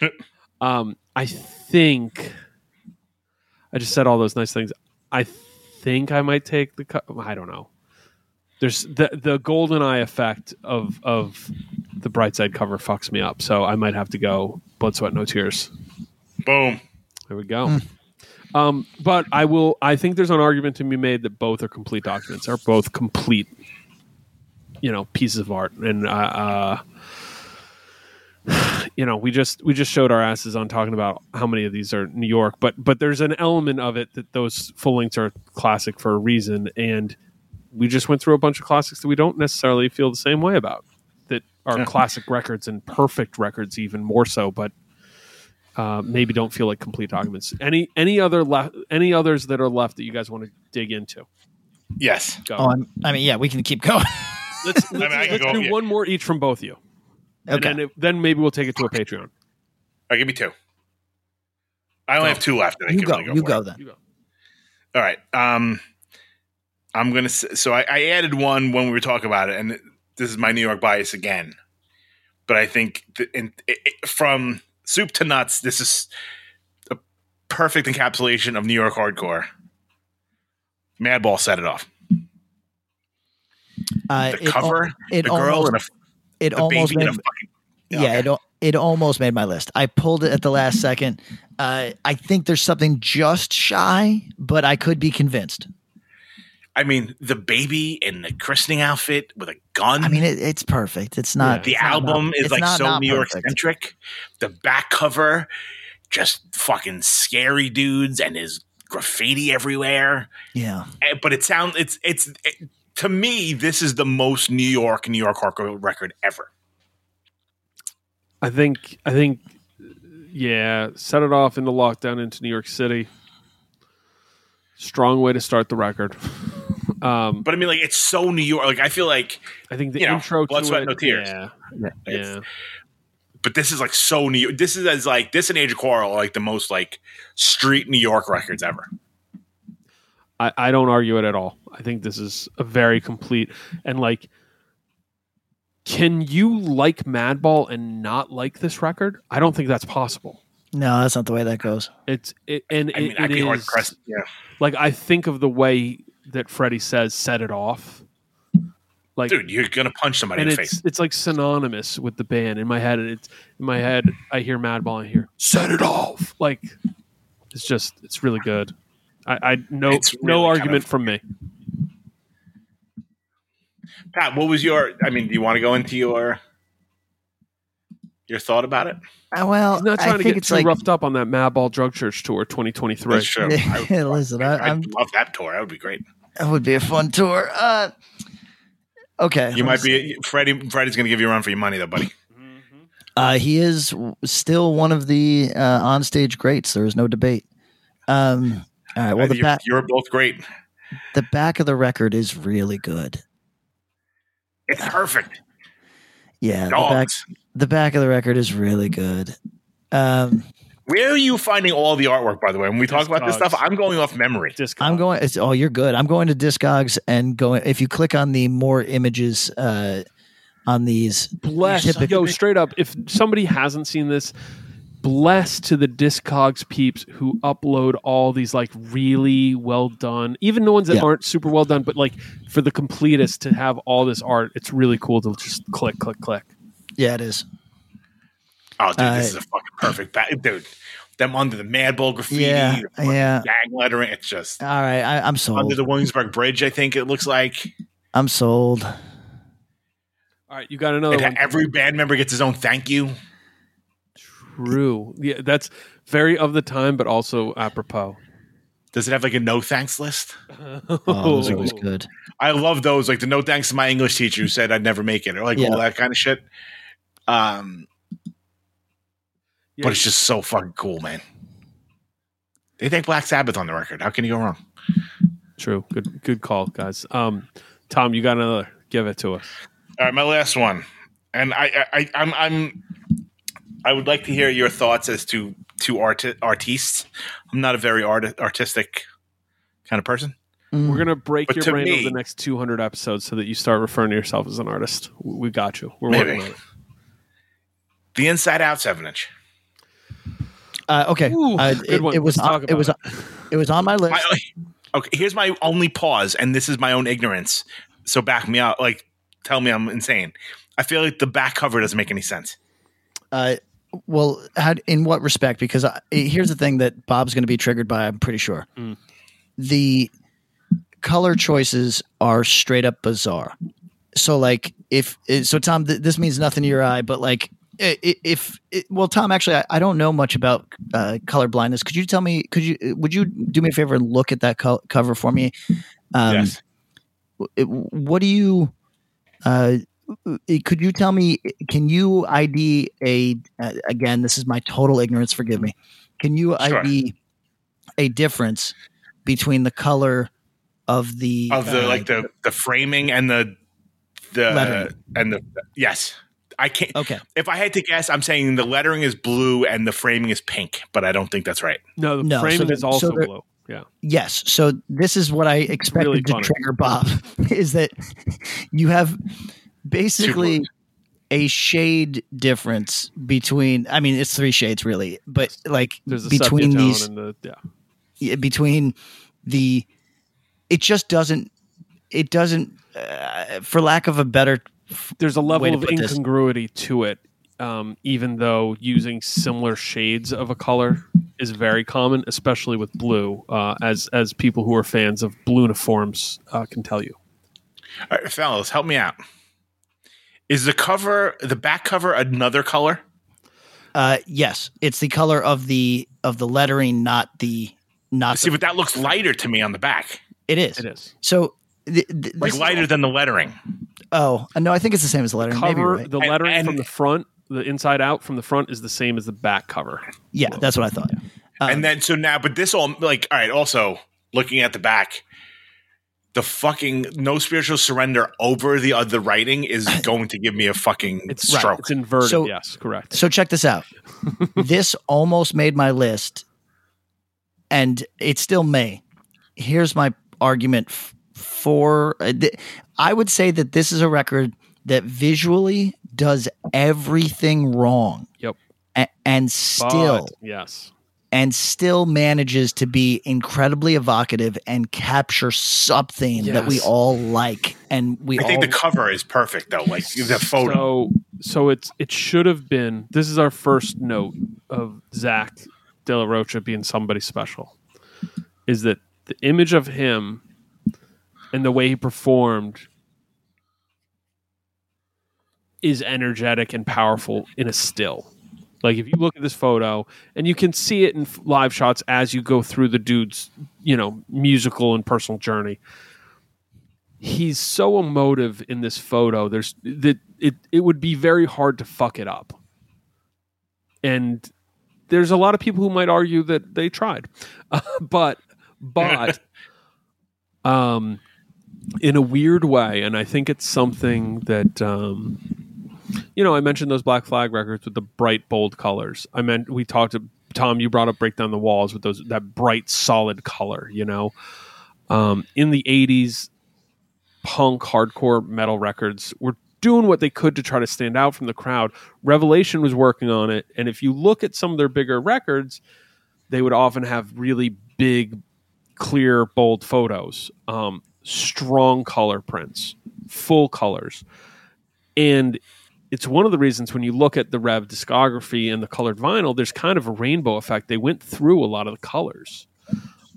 um, I think I just said all those nice things. I think I might take the. Co- I don't know. There's the the golden eye effect of of the bright side cover fucks me up, so I might have to go blood, sweat, no tears. Boom. There we go. Um, but I will. I think there's an argument to be made that both are complete documents, are both complete, you know, pieces of art. And uh, uh, you know, we just we just showed our asses on talking about how many of these are New York, but but there's an element of it that those full lengths are classic for a reason, and we just went through a bunch of classics that we don't necessarily feel the same way about. That are Yeah. classic records and perfect records, even more so, but uh, maybe don't feel like complete documents. Any any other left? Any others that are left that you guys want to dig into? Yes. Go. Oh, I'm, I mean, yeah, we can keep going. let's let's, mean, I let's go- do yeah. one more each from both of you, and then it, then maybe we'll take it to a Patreon. All right, give me two. I only Go. have two left. and I you can go. really go you go it. then. You go. All right. Um, I'm gonna. So I, I added one when we were talking about it, and this is my New York bias again. But I think the, in, it, it- from soup to nuts, this is a perfect encapsulation of New York hardcore. Madball set it off. Uh, The it al- cover, it the girl, almost, and a, it almost baby, made, fucking. yeah, Okay. it, al- it almost made my list. I pulled it at the last second. Uh, I think there's something just shy, but I could be convinced. I mean, the baby in the christening outfit with a gun. I mean, it, it's perfect. It's not. the it's album not- is like not so not New York centric. The back cover, just fucking scary dudes and his graffiti everywhere. Yeah. Eh, But it sounds it's it's it, to me this is the most New York New York hardcore record ever. I think I think yeah, set it off into lockdown into New York City. Strong way to start the record. Um, But I mean, like it's so New York. Like I feel like, I think the you know, intro blood, to sweat, it, no tears. Yeah, It's- yeah. but this is like so New. York. This is as like this and Age of Quarrel are like the most like street New York records ever. I, I don't argue it at all. I think this is a very complete and like. Can you like Madball and not like this record? I don't think that's possible. No, that's not the way that goes. It's it, and I mean, it, I'd it be is- Yeah, like I think of the way that Freddie says "set it off," like dude, you're gonna punch somebody and in the it's face. it's like synonymous with the band in my head. It's in my head. I hear Madball. I hear "set it off." Like it's just it's really good. I, I no It's no really kind argument of- from me. Pat, what was your? I mean, do you want to go into your your thought about it? Uh, well, He's not I trying to think get it's too like. roughed up on that Madball Drug Church tour 2023. That's true. I, Yeah, listen, I, I'd I'm, love that tour. That would be great. that would be a fun tour. Uh, okay, You let's might be Freddie. Freddie's gonna give you a run for your money, though, buddy. Uh, he is still one of the uh, onstage greats. There is no debate. Um, all right. Well, the you're, back you're both great. the back of the record is really good. It's perfect. Yeah, the back Dogs. The back of the record is really good. Um, Where are you finding all the artwork, by the way? When we talk about this stuff, I'm going off memory. Disc I'm going. It's, oh, you're good. I'm going to Discogs and going. If you click on the more images uh, on these, bless typically- yo straight up. If somebody hasn't seen this, bless to the Discogs peeps who upload all these like really well done, even the ones that Yeah. aren't super well done, but like for the completists to have all this art, it's really cool to just click, click, click. Yeah, it is. Oh, dude, Uh, this is a fucking perfect back, dude. Them under the Madball graffiti, Yeah, yeah. gang lettering. It's just All right, I, I'm sold. under the Williamsburg Bridge. I think it looks like I'm sold. All right, you got another And one. every band member gets his own thank you. True. Yeah, that's very of the time, but also apropos. Does it have like a no thanks list? Oh, those are always good. I love those. Like the no thanks to my English teacher who said I'd never make it, or like Yeah. all that kind of shit. Um, Yeah, but it's just so fucking cool, man. They thank Black Sabbath on the record. How can you go wrong? true. Good, good call, guys. Um, Tom, you got another? Give it to us. All right, my last one, and I, I, I I'm, I'm, I would like to hear your thoughts as to to art artists. I'm not a very art, artistic kind of person. We're gonna break But your brain me- over the next 200 episodes so that you start referring to yourself as an artist. We got you. We're Maybe. working on it. The Inside Out seven inch. Uh, okay, Ooh, uh, good it, one. it was on, it was about it was on my list. My, okay, here's my only pause, and this is my own ignorance. So back me up, Like, tell me I'm insane. I feel like the back cover doesn't make any sense. Uh, well, how, in what respect? Because I, here's the thing that Bob's going to be triggered by. I'm pretty sure Mm. the color choices are straight up bizarre. So, like, if so, Tom, th- this means nothing to your eye, but like, i- i- if it, well, Tom, actually, I, I don't know much about uh, color blindness. Could you tell me? Could you? Would you do me a favor and look at that co- cover for me? Um, yes. it- what do you uh could you tell me can you id a uh, again this is my total ignorance forgive me can you Sure. id a difference between the color of the Of the uh, like the the framing and the the Lettering. and the yes. I can't. okay If I had to guess, I'm saying the lettering is blue and the framing is pink, but I don't think that's right. No, the No, so framing there- is also so blue. Yeah. yes so this is what i expected Really to funny. trigger bob is that you have basically a shade difference between i mean it's three shades really but like There's a between these and the yeah. yeah, between the it just doesn't it doesn't uh, for lack of a better There's a level of put this. incongruity to it. um, even though using similar shades of a color is very common, especially with blue, uh, as as people who are fans of blue uniforms uh, can tell you. All right, fellas, help me out. Is the cover the back cover another color? Uh, yes, it's the color of the of the lettering, not the not. See, the, but that looks lighter to me on the back, it is. It is So. th- th- like this- lighter than the lettering. Oh no, I think it's the same as the lettering. Maybe cover. right. The And- lettering from the front, the inside out from the front is the same as the back cover. yeah, that's what I thought. Um, and then so now, but this all like all right. Also, looking at the back, the fucking no spiritual surrender over the other writing is going to give me a fucking It's stroke. It's inverted. So- yes, correct. So check this out. this almost made my list, and it still may. Here's my argument f- for. Uh, th- I would say that this is a record that visually does everything wrong, Yep. a- and still But, yes. and still manages to be incredibly evocative and capture something that we all like, and we I think all the cover is perfect though. Like the photo. So so it's it should have been. This is our first note of Zack De La Rocha being somebody special. Is that the image of him and the way he performed is energetic and powerful in a still. Like if you look at this photo and you can see it in live shots as you go through the dude's, you know, musical and personal journey. He's so emotive in this photo. There's that it it would be very hard to fuck it up. And there's a lot of people who might argue that they tried. but but um in a weird way and I think it's something that um you know, I mentioned those Black Flag records with the bright, bold colors. I meant we talked to Tom. You brought up "Break Down the Walls" with those that bright, solid color. You know, um, in the '80s, punk, hardcore, metal records were doing what they could to try to stand out from the crowd. Revelation was working on it, and if you look at some of their bigger records, they would often have really big, clear, bold photos, um, strong color prints, full colors, and it's one of the reasons when you look at the Rev discography and the colored vinyl, there's kind of a rainbow effect. They went through a lot of the colors.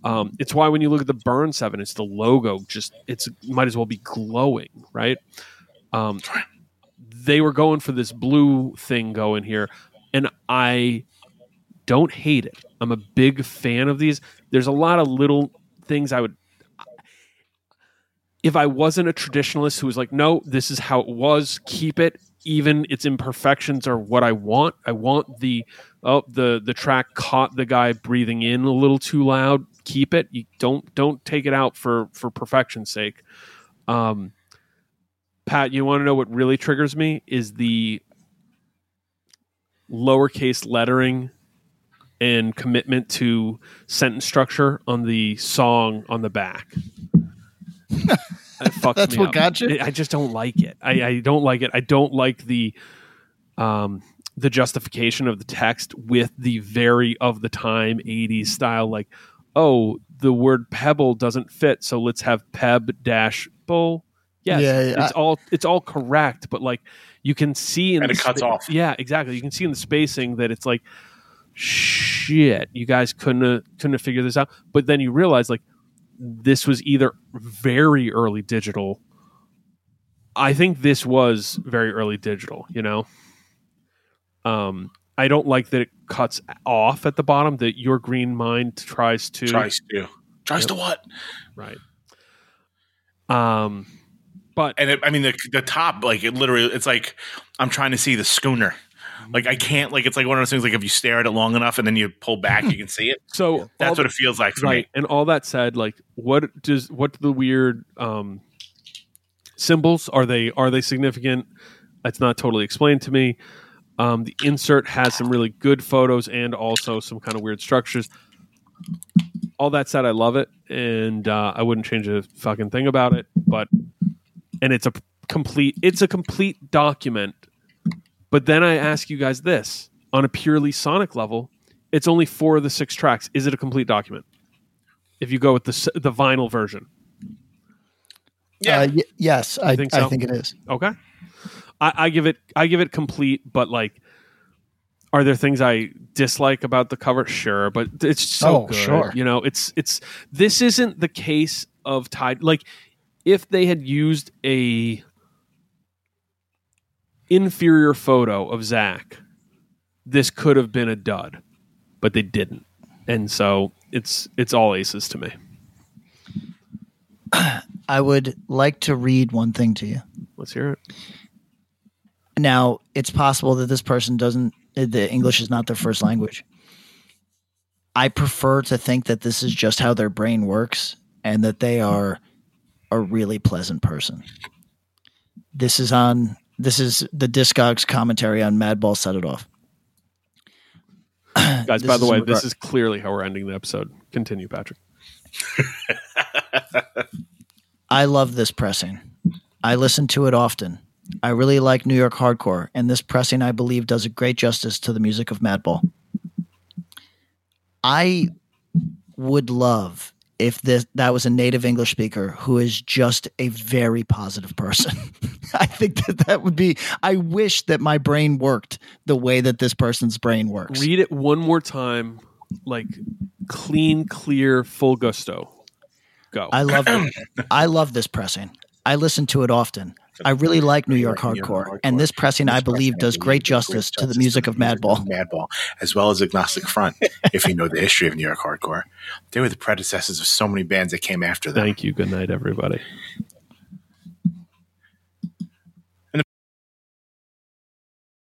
Um, it's why when you look at the Burn Seven, it's the logo just it's might as well be glowing, right? Um, they were going for this blue thing going here, and I don't hate it. I'm a big fan of these. There's a lot of little things I would if I wasn't a traditionalist who was like, no, this is how it was, keep it, even its imperfections are what I want. I want the oh the the track caught the guy breathing in a little too loud. Keep it. You don't don't take it out for for perfection's sake. Um, Pat, you want to know what really triggers me is the lowercase lettering and commitment to sentence structure on the song on the back. It fucks That's me what up. got you? I just don't like it. I, I don't like it. I don't like the um the justification of the text with the very of the time 80s style like oh the word pebble doesn't fit so let's have peb dash bull yes Yeah, yeah, it's all it's all correct but like you can see in And the it cuts spa- off. yeah exactly you can see in the spacing that it's like shit you guys couldn't have, couldn't have figured this out but then you realize like this was either very early digital i think this was very early digital you know um i don't like that it cuts off at the bottom that your green mind tries to Tries to. Tries Yep. to what? right um but And it, I mean, the, the top, like it literally, it's like I'm trying to see the schooner. Like I can't, like it's like one of those things. Like if you stare at it long enough and then you pull back, you can see it. so That's what it feels like for right me. and all that said like what does what do the weird um symbols are they are they significant that's not totally explained to me um the insert has some really good photos and also some kind of weird structures all that said i love it and uh, i wouldn't change a fucking thing about it but and it's a complete it's a complete document but then i ask you guys this on a purely sonic level it's only four of the six tracks is it a complete document if you go with the the vinyl version Yeah. Uh, y- yes, I, think I think it is. okay I, I give it i give it complete but like Are there things I dislike about the cover? Sure, but it's so Oh, good. sure. You know, it's it's this isn't the case of Tide. Like, if they had used a inferior photo of Zack, this could have been a dud, but they didn't, and so it's it's all aces to me. I would like to read one thing to you. Let's hear it. Now, it's possible that this person doesn't, the English is not their first language. I prefer to think that this is just how their brain works and that they are a really pleasant person. This is on, this is the Discogs commentary on Madball Set It Off. Guys, by the way, in this is clearly how we're ending the episode. Continue, Patrick. I love this pressing. I listen to it often. I really like New York hardcore, and this pressing, I believe, does a great justice to the music of Madball. I would love if this that was a native English speaker who is just a very positive person. I think that that would be. I wish that my brain worked the way that this person's brain works. Read it one more time, like clean, clear, full gusto. Go. I love it. I love this pressing. I listen to it often. I really like New York hardcore, and this pressing, I believe, does great justice to the music of Madball. Madball, as well as Agnostic Front. if you know the history of New York hardcore, they were the predecessors of so many bands that came after them. Thank you. Good night, everybody.